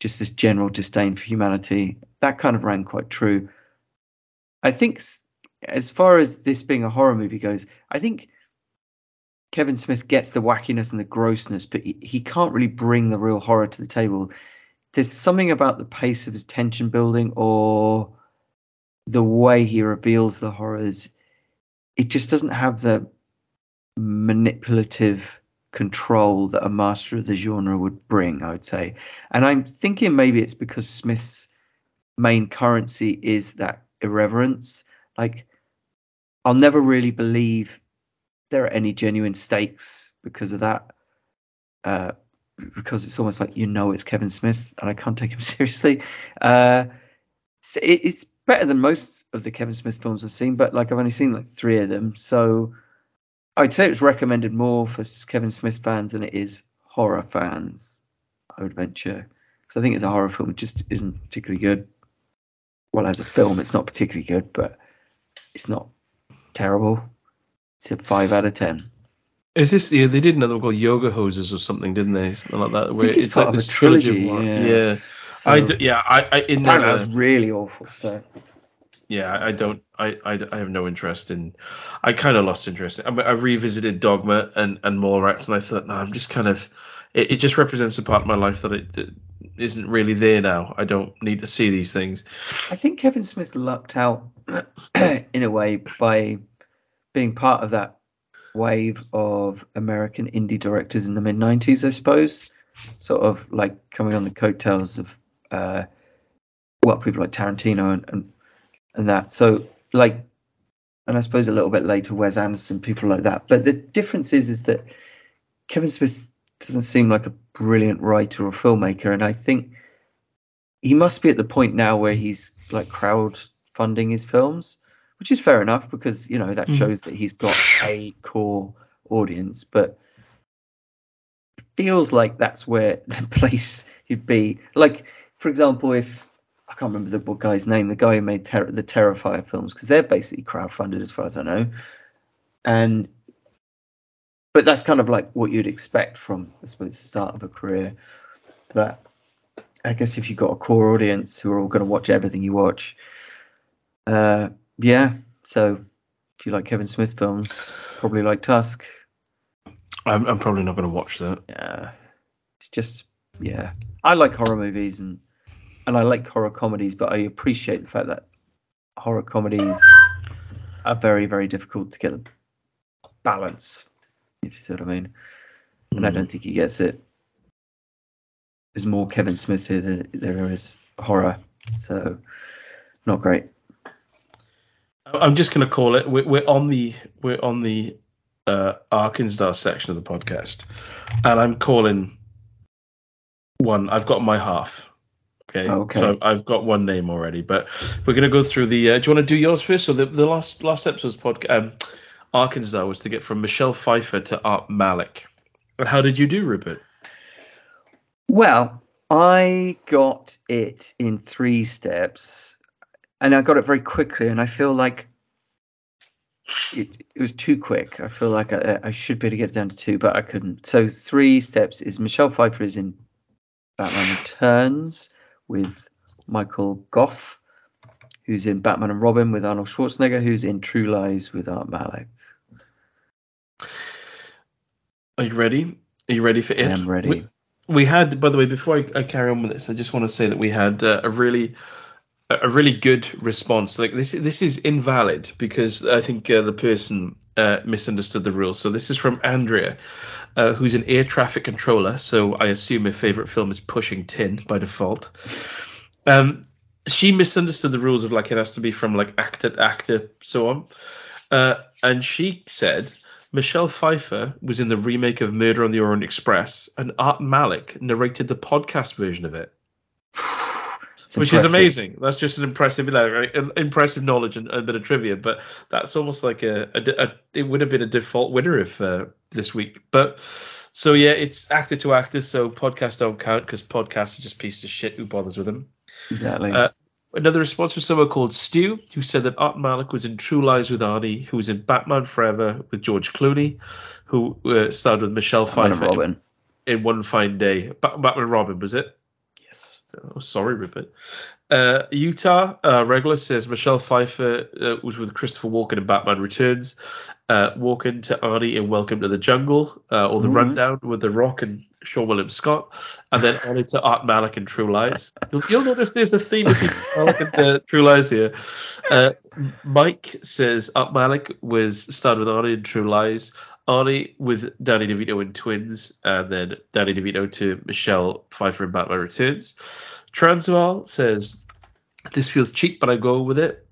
just this general disdain for humanity. That kind of rang quite true. I think, as far as this being a horror movie goes, I think Kevin Smith gets the wackiness and the grossness, but he, he can't really bring the real horror to the table. There's something about the pace of his tension building or the way he reveals the horrors. It just doesn't have the manipulative control that a master of the genre would bring, I would say. And I'm thinking maybe it's because Smith's main currency is that irreverence. Like, I'll never really believe there are any genuine stakes because of that. Uh, because it's almost like you know it's Kevin Smith and I can't take him seriously. Uh, it, it's better than most of the Kevin Smith films I've seen, but like I've only seen like three of them, so I'd say it's recommended more for Kevin Smith fans than it is horror fans. I would venture because I think it's a horror film. It just isn't particularly good. Well, as a film, it's not particularly good, but it's not terrible. It's a five out of ten. Is this yeah? They did another one called Yoga Hosers or something, didn't they? Something like that. Where it's, it's like this trilogy. trilogy yeah. yeah. So, I d- yeah. I, I in that was really awful. So. Yeah, I don't. I, I, I have no interest in. I kind of lost interest. I, I revisited Dogma and and Mallrats, and I thought, no, I'm just kind of. It, it just represents a part of my life that it, it isn't really there now. I don't need to see these things. I think Kevin Smith lucked out in a way by being part of that wave of American indie directors in the mid 90s, I suppose. Sort of like coming on the coattails of, uh, people like Tarantino and, and, and that. So like, and I suppose a little bit later, Wes Anderson, people like that. But the difference is, is that Kevin Smith doesn't seem like a brilliant writer or filmmaker, and I think he must be at the point now where he's like crowd funding his films, which is fair enough because you know that mm. shows that he's got a core audience, but feels like that's where the place he'd be. Like, for example, if I can't remember the guy's name, the guy who made ter- the Terrifier films, because they're basically crowdfunded as far as I know, and but that's kind of like what you'd expect from I suppose the start of a career. But I guess if you've got a core audience who are all going to watch everything you watch, uh, yeah. So if you like Kevin Smith films, probably like Tusk. I'm, I'm probably not going to watch that. Yeah, it's just yeah. I like horror movies and and I like horror comedies, but I appreciate the fact that horror comedies are very very difficult to get a balance. If you see what I mean, mm. and I don't hmm. think he gets it. There's more Kevin Smith here than there is horror, so not great. I'm just going to call it. We're, we're on the we're on the uh, ArkinZ'Dar section of the podcast, and I'm calling one. I've got my half. Okay. Okay. So I've got one name already, but we're gonna go through the. Uh, do you want to do yours first? So the the last last episode's podcast, um, ArkinZ'Dar was to get from Michelle Pfeiffer to Art Malik. And how did you do, Rupert? Well, I got it in three steps, and I got it very quickly, and I feel like it, it was too quick. I feel like I, I should be able to get it down to two, but I couldn't. So three steps is Michelle Pfeiffer is in Batman Returns with Michael Gough, who's in Batman and Robin with Arnold Schwarzenegger, who's in True Lies with Art Malik. Are you ready? Are you ready for it? I'm ready. We, we had, by the way, before I, I, carry on with this, I just want to say that we had uh, a really a really good response. Like this, this is invalid because I think uh, the person uh, misunderstood the rules. So this is from Andrea, uh, who's an air traffic controller. So I assume her favorite film is Pushing Tin by default. Um, she misunderstood the rules of like it has to be from like actor to actor, so on. Uh, and she said Michelle Pfeiffer was in the remake of Murder on the Orient Express, and Art Malik narrated the podcast version of it. It's which impressive. is amazing. That's just an impressive, impressive knowledge and a bit of trivia. But that's almost like a, a, a it would have been a default winner if uh, this week. But so yeah, it's actor to actor, so podcasts don't count because podcasts are just pieces of shit. Who bothers with them? Exactly. Uh, another response from someone called Stu, who said that Art Malik was in True Lies with Arnie, who was in Batman Forever with George Clooney, who uh, starred with Michelle Pfeiffer in, in, One Fine Day. Batman Robin was it? Yes. Oh, sorry, Rupert. Uh, Utah uh, regular says Michelle Pfeiffer uh, was with Christopher Walken in Batman Returns. Uh, Walken to Arnie in Welcome to the Jungle, uh, or the mm-hmm. Rundown with The Rock and Seann William Scott, and then on into Art Malik in True Lies. You'll, you'll notice there's a theme of Malik and uh, True Lies here. Uh, Mike says Art Malik was starred with Arnie in True Lies. Arnie with Danny DeVito in Twins, and then Danny DeVito to Michelle Pfeiffer in Batman Returns. Transvaal says, This feels cheap, but I go with it.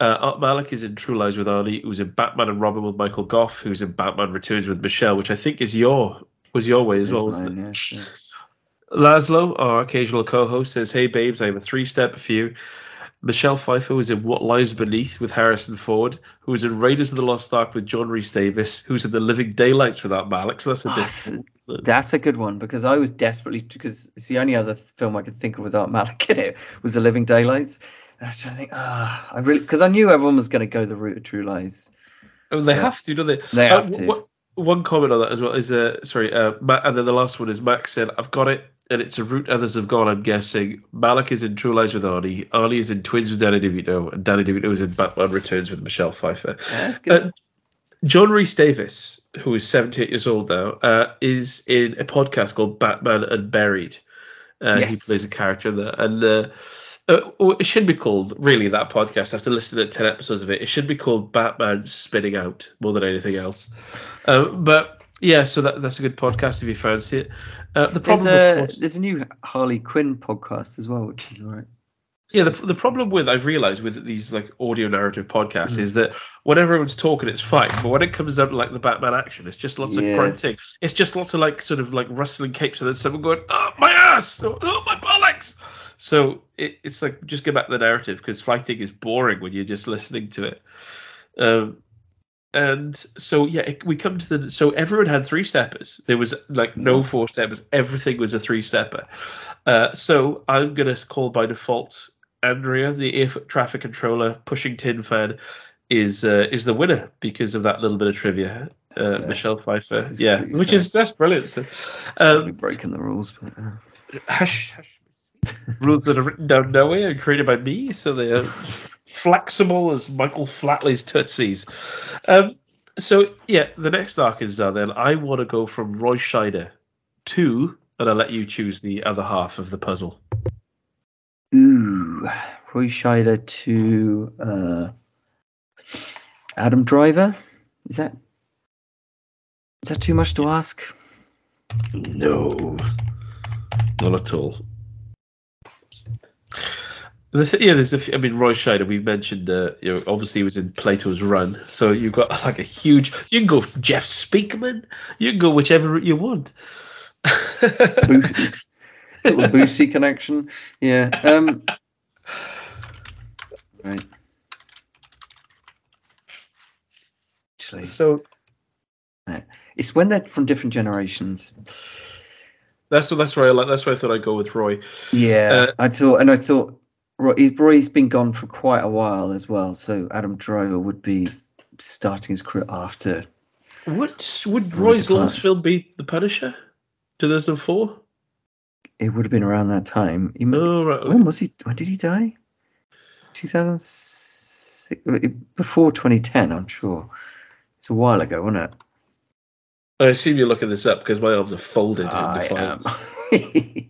Uh, Art Malik is in True Lies with Arnie, who's in Batman and Robin with Michael Gough, who's in Batman Returns with Michelle, which I think is your was your way as well, wasn't it? Yes, yes. Laszlo, our occasional co-host, says, "Hey babes, I have a three-step for you. Michelle Pfeiffer was in What Lies Beneath with Harrison Ford, who was in Raiders of the Lost Ark with John Rhys-Davies, who's in The Living Daylights with Art Malik. So that's a oh, that's a good one because I was desperately because it's the only other film I could think of with Art Malik in it was The Living Daylights. And I was trying to think, ah, I really because I knew everyone was going to go the route of True Lies. Oh, they have to, don't they? They have uh, to. What, one comment on that as well is uh sorry uh and then the last one is Max said I've got it and it's a route others have gone. I'm guessing Malik is in True Lies with Arnie, Arnie is in Twins with Danny DeVito, and Danny DeVito is in Batman Returns with Michelle Pfeiffer. Uh, John Rhys-Davies, who is 78 years old now, uh, is in a podcast called Batman Unburied. Uh, yes. He plays a character there, and uh, it should be called really that podcast. After listening to ten episodes of it, it should be called Batman Spinning Out more than anything else. Uh, but yeah, so that, that's a good podcast if you fancy it. Uh, the problem there's a, there's a new Harley Quinn podcast as well, which is alright. Yeah, the, the problem with I've realized with these like audio narrative podcasts mm. is that when everyone's talking, it's fine, but when it comes out like the Batman action, it's just lots yes. of grunting. It's just lots of like sort of like rustling capes, and then someone going, "Oh my ass! Oh my bollocks!" So it, it's like just get back to the narrative because fighting is boring when you're just listening to it. Um, and so yeah, it, we come to the so everyone had three steppers. There was like no four steppers. Everything was a three stepper. Uh, so I'm gonna call by default Andrea, the air traffic controller, pushing tin fan, is uh, is the winner because of that little bit of trivia. Uh, Michelle Pfeiffer, yeah, which fair. is that's brilliant. So, um, breaking the rules, but uh... hush, hush. Rules that are written down nowhere and created by me, so they are flexible as Michael Flatley's tootsies. Um, so yeah, the next arc is uh, then I want to go from Roy Scheider to, and I'll let you choose the other half of the puzzle. Ooh, Roy Scheider to uh, Adam Driver. Is that is that too much to ask? No, not at all. Th- yeah, there's a few, I mean, Roy Scheider, we mentioned, uh, you know, obviously he was in Plato's Run. So you've got like a huge, you can go Jeff Speakman, you can go whichever route you want. Little Busey connection. Yeah. Um, right. Actually, so it's when they're from different generations. That's what. That's why I like. That's why I thought I'd go with Roy. Yeah, uh, I thought, and I thought Roy, Roy's been gone for quite a while as well, so Adam Driver would be starting his career after. What would Roy's last film be? The Punisher, 2004. It would have been around that time. He, oh, right. When was he? When did he die? 2006, uh, before 2010, I'm sure. It's a while ago, wasn't it? I assume you're looking this up because my arms are folded I in Am.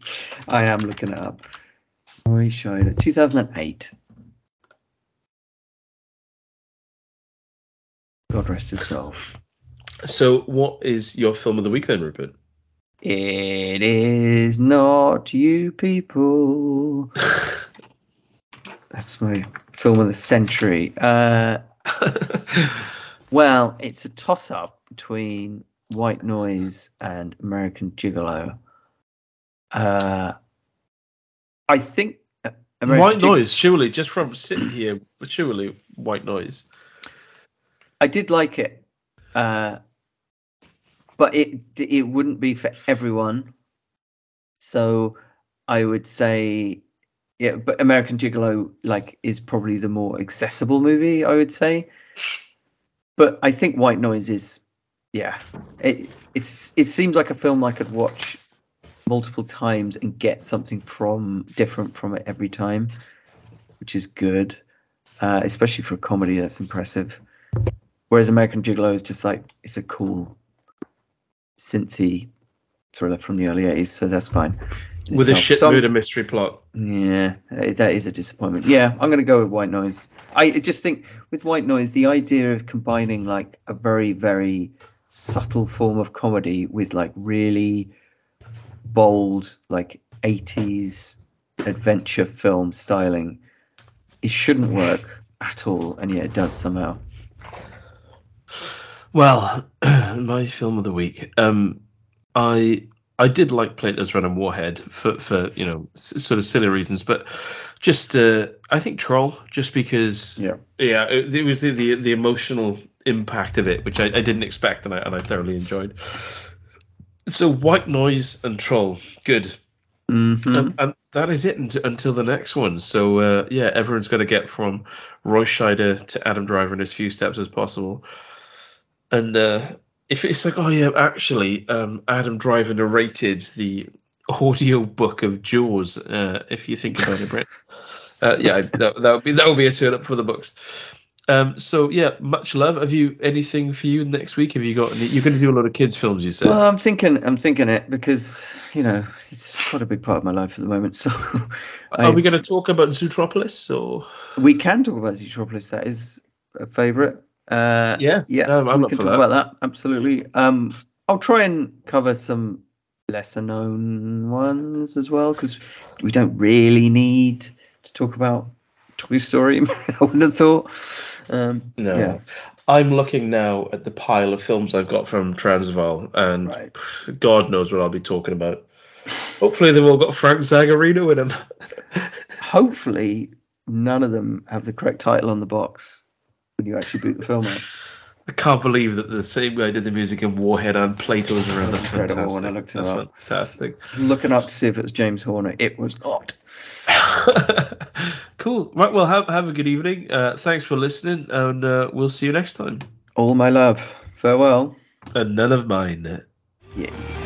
I am looking it up. Roy Scheider, 2008. God rest his soul. So, what is your film of the week then, Rupert? It is not you people. That's my film of the century. Uh, well, it's a toss up between White Noise and American Gigolo. Uh, I think uh, American White Gig- Noise, surely, just from sitting here, surely White Noise. I did like it. Uh, but it it wouldn't be for everyone. So I would say, yeah, but American Gigolo like is probably the more accessible movie. I would say, but I think White Noise is, yeah, it it's it seems like a film I could watch multiple times and get something from different from it every time, which is good, uh, especially for a comedy. That's impressive. Whereas American Gigolo is just like it's a cool synthy thriller from the early 80s, so that's fine. With itself. a shit murder mystery plot. Yeah, that is a disappointment. Yeah, I'm going to go with White Noise. I just think with White Noise, the idea of combining like a very, very subtle form of comedy with like really bold, like 80s adventure film styling, it shouldn't work at all, and yet it does somehow. Well, my film of the week. Um, I I did like Plato's Run and Warhead for for you know s- sort of silly reasons, but just uh, I think Troll just because yeah yeah it, it was the, the the emotional impact of it which I, I didn't expect and I and I thoroughly enjoyed. So White Noise and Troll, good. Mm-hmm. And, and, that is it until the next one. So uh, yeah, everyone's got to get from Roy Scheider to Adam Driver in as few steps as possible and uh, if it's like, oh yeah, actually, um, Adam Driver narrated the audio book of Jaws. Uh, if you think about it, Britt. Uh, yeah, that, that would be that would be a turn up for the books. Um, so yeah, much love. Have you anything for you next week? Have you got? Any, you're going to do a lot of kids films, you said. Well, I'm thinking, I'm thinking it because you know it's quite a big part of my life at the moment. So, are we going to talk about Zootropolis or? We can talk about Zootropolis. That is a favourite. Uh, yeah, yeah, no, I'm we can talk that. about that. Absolutely. Um, I'll try and cover some lesser known ones as well because we don't really need to talk about Toy Story. I wouldn't have thought. Um, no. Yeah. I'm looking now at the pile of films I've got from Transvaal, and right. God knows what I'll be talking about. Hopefully, they've all got Frank Zagarino in them. Hopefully, none of them have the correct title on the box when you actually boot the film out. I can't believe that the same guy did the music in Warhead and Plato's Run. That's, incredible fantastic. when I looked That's up. fantastic. Looking up to see if it was James Horner. It was not. cool. Right. Well, have have a good evening. Uh, thanks for listening, and uh, we'll see you next time. All my love. Farewell. And none of mine. Yeah.